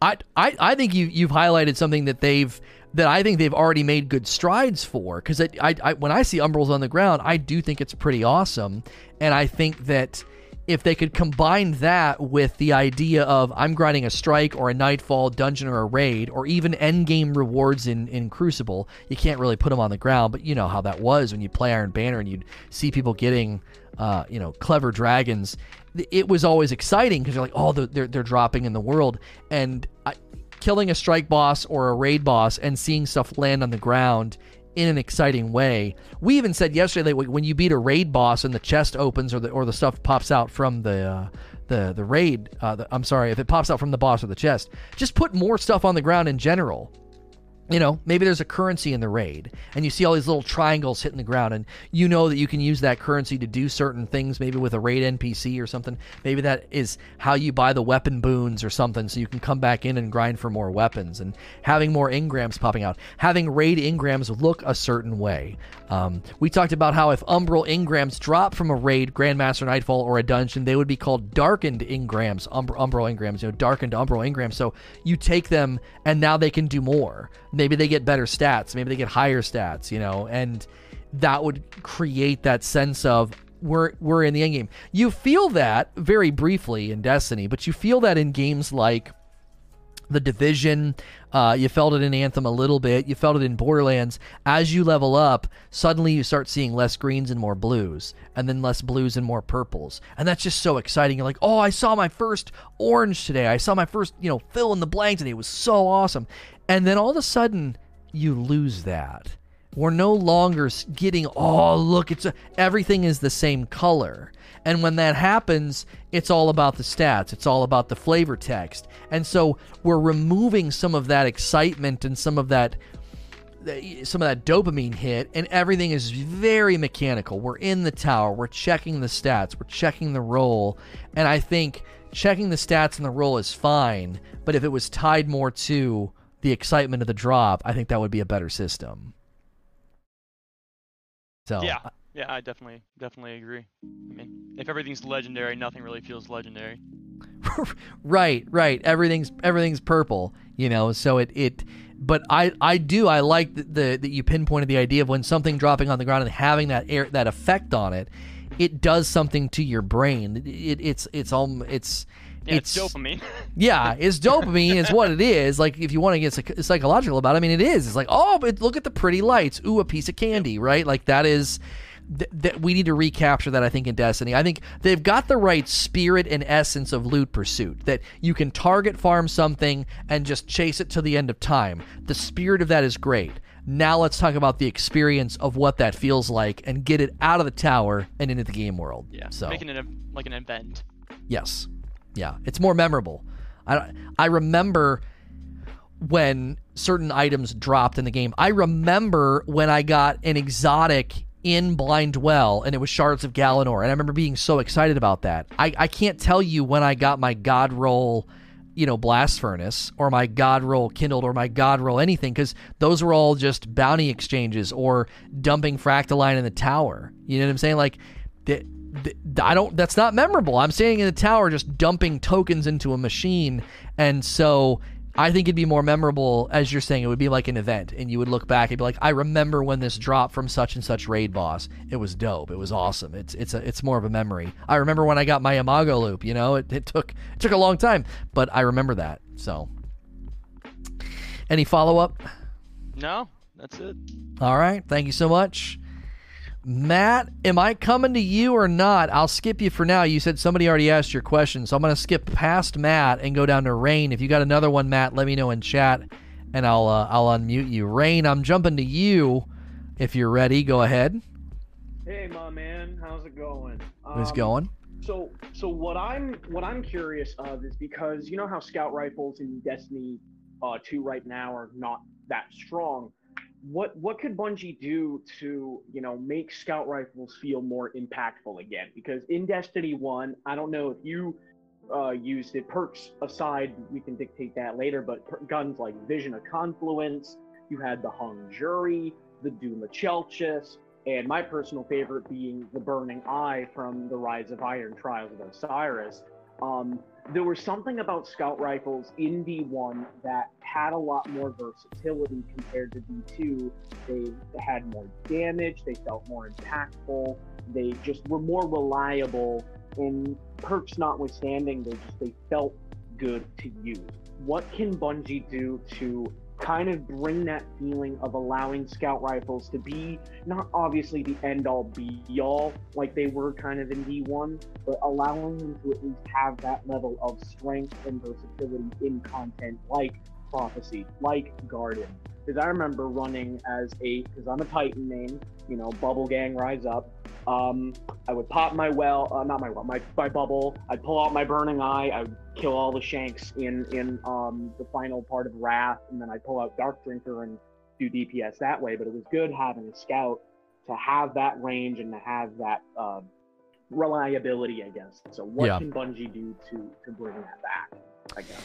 I, I, I think you, you've highlighted something that they've that I think they've already made good strides for. Because I, I, when I see Umbrals on the ground, I do think it's pretty awesome, and I think that if they could combine that with the idea of I'm grinding a strike or a nightfall dungeon or a raid or even end game rewards in, in Crucible, you can't really put them on the ground, but you know how that was when you play Iron Banner and you'd see people getting, uh, you know, clever dragons it was always exciting because you're like, oh, they're, they're dropping in the world. And I, killing a strike boss or a raid boss and seeing stuff land on the ground in an exciting way. We even said yesterday that when you beat a raid boss and the chest opens or the or the stuff pops out from the uh, the the raid. Uh, the, I'm sorry, if it pops out from the boss or the chest, just put more stuff on the ground in general. You know, maybe there's a currency in the raid, and you see all these little triangles hitting the ground, and you know that you can use that currency to do certain things, maybe with a raid NPC or something. Maybe that is how you buy the weapon boons or something, so you can come back in and grind for more weapons, and having more engrams popping out, having raid engrams look a certain way. Um, we talked about how if umbral engrams drop from a raid, Grandmaster Nightfall, or a dungeon, they would be called darkened engrams, umbral, engrams, you know, darkened umbral engrams. So you take them, and now they can do more maybe they get better stats, maybe they get higher stats, you know, and that would create that sense of we're we're in the end game. You feel that very briefly in Destiny, but you feel that in games like the division uh, you felt it in anthem a little bit you felt it in borderlands. As you level up suddenly you start seeing less greens and more blues and then less blues and more purples. And that's just so exciting. You're like oh i saw my first orange today. I saw my first you know fill in the blank today it was so awesome and then all of a sudden, you lose that. We're no longer getting, oh, look, it's a, everything is the same color. And when that happens, it's all about the stats. It's all about the flavor text. And so we're removing some of that excitement and some of that some of that dopamine hit and everything is very mechanical. We're in the tower, we're checking the stats, we're checking the roll, and I think checking the stats and the roll is fine, but if it was tied more to the excitement of the drop, I think that would be a better system. So yeah, yeah, I definitely definitely agree. I mean, if everything's legendary, nothing really feels legendary. right, right. Everything's everything's purple, you know. So it it. But I, I do I like that the that you pinpointed the idea of when something dropping on the ground and having that air that effect on it, it does something to your brain. It, it it's it's all it's yeah, it's, it's dopamine. yeah, it's dopamine. is what it is. Like if you want to get psych- psychological about it, I mean, it is. It's like, oh, but look at the pretty lights. Ooh, a piece of candy, right? Like that is. That we need to recapture that I think in Destiny. I think they've got the right spirit and essence of loot pursuit that you can target farm something and just chase it to the end of time. The spirit of that is great. Now let's talk about the experience of what that feels like and get it out of the tower and into the game world. Yeah, so making it a, like an event. Yes, yeah, it's more memorable. I I remember when certain items dropped in the game. I remember when I got an exotic in Blind Well and it was Shards of Galanor. And I remember being so excited about that. I, I can't tell you when I got my God Roll, you know, Blast Furnace or my God Roll Kindled or my God Roll anything because those were all just bounty exchanges or dumping Fractaline in the tower. You know what I'm saying? Like, I don't. That's not memorable. I'm standing in the tower just dumping tokens into a machine, and so I think it'd be more memorable, as you're saying. It would be like an event, and you would look back and be like, "I remember when this dropped from such and such raid boss. It was dope. It was awesome. It's it's a it's more of a memory. I remember when I got my Imago loop. You know, it, it took it took a long time, but I remember that. So, any follow up? No, that's it. All right. Thank you so much. Matt, am I coming to you or not? I'll skip you for now. You said somebody already asked your question, so I'm going to skip past Matt and go down to Rain. If you got another one, Matt, let me know in chat, and I'll uh, I'll unmute you. Rain, I'm jumping to you. If you're ready, go ahead. Hey, my man, how's it going? It's um, going. So, so what I'm what I'm curious of is because you know how scout rifles in Destiny uh, 2 right now are not that strong what what could Bungie do to you know make scout rifles feel more impactful again? Because in Destiny One, I don't know if you uh, used it. Perks aside, we can dictate that later. But per- guns like Vision of Confluence, you had the Hung Jury, the Doom of Chelchis, and my personal favorite being the Burning Eye from the Rise of Iron Trials of Osiris. Um, there was something about scout rifles in D1 that had a lot more versatility compared to D2. They had more damage, they felt more impactful, they just were more reliable, and perks notwithstanding, they just they felt good to use. What can Bungie do to kind of bring that feeling of allowing scout rifles to be not obviously the end all be all like they were kind of in D1, but allowing them to at least have that level of strength and versatility in content like Prophecy, like Garden, is I remember running as a because I'm a Titan main, you know, Bubble Gang Rise Up. Um, I would pop my well, uh, not my well, my my bubble. I'd pull out my burning eye. I would kill all the shanks in in um, the final part of Wrath, and then I'd pull out Dark Drinker and do DPS that way. But it was good having a scout to have that range and to have that uh, reliability, I guess. So what Yeah. can Bungie do to to bring that back? I guess.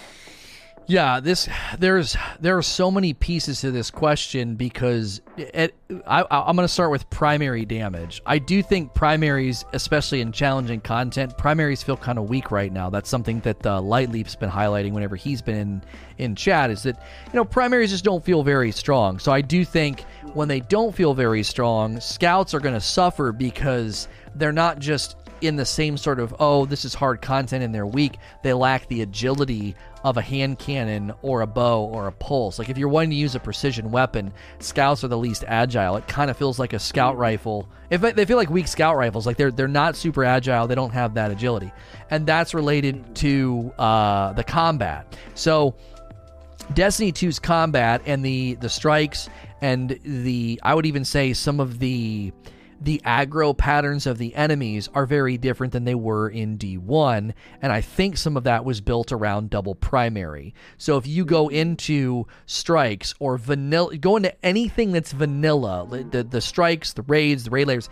Yeah, this there's there are so many pieces to this question because it, I, I'm going to start with primary damage. I do think primaries, especially in challenging content, primaries feel kind of weak right now. That's something that uh, Light Leap's been highlighting whenever he's been in in chat. Is that you know primaries just don't feel very strong. So I do think when they don't feel very strong, scouts are going to suffer because they're not just in the same sort of oh this is hard content and they're weak. They lack the agility of a hand cannon or a bow or a pulse. Like if you're wanting to use a precision weapon scouts are the least agile. It kind of feels like a scout rifle. If they feel like weak scout rifles like they're they're not super agile. They don't have that agility. And that's related to uh, the combat. So Destiny 2's combat and the the strikes and the I would even say some of the the aggro patterns of the enemies are very different than they were in D1 and I think some of that was built around double primary. So if you go into strikes or vanilla go into anything that's vanilla, the the strikes, the raids, the raid layers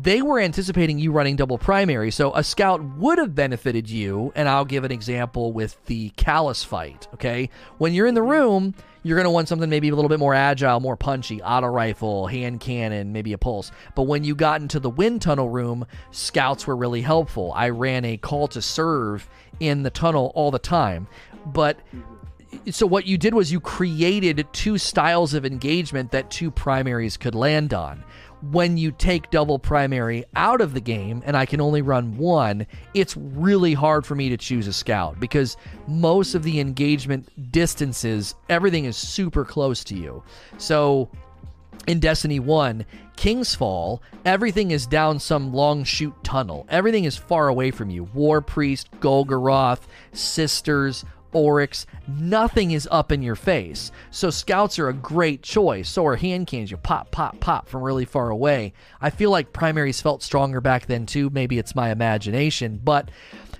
they were anticipating you running double primary, so a scout would have benefited you. And I'll give an example with the Calus fight. Okay, when you're in the room, you're going to want something maybe a little bit more agile, more punchy, auto rifle, hand cannon, maybe a pulse. But when you got into the wind tunnel room, scouts were really helpful. I ran a call to serve in the tunnel all the time, but so what you did was you created two styles of engagement that two primaries could land on when you take double primary out of the game and I can only run one, it's really hard for me to choose a scout because most of the engagement distances, everything is super close to you. So in Destiny 1, King's Fall, everything is down some long shoot tunnel. Everything is far away from you. War Priest, Golgoroth, Sisters, Oryx, nothing is up in your face. So scouts are a great choice. So are hand cannons. You pop, pop, pop from really far away. I feel like primaries felt stronger back then too. Maybe it's my imagination, but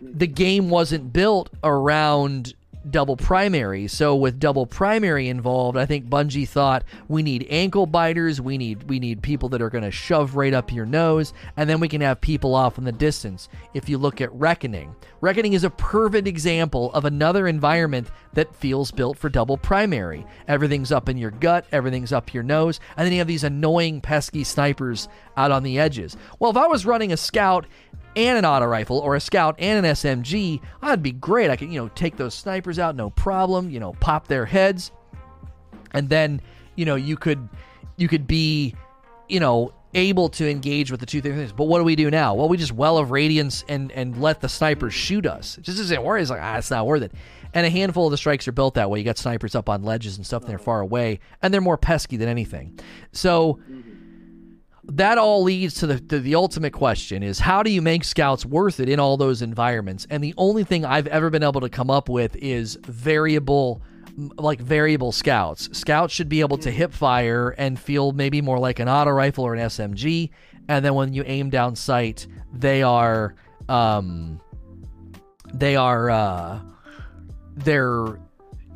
the game wasn't built around double primary. So with double primary involved, I think Bungie thought we need ankle biters, we need we need people that are going to shove right up your nose, and then we can have people off in the distance. If you look at Reckoning, Reckoning is a perfect example of another environment that feels built for double primary. Everything's up in your gut, everything's up your nose, and then you have these annoying pesky snipers out on the edges. Well, if I was running a scout and an auto rifle or a scout and an SMG, that'd be great. I could, you know, take those snipers out no problem, you know, pop their heads. And then, you know, you could you could be, you know, able to engage with the two things. But what do we do now? Well, we just well of radiance and and let the snipers shoot us. It just isn't worth it. It's like, ah, it's not worth it. And a handful of the strikes are built that way. You got snipers up on ledges and stuff, and they're far away, and they're more pesky than anything. So that all leads to the to the ultimate question is how do you make scouts worth it in all those environments? And the only thing i've ever been able to come up with is variable like variable scouts. Scouts should be able to hip fire and feel maybe more like an auto rifle or an smg and then when you aim down sight they are um they are uh they're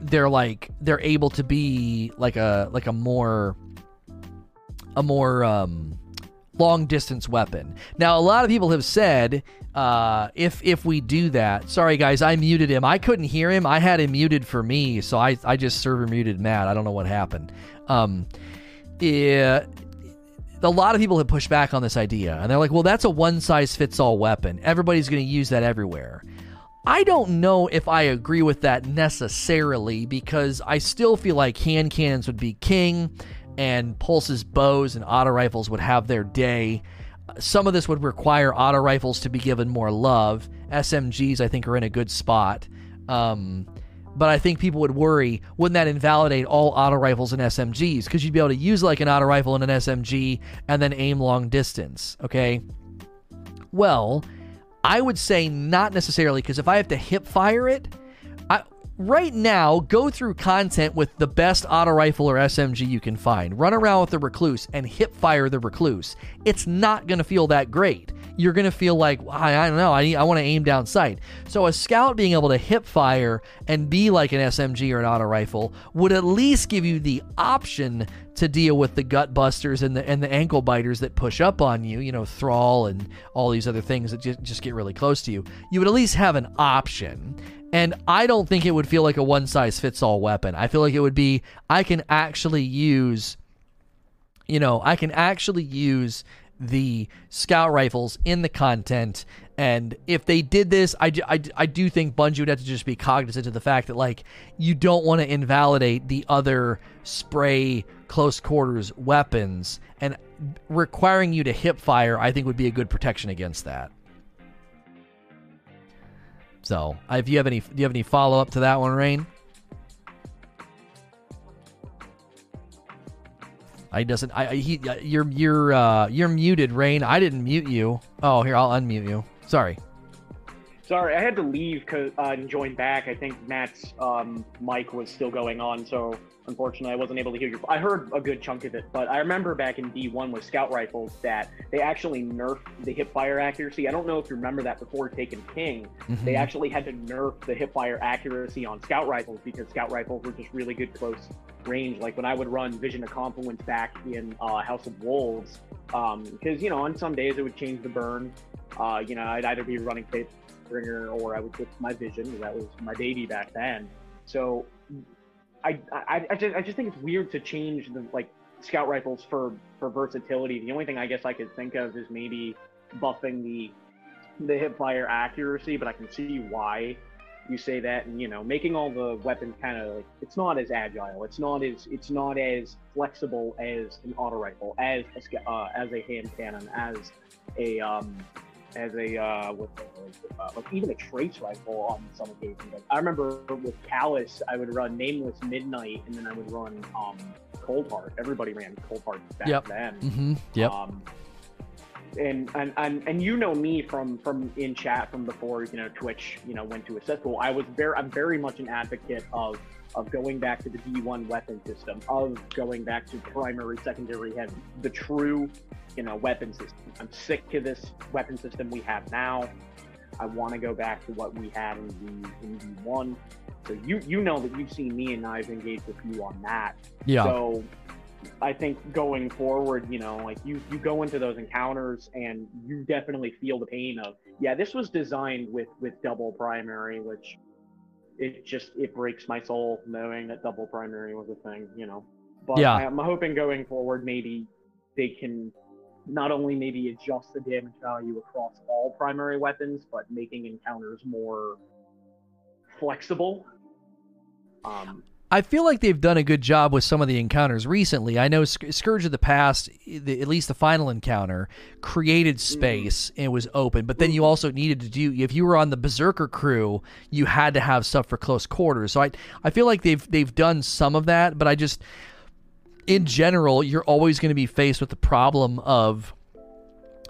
they're like they're able to be like a like a more a more um, long distance weapon. Now, a lot of people have said uh, if if we do that, sorry guys, I muted him. I couldn't hear him. I had him muted for me, so I I just server muted Matt. I don't know what happened. Um, yeah, a lot of people have pushed back on this idea, and they're like, well, that's a one size fits all weapon. Everybody's going to use that everywhere. I don't know if I agree with that necessarily because I still feel like hand cannons would be king and Pulse's bows and auto rifles would have their day. Some of this would require auto rifles to be given more love. SMGs, I think, are in a good spot. Um, but I think people would worry wouldn't that invalidate all auto rifles and SMGs? Because you'd be able to use like an auto rifle and an SMG and then aim long distance. Okay. Well, I would say not necessarily because if I have to hip fire it, right now, go through content with the best auto rifle or SMG you can find. Run around with the Recluse and hip fire the Recluse. It's not going to feel that great. You're going to feel like, I, I don't know, I, I want to aim down sight. So a scout being able to hip fire and be like an SMG or an auto rifle would at least give you the option to deal with the gut busters and the and the ankle biters that push up on you, you know, thrall and all these other things that just, just get really close to you. You would at least have an option. And I don't think it would feel like a one size fits all weapon. I feel like it would be I can actually use you know, I can actually use the scout rifles in the content. And if they did this, I, I, I do think Bungie would have to just be cognizant of the fact that, like, you don't want to invalidate the other spray close quarters weapons. And requiring you to hip fire, I think, would be a good protection against that. So, if you have any, do you have any follow up to that one, Rain? I doesn't. I he. You're you're uh you're muted, Rain. I didn't mute you. Oh, here I'll unmute you. Sorry. Sorry, I had to leave uh, and join back. I think Matt's um, mic was still going on, so unfortunately I wasn't able to hear you. I heard a good chunk of it, but I remember back in D1 with scout rifles that they actually nerfed the hip fire accuracy. I don't know if you remember that before Taken King. Mhm. They actually had to nerf the hip fire accuracy on scout rifles because scout rifles were just really good close range. Like when I would run Vision of Confluence back in uh, House of Wolves, because you know on some days it would change the burn. Uh, you know I'd either be running Faith Bringer or I would switch my Vision. That was my baby back then. So I, I, I just I just think it's weird to change the like scout rifles for for versatility. The only thing I guess I could think of is maybe buffing the the hip fire accuracy, but I can see why you say that and you know making all the weapons kind of like it's not as agile it's not as it's not as flexible as an auto rifle as a uh, as a hand cannon as a um as a uh with uh, like even a trace rifle on some occasions like i remember with Calus i would run nameless midnight and then i would run um cold heart everybody ran cold heart back Yep. then Mm-hmm. Yep. um, and, and and and you know me from from in chat from before you know Twitch you know went to a cesspool. I was very I'm very much an advocate of of going back to the D1 weapon system, of going back to primary, secondary, heavy, the true you know weapon system. I'm sick to this weapon system we have now. I want to go back to what we had in the in D1. So you you know that you've seen me and I've engaged with you on that. yeah. So I think going forward, you know, like you you go into those encounters and you definitely feel the pain of yeah, this was designed with with double primary, which it just it breaks my soul knowing that double primary was a thing, you know. But Yeah. I'm hoping going forward maybe they can not only maybe adjust the damage value across all primary weapons, but making encounters more flexible. Um, I feel like they've done a good job with some of the encounters recently. I know Sc- Scourge of the Past, the, at least the final encounter, created mm. space and was open, but then you mm. also needed to do if you were on the Berserker crew, you had to have stuff for close quarters. So I I feel like they've they've done some of that, but I just in general, you're always going to be faced with the problem of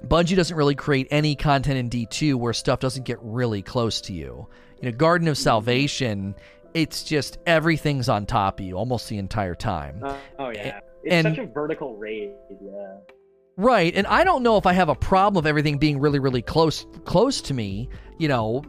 Bungie doesn't really create any content in D2 where stuff doesn't get really close to you. You know, Garden of mm. Salvation, it's just everything's on top of you almost the entire time. oh, oh yeah, it's and- such a vertical raid. Yeah. Right, and I don't know if I have a problem of everything being really, really close, close to me. You know,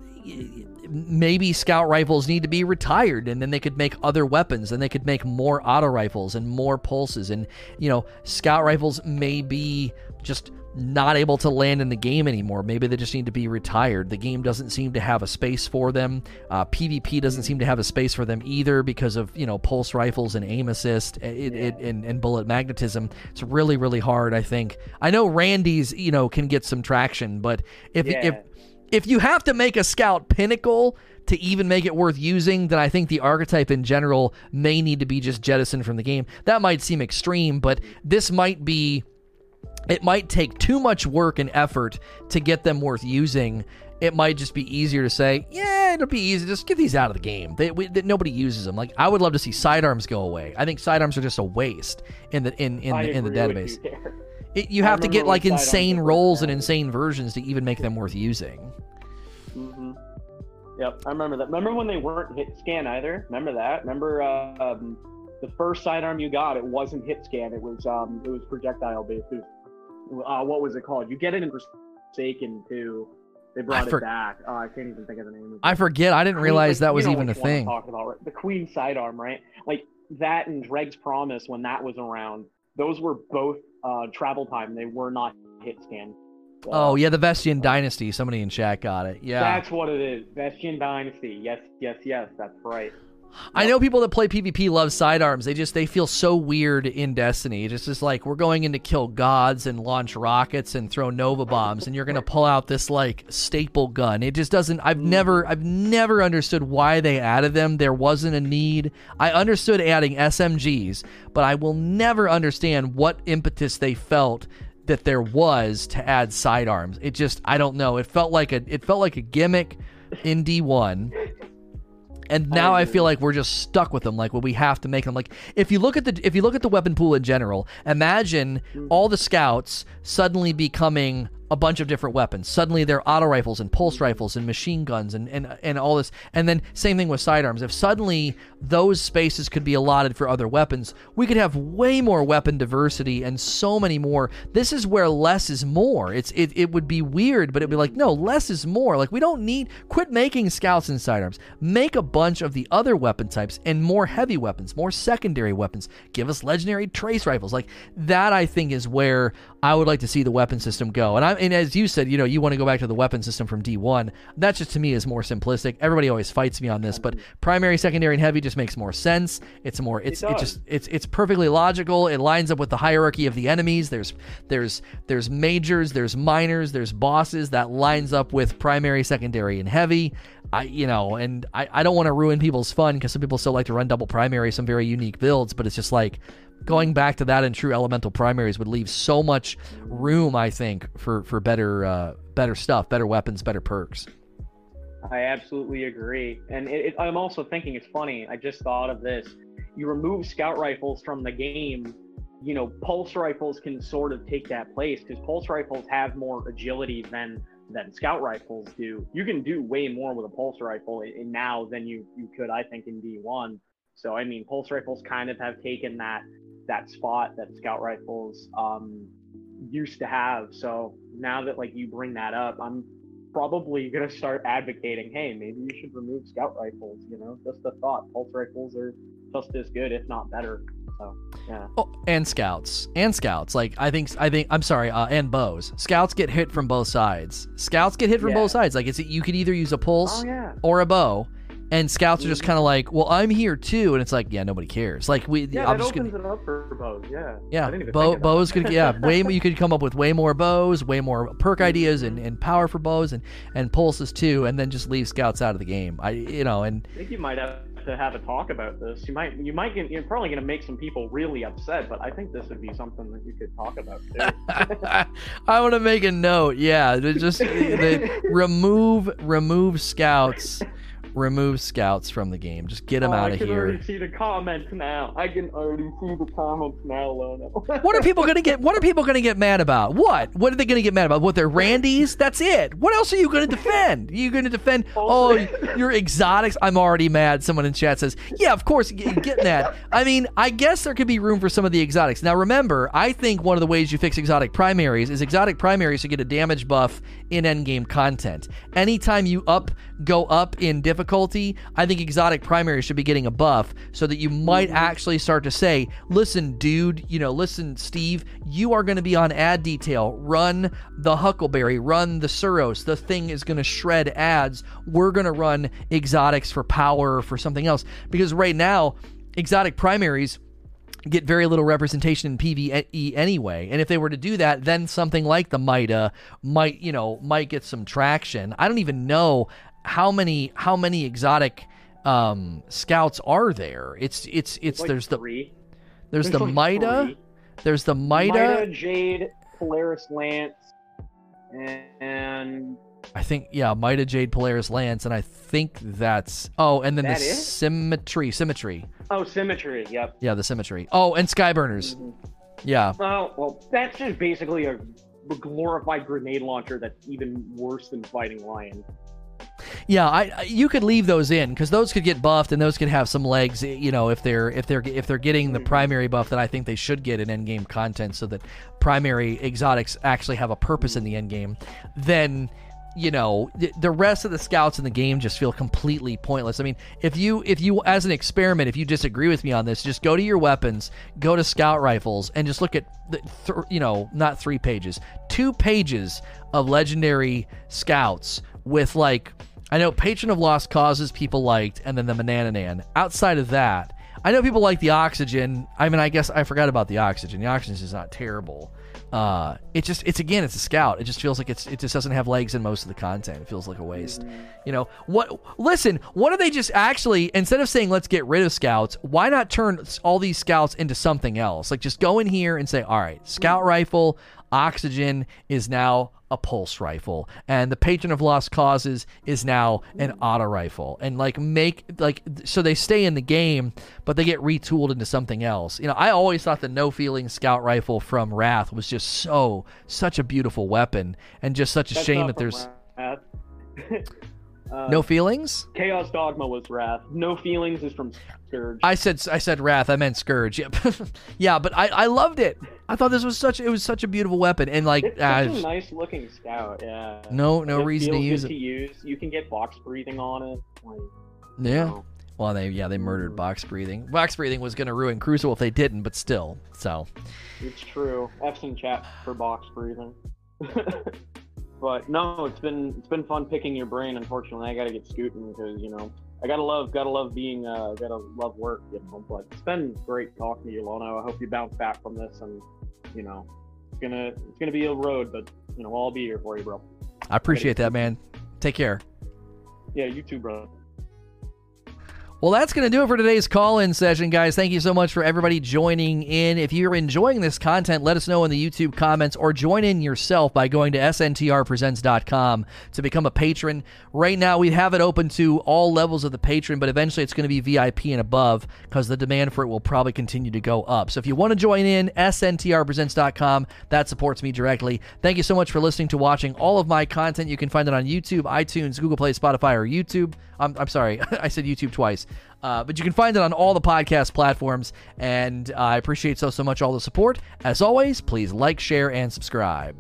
maybe scout rifles need to be retired, and then they could make other weapons, and they could make more auto rifles and more pulses, and you know, scout rifles may be just not able to land in the game anymore. Maybe they just need to be retired. The game doesn't seem to have a space for them. Uh, PvP doesn't seem to have a space for them either because of you know pulse rifles and aim assist it, it, and, and bullet magnetism. It's really really hard. I think. I know Randy's you know can get some traction, but if Yeah. if if you have to make a scout pinnacle to even make it worth using, then I think the archetype in general may need to be just jettisoned from the game. That might seem extreme, but this might be it might take too much work and effort to get them worth using. It might just be easier to say, yeah, it'll be easy. Just get these out of the game. They, we, that nobody uses them. Like I would love to see sidearms go away. I think sidearms are just a waste in the in in, the, in the database. you. It, you have to get like insane rolls and insane versions to even make them worth using. hmm Yep, I remember that. Remember when they weren't hit scan either? Remember that? Remember uh, um, the first sidearm you got? It wasn't hit scan. It was um, it was projectile based. It was, uh, what was it called? You get it in Forsaken too. They brought for- it back. Oh, I can't even think of the name. of. I forget. I didn't realize like, that was even a which one I'm thing. talking about, right? The Queen sidearm, right? Like that and Dreg's Promise when that was around. Those were both uh, travel time. They were not hit scan. So Oh yeah, the Vestian Dynasty. Somebody in chat got it. Yeah. That's what it is. Vestian Dynasty. Yes, yes, yes. That's right. I know people that play PvP love sidearms. They just they feel so weird in Destiny. It's just like we're going in to kill gods and launch rockets and throw nova bombs, and you're gonna pull out this like staple gun. It just doesn't. I've mm. never I've never understood why they added them. There wasn't a need. I understood adding SMGs, but I will never understand what impetus they felt that there was to add sidearms. It just I don't know. It felt like a it felt like a gimmick in D1 and now I, feel like we're just stuck with them. Like, well, we have to make them. Like, if you look at the if you look at the weapon pool in general, imagine mm-hmm. all the scouts suddenly becoming a bunch of different weapons. Suddenly, they're auto rifles and pulse rifles and machine guns and and and all this. And then same thing with sidearms. If suddenly those spaces could be allotted for other weapons, we could have way more weapon diversity and so many more. This is where less is more. It's it, it would be weird, but it'd be like no, less is more. Like we don't need quit making scouts and sidearms. Make a bunch of the other weapon types and more heavy weapons, more secondary weapons. Give us legendary trace rifles. Like that, I think is where I would like to see the weapon system go. And I and as you said, you know, you want to go back to the weapon system from D1. That just to me is more simplistic. Everybody always fights me on this, but primary, secondary, and heavy just makes more sense. It's more it's it, does. just it's it's perfectly logical. It lines up with the hierarchy of the enemies. There's there's there's majors, there's minors, there's bosses that lines up with primary, secondary, and heavy. I you know, and I, I don't want to ruin people's fun because some people still like to run double primary, some very unique builds, but it's just like going back to that in true elemental primaries would leave so much room, I think, for for better uh, better stuff, better weapons, better perks. I absolutely agree. And it, it, I'm also thinking it's funny. I just thought of this. You remove scout rifles from the game, you know, pulse rifles can sort of take that place because pulse rifles have more agility than than scout rifles do. You can do way more with a pulse rifle in, in now than you you could, I think, in D1. So I mean, pulse rifles kind of have taken that that spot that scout rifles um, used to have. So now that like you bring that up, I'm probably gonna start advocating, hey, maybe you should remove scout rifles. You know, just a thought. Pulse rifles are just as good, if not better. So yeah, Oh, and scouts and scouts. Like I think I think I'm sorry, uh, and bows. Scouts get hit from both sides. Scouts get hit from Yeah. both sides. Like it's you could either use a pulse oh yeah, or a bow. And scouts are just kind of like, well, I'm here too, and it's like, yeah, nobody cares. Like we, yeah, I'm that just opens gonna, it up for bows. Yeah, yeah, I bow, think of that. bows could, yeah, way more- you could come up with way more bows, way more perk ideas, and, and power for bows, and and pulses too, and then just leave scouts out of the game. I, you know, and I think you might have to have a talk about this. You might, you might get, you're probably gonna make some people really upset, but I think this would be something that you could talk about too. I want to make a note. Yeah, just they remove remove scouts, remove scouts from the game. Just get them Oh, out of here. I can already see the comments now. I can already see the comments now, Lono. What are people gonna get? What are people gonna get mad about? What? What are they gonna get mad about? What they're Randys? That's it. What else are you gonna defend? You gonna defend? Oh, your exotics. I'm already mad. Someone in chat says, "Yeah, of course, get, get mad." I mean, I guess there could be room for some of the exotics. Now, remember, I think one of the ways you fix exotic primaries is exotic primaries to get a damage buff in endgame content. Anytime you up go up in difficulty, I think exotic primaries should be getting a buff so that you might mm-hmm. actually start to say, "Listen, dude, you know, listen, Steve, you are going to be on ad detail. Run the Huckleberry, run the Suros. The thing is going to shred ads. We're going to run exotics for power or for something else because right now, exotic primaries get very little representation in PvE anyway. And if they were to do that, then something like the Mida might, you know, might get some traction. I don't even know how many how many exotic um scouts are there. It's it's it's Like there's the three. there's the like Mida, three. there's the Mida. Mida, Jade, Polaris Lance, and I think yeah, Mida Jade Polaris Lance and I think that's Oh, and then That the it? symmetry, symmetry. oh, Symmetry. Yep. Yeah, the symmetry. Oh, and Skyburners. Mhm. Yeah. Oh well, that's just basically a glorified grenade launcher that's even worse than fighting lions. Yeah, I you could leave those in because those could get buffed and those could have some legs. Eh, you know, if they're if they're if they're getting the primary buff that I think they should get in end game content, so that primary exotics actually have a purpose in the end game, then you know the rest of the scouts in the game just feel completely pointless. I mean, if you if you as an experiment, if you disagree with me on this, just go to your weapons, go to scout rifles, and just look at the th- you know not three pages, two pages of legendary scouts with like I know Patron of Lost Causes people liked, and then the Manananan. Outside of that, I know people like the Oxygen. I mean, I guess I forgot about the Oxygen. The Oxygen is not terrible. Uh, it just it's again it's a scout. It just feels like it's it just doesn't have legs in most of the content. It feels like a waste. You know what? Listen, what don't they just actually instead of saying let's get rid of scouts, why not turn all these scouts into something else? Like just go in here and say, all right, scout rifle, oxygen is now a pulse rifle and the patron of lost causes is now an auto rifle and like make like so they stay in the game but they get retooled into something else you know i always thought the no feeling scout rifle from wrath was just so such a beautiful weapon and just such a That's shame that there's. uh, no feelings Chaos Dogma was Wrath. No feelings is from Scourge. I said I said wrath. I meant scourge. Yep. yeah, but I, I loved it. I thought this was such it was such a beautiful weapon and like it's uh, such a nice looking scout. Yeah. no no It reason to use it. To use. You can get box breathing on it. Like, Yeah. Well, they yeah they murdered box breathing. Box breathing was going to ruin Crucible if they didn't, but still. So It's true. F's in chat for box breathing. but no, it's been it's been fun picking your brain. Unfortunately, I got to get scooting because you know I gotta love gotta love being uh gotta love work. You know, but it's been great talking to you, Lono. I hope you bounce back from this, and you know it's gonna it's gonna be a road, but you know I'll be here for you, bro. I appreciate that, man. Take care. Yeah, you too, bro. Well, that's going to do it for today's call in session, guys. Thank you so much for everybody joining in. If you're enjoying this content, let us know in the YouTube comments or join in yourself by going to sntrpresents.com to become a patron. Right now, we have it open to all levels of the patron, but eventually it's going to be VIP and above because the demand for it will probably continue to go up. So if you want to join in, sntrpresents.com, that supports me directly. Thank you so much for listening to watching all of my content. You can find it on YouTube, iTunes, Google Play, Spotify, or YouTube. I'm, I'm sorry, I said YouTube twice. Uh, but you can find it on all the podcast platforms. And I appreciate so, so much all the support. As always, please like, share, and subscribe.